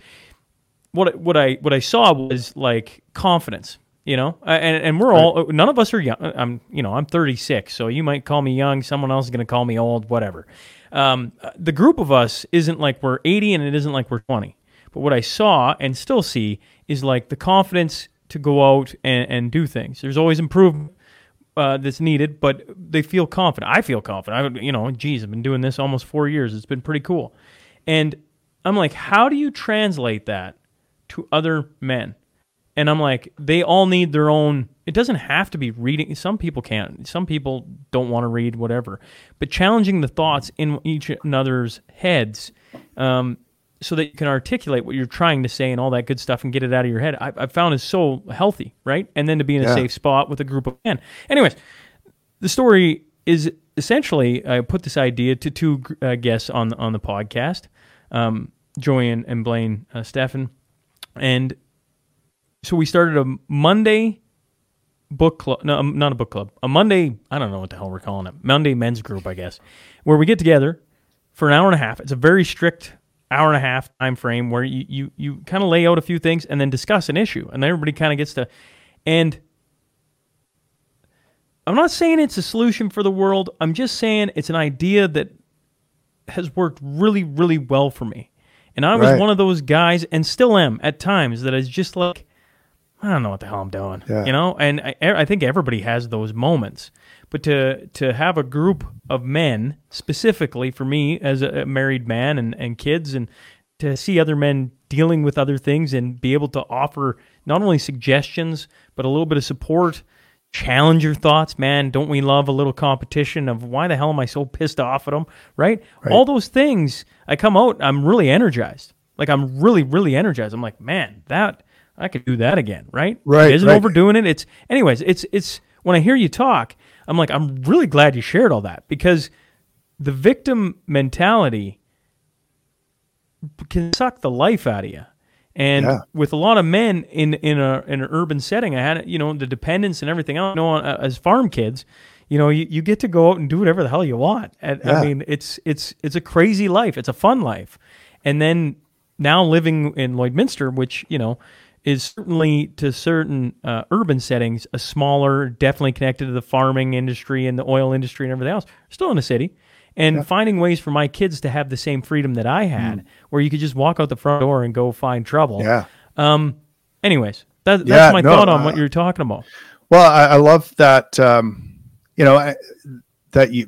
G: what what i what i saw was like confidence you know? And and we're all none of us are young i'm you know i'm 36 so you might call me young someone else is going to call me old whatever um, the group of us isn't like we're 80 and it isn't like we're 20. But what I saw and still see is like the confidence to go out and, and do things. There's always improvement uh, that's needed, but they feel confident. I feel confident. I, you know, geez, I've been doing this almost four years. It's been pretty cool. And I'm like, how do you translate that to other men? And I'm like, they all need their own. It doesn't have to be reading. Some people can't. Some people don't want to read, whatever. But challenging the thoughts in each another's heads, um, so that you can articulate what you're trying to say and all that good stuff and get it out of your head. I, I found is so healthy, right? And then to be in a yeah. safe spot with a group of men. Anyways, the story is essentially I put this idea to two uh, guests on on the podcast, um, Joanne and Blaine uh, Steffen, and so we started a Monday book club. No, um, not a book club. A Monday. I don't know what the hell we're calling it. Monday men's group, I guess, where we get together for an hour and a half. It's a very strict hour and a half time frame where you you you kind of lay out a few things and then discuss an issue, and everybody kind of gets to. And I'm not saying it's a solution for the world. I'm just saying it's an idea that has worked really, really well for me. And I was right. one of those guys, and still am at times, that is just like I don't know what the hell I'm doing. Yeah. You know, and I, I think everybody has those moments. But to to have a group of men, specifically for me as a married man and, and kids, and to see other men dealing with other things and be able to offer not only suggestions but a little bit of support, challenge your thoughts, man. Don't we love a little competition of why the hell am I so pissed off at them, right? right? All those things. I come out, I'm really energized. Like I'm really, really energized. I'm like, man, that I could do that again, right?
A: Right.
G: Isn't
A: right.
G: overdoing it. It's anyways. It's it's when I hear you talk, I'm like, I'm really glad you shared all that because the victim mentality can suck the life out of you. And yeah. with a lot of men in in a in an urban setting, I had you know the dependence and everything else. You know, uh, as farm kids, you know, you, you get to go out and do whatever the hell you want. And, yeah. I mean, it's it's it's a crazy life. It's a fun life. And then now living in Lloydminster, which you know is certainly to certain uh, urban settings a smaller, definitely connected to the farming industry and the oil industry and everything else. Still in the city, and yeah. finding ways for my kids to have the same freedom that I had, mm. where you could just walk out the front door and go find trouble.
A: Yeah.
G: Um. Anyways, that, that's yeah, my no, thought on uh, what you're talking about.
A: Well, I, I love that. Um, you know. I, that you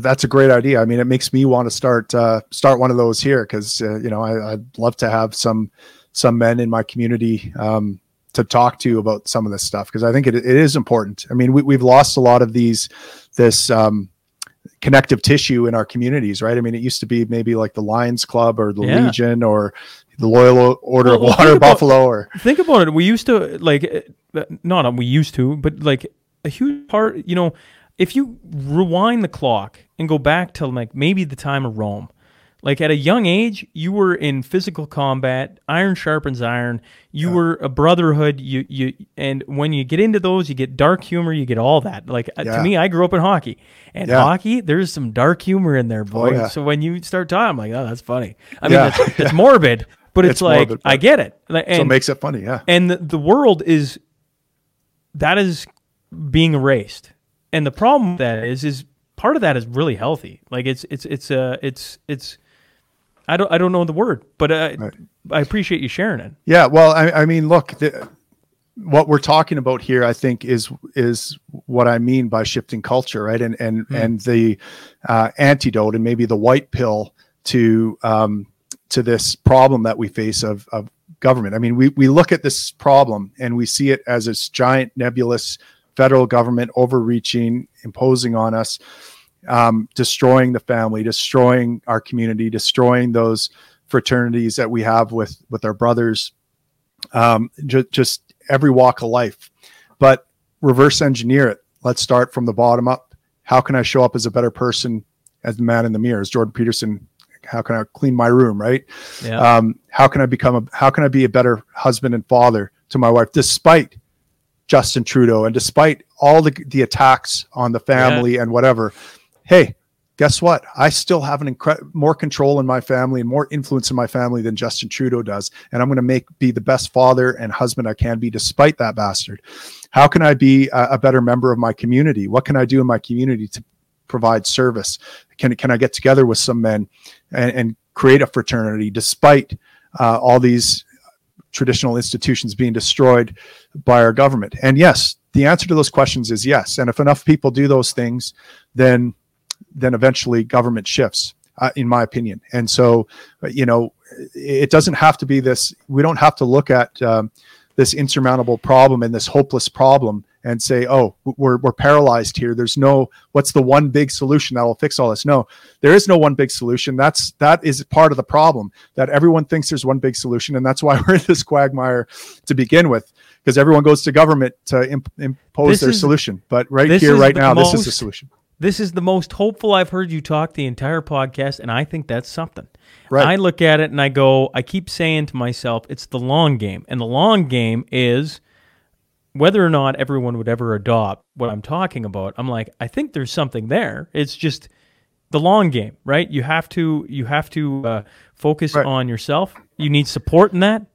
A: that's a great idea. I mean, it makes me want to start uh, start one of those here because uh, you know I, would love to have some some men in my community um, to talk to you about some of this stuff because I think it, it is important. I mean, we, we've lost a lot of these this um, connective tissue in our communities, right? I mean, it used to be maybe like the Lions Club or the
G: Yeah.
A: Legion or the Loyal Order
G: Well,
A: of
G: well,
A: Water
G: about-
A: Buffalo or
G: think about it. We used to like, uh, not we used to, but like a huge part. You know, if you rewind the clock and go back to like maybe the time of Rome, like at a young age, you were in physical combat. Iron sharpens iron. You were a brotherhood. You you and when you get into those, you get dark humor. You get all that. Like uh,
A: Yeah.
G: to me, I grew up in hockey, and
A: Yeah.
G: hockey, there's some dark humor in there, boy.
A: yeah.
G: So when you start talking, I'm like, oh, that's funny. I mean,
A: Yeah.
G: it's, it's morbid, but it's,
A: It's
G: like
A: morbid,
G: I get it. Like,
A: so it makes it funny. Yeah.
G: and the, the world is that is being erased and the problem with that is is part of that is really healthy like it's it's it's uh it's it's i don't i don't know the word but uh,
A: Right.
G: i appreciate you sharing it
A: Yeah, well, I, I mean, look, the, what we're talking about here, I think, is is what I mean by shifting culture, right? And and and the uh, antidote, and maybe the white pill to um, to this problem that we face of of government. I mean, we we look at this problem and we see it as this giant nebulous federal government overreaching, imposing on us, um, destroying the family, destroying our community, destroying those fraternities that we have with with our brothers um, ju- just every walk of life. But reverse engineer it. Let's start from the bottom up. How can I show up as a better person as the man in the mirror? As Jordan Peterson, how can I clean my room? Right?
G: yeah
A: Um, how can I become a? How can I be a better husband and father to my wife, despite Justin Trudeau and despite all the the attacks on the family and whatever? Hey, guess what? I still have an incre- more control in my family and more influence in my family than Justin Trudeau does, and I'm going to make be the best father and husband I can be, despite that bastard. How can I be a, a better member of my community? What can I do in my community to provide service? Can can I get together with some men and, and create a fraternity, despite uh, all these traditional institutions being destroyed by our government? And yes, the answer to those questions is yes. And if enough people do those things, then then eventually government shifts, uh, in my opinion. And so, uh, you know, it doesn't have to be this. We don't have to look at um, this insurmountable problem and this hopeless problem and say, "Oh, we're we're paralyzed here." There's no what's the one big solution that will fix all this? No, there is no one big solution. That's that is part of the problem that everyone thinks there's one big solution, and that's why we're in this quagmire to begin with. Because everyone goes to government to imp- impose
G: This
A: their
G: is-
A: solution, but right here, right now, this is the solution.
G: This is the most hopeful i've heard you talk the entire podcast and i think that's something
A: Right.
G: i look at it and i go i keep saying to myself it's the long game and the long game is whether or not everyone would ever adopt what I'm talking about, I'm like, I think there's something there. It's just the long game, right? You have to you have to uh, focus
A: Right.
G: on yourself. You need support in that.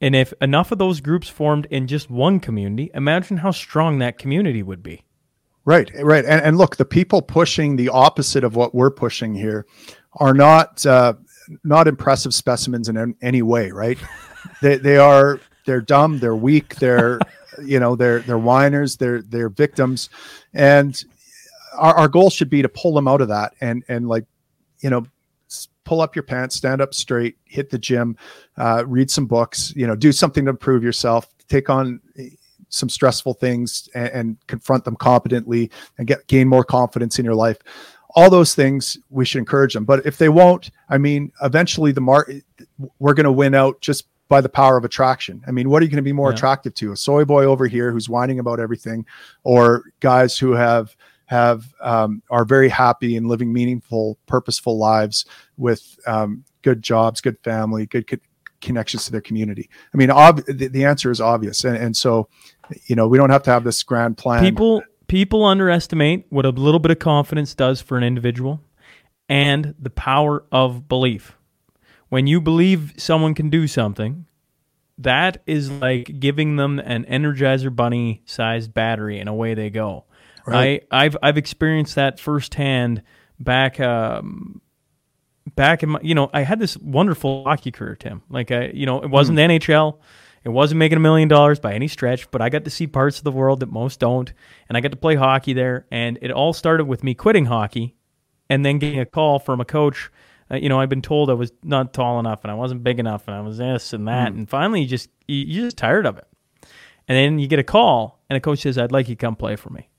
G: And if enough of those groups formed in just one community, imagine how strong that community would be.
A: Right, right, and and look, the people pushing the opposite of what we're pushing here are not uh, not impressive specimens in any way. Right? they they are they're dumb, they're weak, they're you know they're they're whiners, they're they're victims, and our, our goal should be to pull them out of that and and like you know pull up your pants, stand up straight, hit the gym, uh, read some books, you know, do something to improve yourself, take on some stressful things and, and confront them competently and get gain more confidence in your life. All those things we should encourage them. But if they won't i mean eventually the mark we're going to win out just by the power of attraction. I mean what are you going to be more
G: Yeah.
A: attractive to? A soy boy over here who's whining about everything or guys who have have um, are very happy and living meaningful purposeful lives with um, good jobs good family good connections to their community i mean ob- the, the answer is obvious and, and so you know we don't have to have this grand plan
G: People people underestimate what a little bit of confidence does for an individual and the power of belief. When you believe someone can do something, that is like giving them an energizer bunny sized battery and away they go.
A: Right.
G: I, I've I've experienced that firsthand back um, back in my you know I had this wonderful hockey career, Tim. Like I you know it wasn't the NHL, it wasn't making a million dollars by any stretch, but I got to see parts of the world that most don't, and I got to play hockey there. And it all started with me quitting hockey, and then getting a call from a coach. Uh, you know, I've been told I was not tall enough, and I wasn't big enough, and I was this and that, and finally, you just you, you're just tired of it. And then you get a call, and a coach says, "I'd like you to come play for me."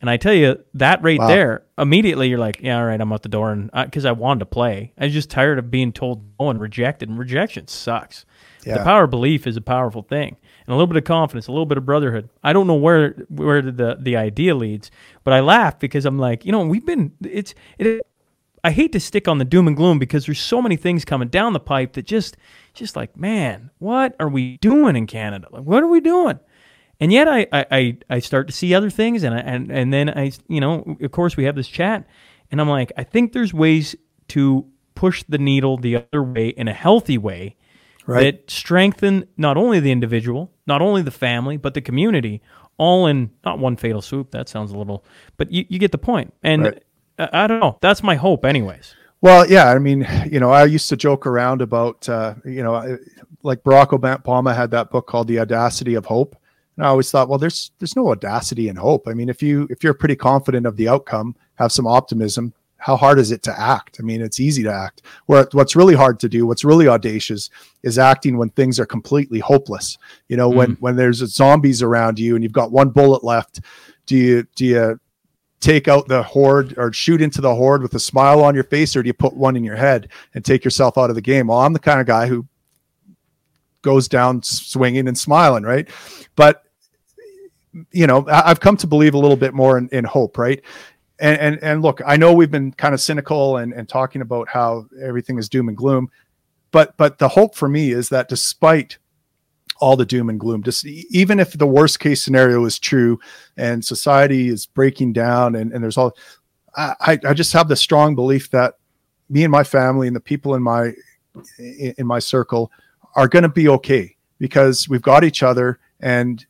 G: And I tell you that right
A: Wow.
G: there, immediately you're like, "Yeah, all right, I'm out the door," and uh, because I wanted to play, I was just tired of being told no and rejected. And rejection sucks. The power of belief is a powerful thing, and a little bit of confidence, a little bit of brotherhood. I don't know where where the the idea leads, but I laugh because I'm like, you know, we've been it's it. I hate to stick on the doom and gloom because there's so many things coming down the pipe that just just like, man, what are we doing in Canada? Like, what are we doing? And yet I, I, I, start to see other things and I, and and then I you know of course we have this chat and I'm like I think there's ways to push the needle the other way in a healthy way
A: Right.
G: that strengthen not only the individual, not only the family, but the community, all in not one fatal swoop. That sounds a little, but you, you get the point. And
A: Right.
G: I, I don't know. That's my hope, anyways.
A: Well, yeah, I mean, you know, I used to joke around about, uh, you know, like Barack Obama had that book called The Audacity of Hope, and I always thought, well, there's there's no audacity and hope. I mean, if you if you're pretty confident of the outcome, have some optimism. How hard is it to act? I mean, it's easy to act. Where what's really hard to do, what's really audacious, is acting when things are completely hopeless. You know, when mm. when there's zombies around you and you've got one bullet left. Do you do you take out the horde or shoot into the horde with a smile on your face, or do you put one in your head and take yourself out of the game? Well, I'm the kind of guy who goes down swinging and smiling, right? But you know, I've come to believe a little bit more in, in hope, right? And, and and look, I know we've been kind of cynical and, and talking about how everything is doom and gloom, but but the hope for me is that despite all the doom and gloom, just even if the worst case scenario is true and society is breaking down and, and there's all I, I just have the strong belief that me and my family and the people in my in my circle are going to be okay because we've got each other and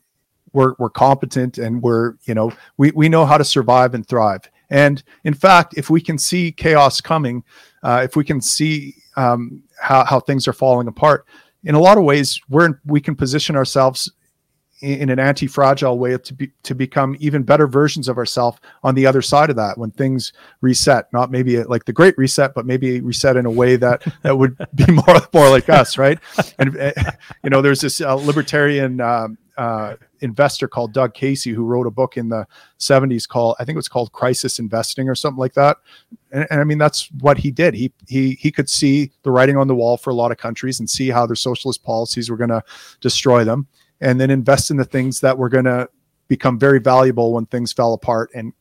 A: we're we're competent and we're you know we we know how to survive and thrive. And in fact if we can see chaos coming uh, if we can see um, how, how things are falling apart in a lot of ways we're we can position ourselves in, an anti-fragile way to be to become even better versions of ourselves on the other side of that when things reset not maybe like the great reset but maybe reset in a way that that would be more more like us right and uh, you know there's this uh, libertarian um, uh, investor called Doug Casey who wrote a book in the 70s called I think it was called Crisis Investing or something like that. And, and I mean that's what he did. He he he could see the writing on the wall for a lot of countries and see how their socialist policies were going to destroy them and then invest in the things that were going to become very valuable when things fell apart and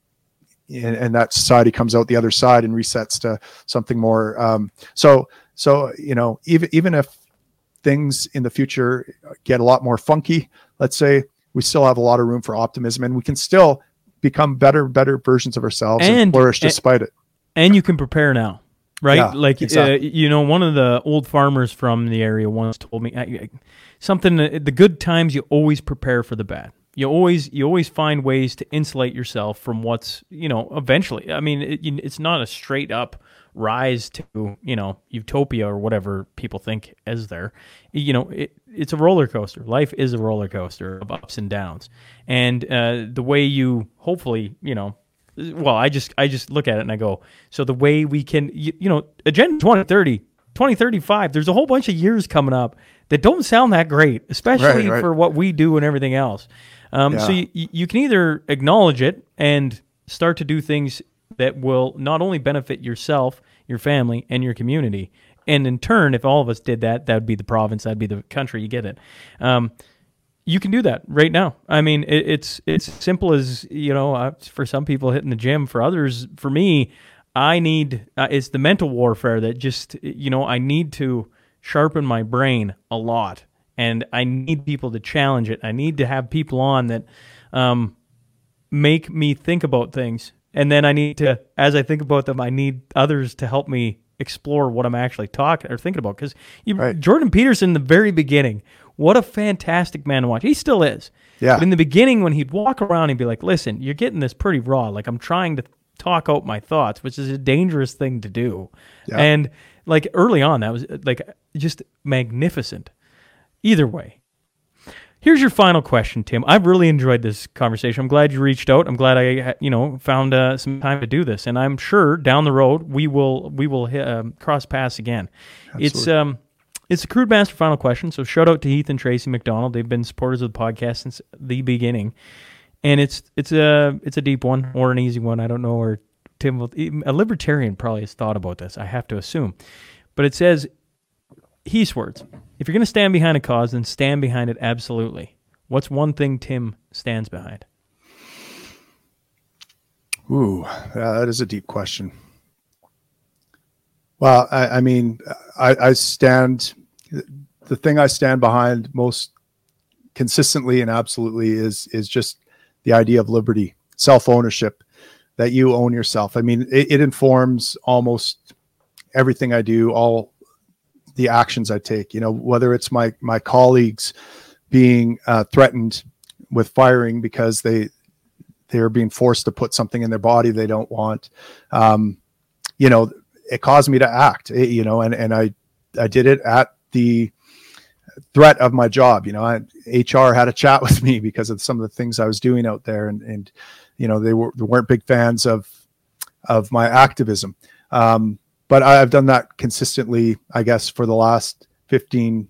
A: and, and that society comes out the other side and resets to something more um, so so you know even even if things in the future get a lot more funky let's say we still have a lot of room for optimism and we can still become better better versions of ourselves and,
G: And-
A: flourish
G: and-
A: despite it.
G: and you can prepare now right?
A: Yeah,
G: like
A: exactly.
G: uh, you know one of the old farmers from the area once told me I, I- something that- the good times you always prepare for the bad. You always you always find ways to insulate yourself from what's you know eventually i mean it, it's not a straight up rise to you know utopia or whatever people think is there. You know it, it's a roller coaster. Life is a roller coaster of ups and downs. And uh, the way you hopefully you know well i just i just look at it and i go so the way we can you, you know agenda 2030 2035 there's a whole bunch of years coming up that don't sound that great especially
A: Right, right.
G: for what we do and everything else. Um, so you, you can either acknowledge it and start to do things that will not only benefit yourself your family and your community. And in turn if all of us did that that would be the province that'd be the country you get it. Um, you can do that right now. I mean, it, it's it's simple as you know. Uh, for some people, hitting the gym. For others, for me, I need uh, it's the mental warfare that just you know I need to sharpen my brain a lot, and I need people to challenge it. I need to have people on that um, make me think about things, and then I need to, as I think about them, I need others to help me explore what I'm actually talking or thinking about. Because
A: Right.
G: Jordan Peterson, in the very beginning, what a fantastic man to watch. He still is.
A: Yeah.
G: But in the beginning, when he'd walk around and be like, "Listen, you're getting this pretty raw. Like I'm trying to talk out my thoughts, which is a dangerous thing to do."
A: Yeah.
G: And like early on, that was like just magnificent. Either way, Here's your final question, Tim. I've really enjoyed this conversation. I'm glad you reached out. I'm glad I, you know, found uh, some time to do this, and I'm sure down the road we will we will um, cross paths again. It's um, it's a Crude Master final question. So shout out to Heath and Tracy McDonald. They've been supporters of the podcast since the beginning, and it's it's a it's a deep one or an easy one. I don't know. where Tim, a libertarian probably has thought about this. I have to assume, but it says Heath's words: If you're going to stand behind a cause, then stand behind it absolutely. What's one thing Tim stands behind?
A: Ooh, that is a deep question. Well, I, I mean, I, I, stand. The thing I stand behind most consistently and absolutely is is just the idea of liberty, self ownership, that you own yourself. I mean, it, it informs almost everything I do, all the actions I take. You know, whether it's my my colleagues being uh, threatened with firing because they they're being forced to put something in their body they don't want. Um, you know, it caused me to act, it, you know, and, and I, I did it at the threat of my job. You know, I, HR had a chat with me because of some of the things I was doing out there. And, and, you know, they were, they weren't big fans of, of my activism. Um, but I've done that consistently, I guess, for the last 15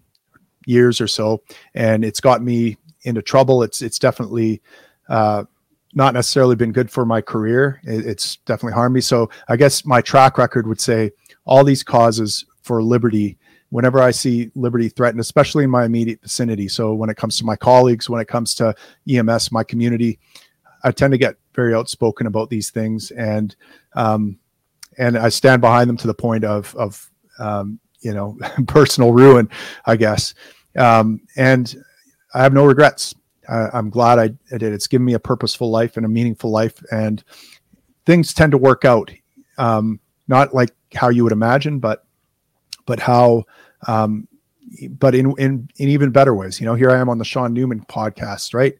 A: years or so. And it's got me into trouble. It's, it's definitely, uh, not necessarily been good for my career. It, it's definitely harmed me. So I guess my track record would say all these causes for liberty. Whenever I see liberty threatened, especially in my immediate vicinity, so when it comes to my colleagues, when it comes to EMS, my community, I tend to get very outspoken about these things, and um, and I stand behind them to the point of of um, you know personal ruin, I guess. Um, and I have no regrets. I, am glad I, I, did. It's given me a purposeful life and a meaningful life, and things tend to work out. Um, not like how you would imagine, but but how, um, but in, in in even better ways. You know, here I am on the Shaun Newman podcast, right?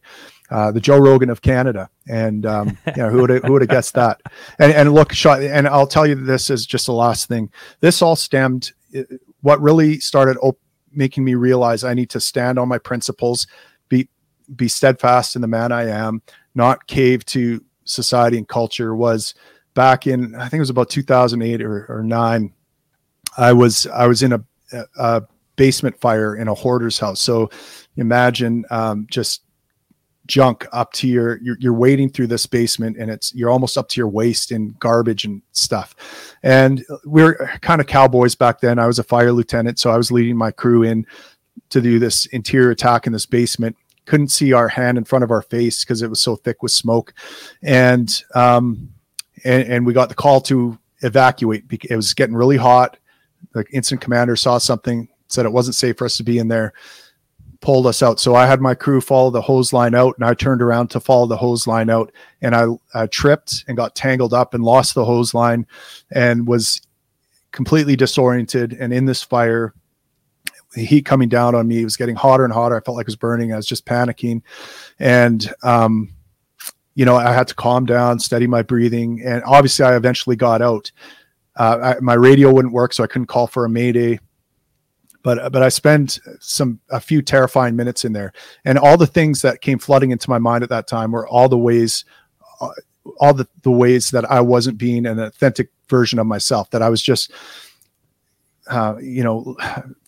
A: Uh, the Joe Rogan of Canada, and um, you know who would who would have guessed that? And and look, Shaun, and I'll tell you this is just the last thing. This all stemmed. Uh, what really started op- making me realize I need to stand on my principles, be be steadfast in the man I am, not cave to society and culture was back in I think it was about 2008 or, or nine. I was I was in a, a basement fire in a hoarder's house. So imagine um, just junk up to your you're, you're wading through this basement and it's you're almost up to your waist in garbage and stuff and we are kind of cowboys back then i was a fire lieutenant so i was leading my crew in to do this interior attack in this basement couldn't see our hand in front of our face because it was so thick with smoke, and um, and, and we got the call to evacuate. It was getting really hot. The incident commander saw something, said it wasn't safe for us to be in there, pulled us out. So I had my crew follow the hose line out, and I turned around to follow the hose line out, and I, I tripped and got tangled up and lost the hose line, and was completely disoriented and in this fire the heat coming down on me. It was getting hotter and hotter. I felt like it was burning. I was just panicking. And, um, you know, I had to calm down, steady my breathing. And obviously, I eventually got out. Uh, I, my radio wouldn't work, so I couldn't call for a mayday. But but I spent some a few terrifying minutes in there, and all the things that came flooding into my mind at that time were all the ways, uh, all the the ways that I wasn't being an authentic version of myself. That I was just uh, you know,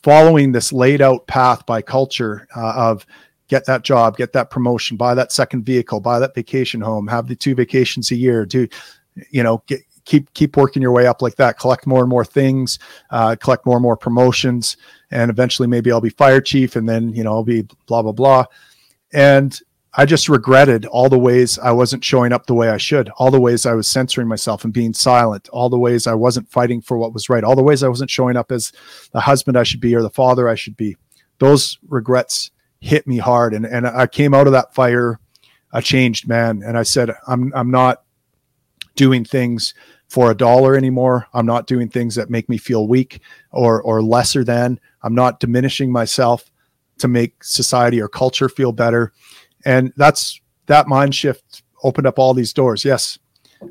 A: following this laid out path by culture uh, of get that job, get that promotion, buy that second vehicle, buy that vacation home, have the two vacations a year, do, you know, get, keep keep working your way up like that. Collect more and more things, uh, collect more and more promotions, and eventually maybe I'll be fire chief, and then you know I'll be blah blah blah. And I just regretted all the ways I wasn't showing up the way I should, all the ways I was censoring myself and being silent, all the ways I wasn't fighting for what was right, all the ways I wasn't showing up as the husband I should be or the father I should be. Those regrets hit me hard. And, and I came out of that fire a changed man. And I said, I'm, I'm not doing things for a dollar anymore. I'm not doing things that make me feel weak or, or lesser than. I'm not diminishing myself to make society or culture feel better and that's that mind shift opened up all these doors. Yes,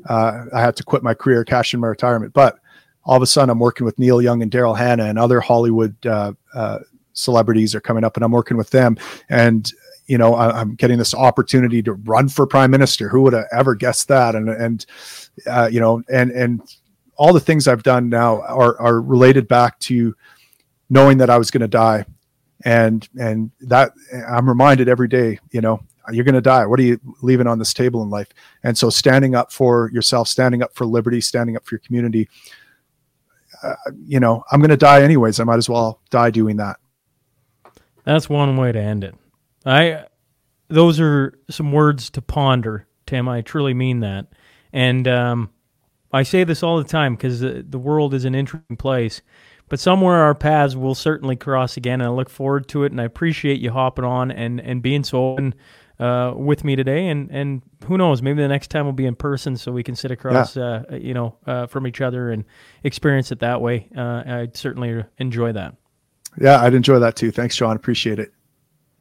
A: uh, I had to quit my career, cash in my retirement, but all of a sudden I'm working with Neil Young and Daryl Hannah and other Hollywood uh, uh, celebrities are coming up, and I'm working with them. And you know, I, am getting this opportunity to run for prime minister. Who would have ever guessed that? And and uh, you know, and and all the things I've done now are are related back to knowing that I was going to die, and and that I'm reminded every day, you know, you're going to die. What are you leaving on this table in life? And so, standing up for yourself, standing up for liberty, standing up for your community. Uh, you know, I'm going to die anyways. I might as well die doing that.
G: That's one way to end it. I those are some words to ponder, Tim. I truly mean that. And um, I say this all the time because the, the world is an interesting place. But somewhere our paths will certainly cross again, and I look forward to it. And I appreciate you hopping on and, and being so open uh, with me today. And, and who knows, maybe the next time we'll be in person so we can sit across, yeah. uh, you know, uh, from each other and experience it that way. Uh, I'd certainly enjoy that.
A: Yeah, I'd enjoy that too. Thanks, John. Appreciate it.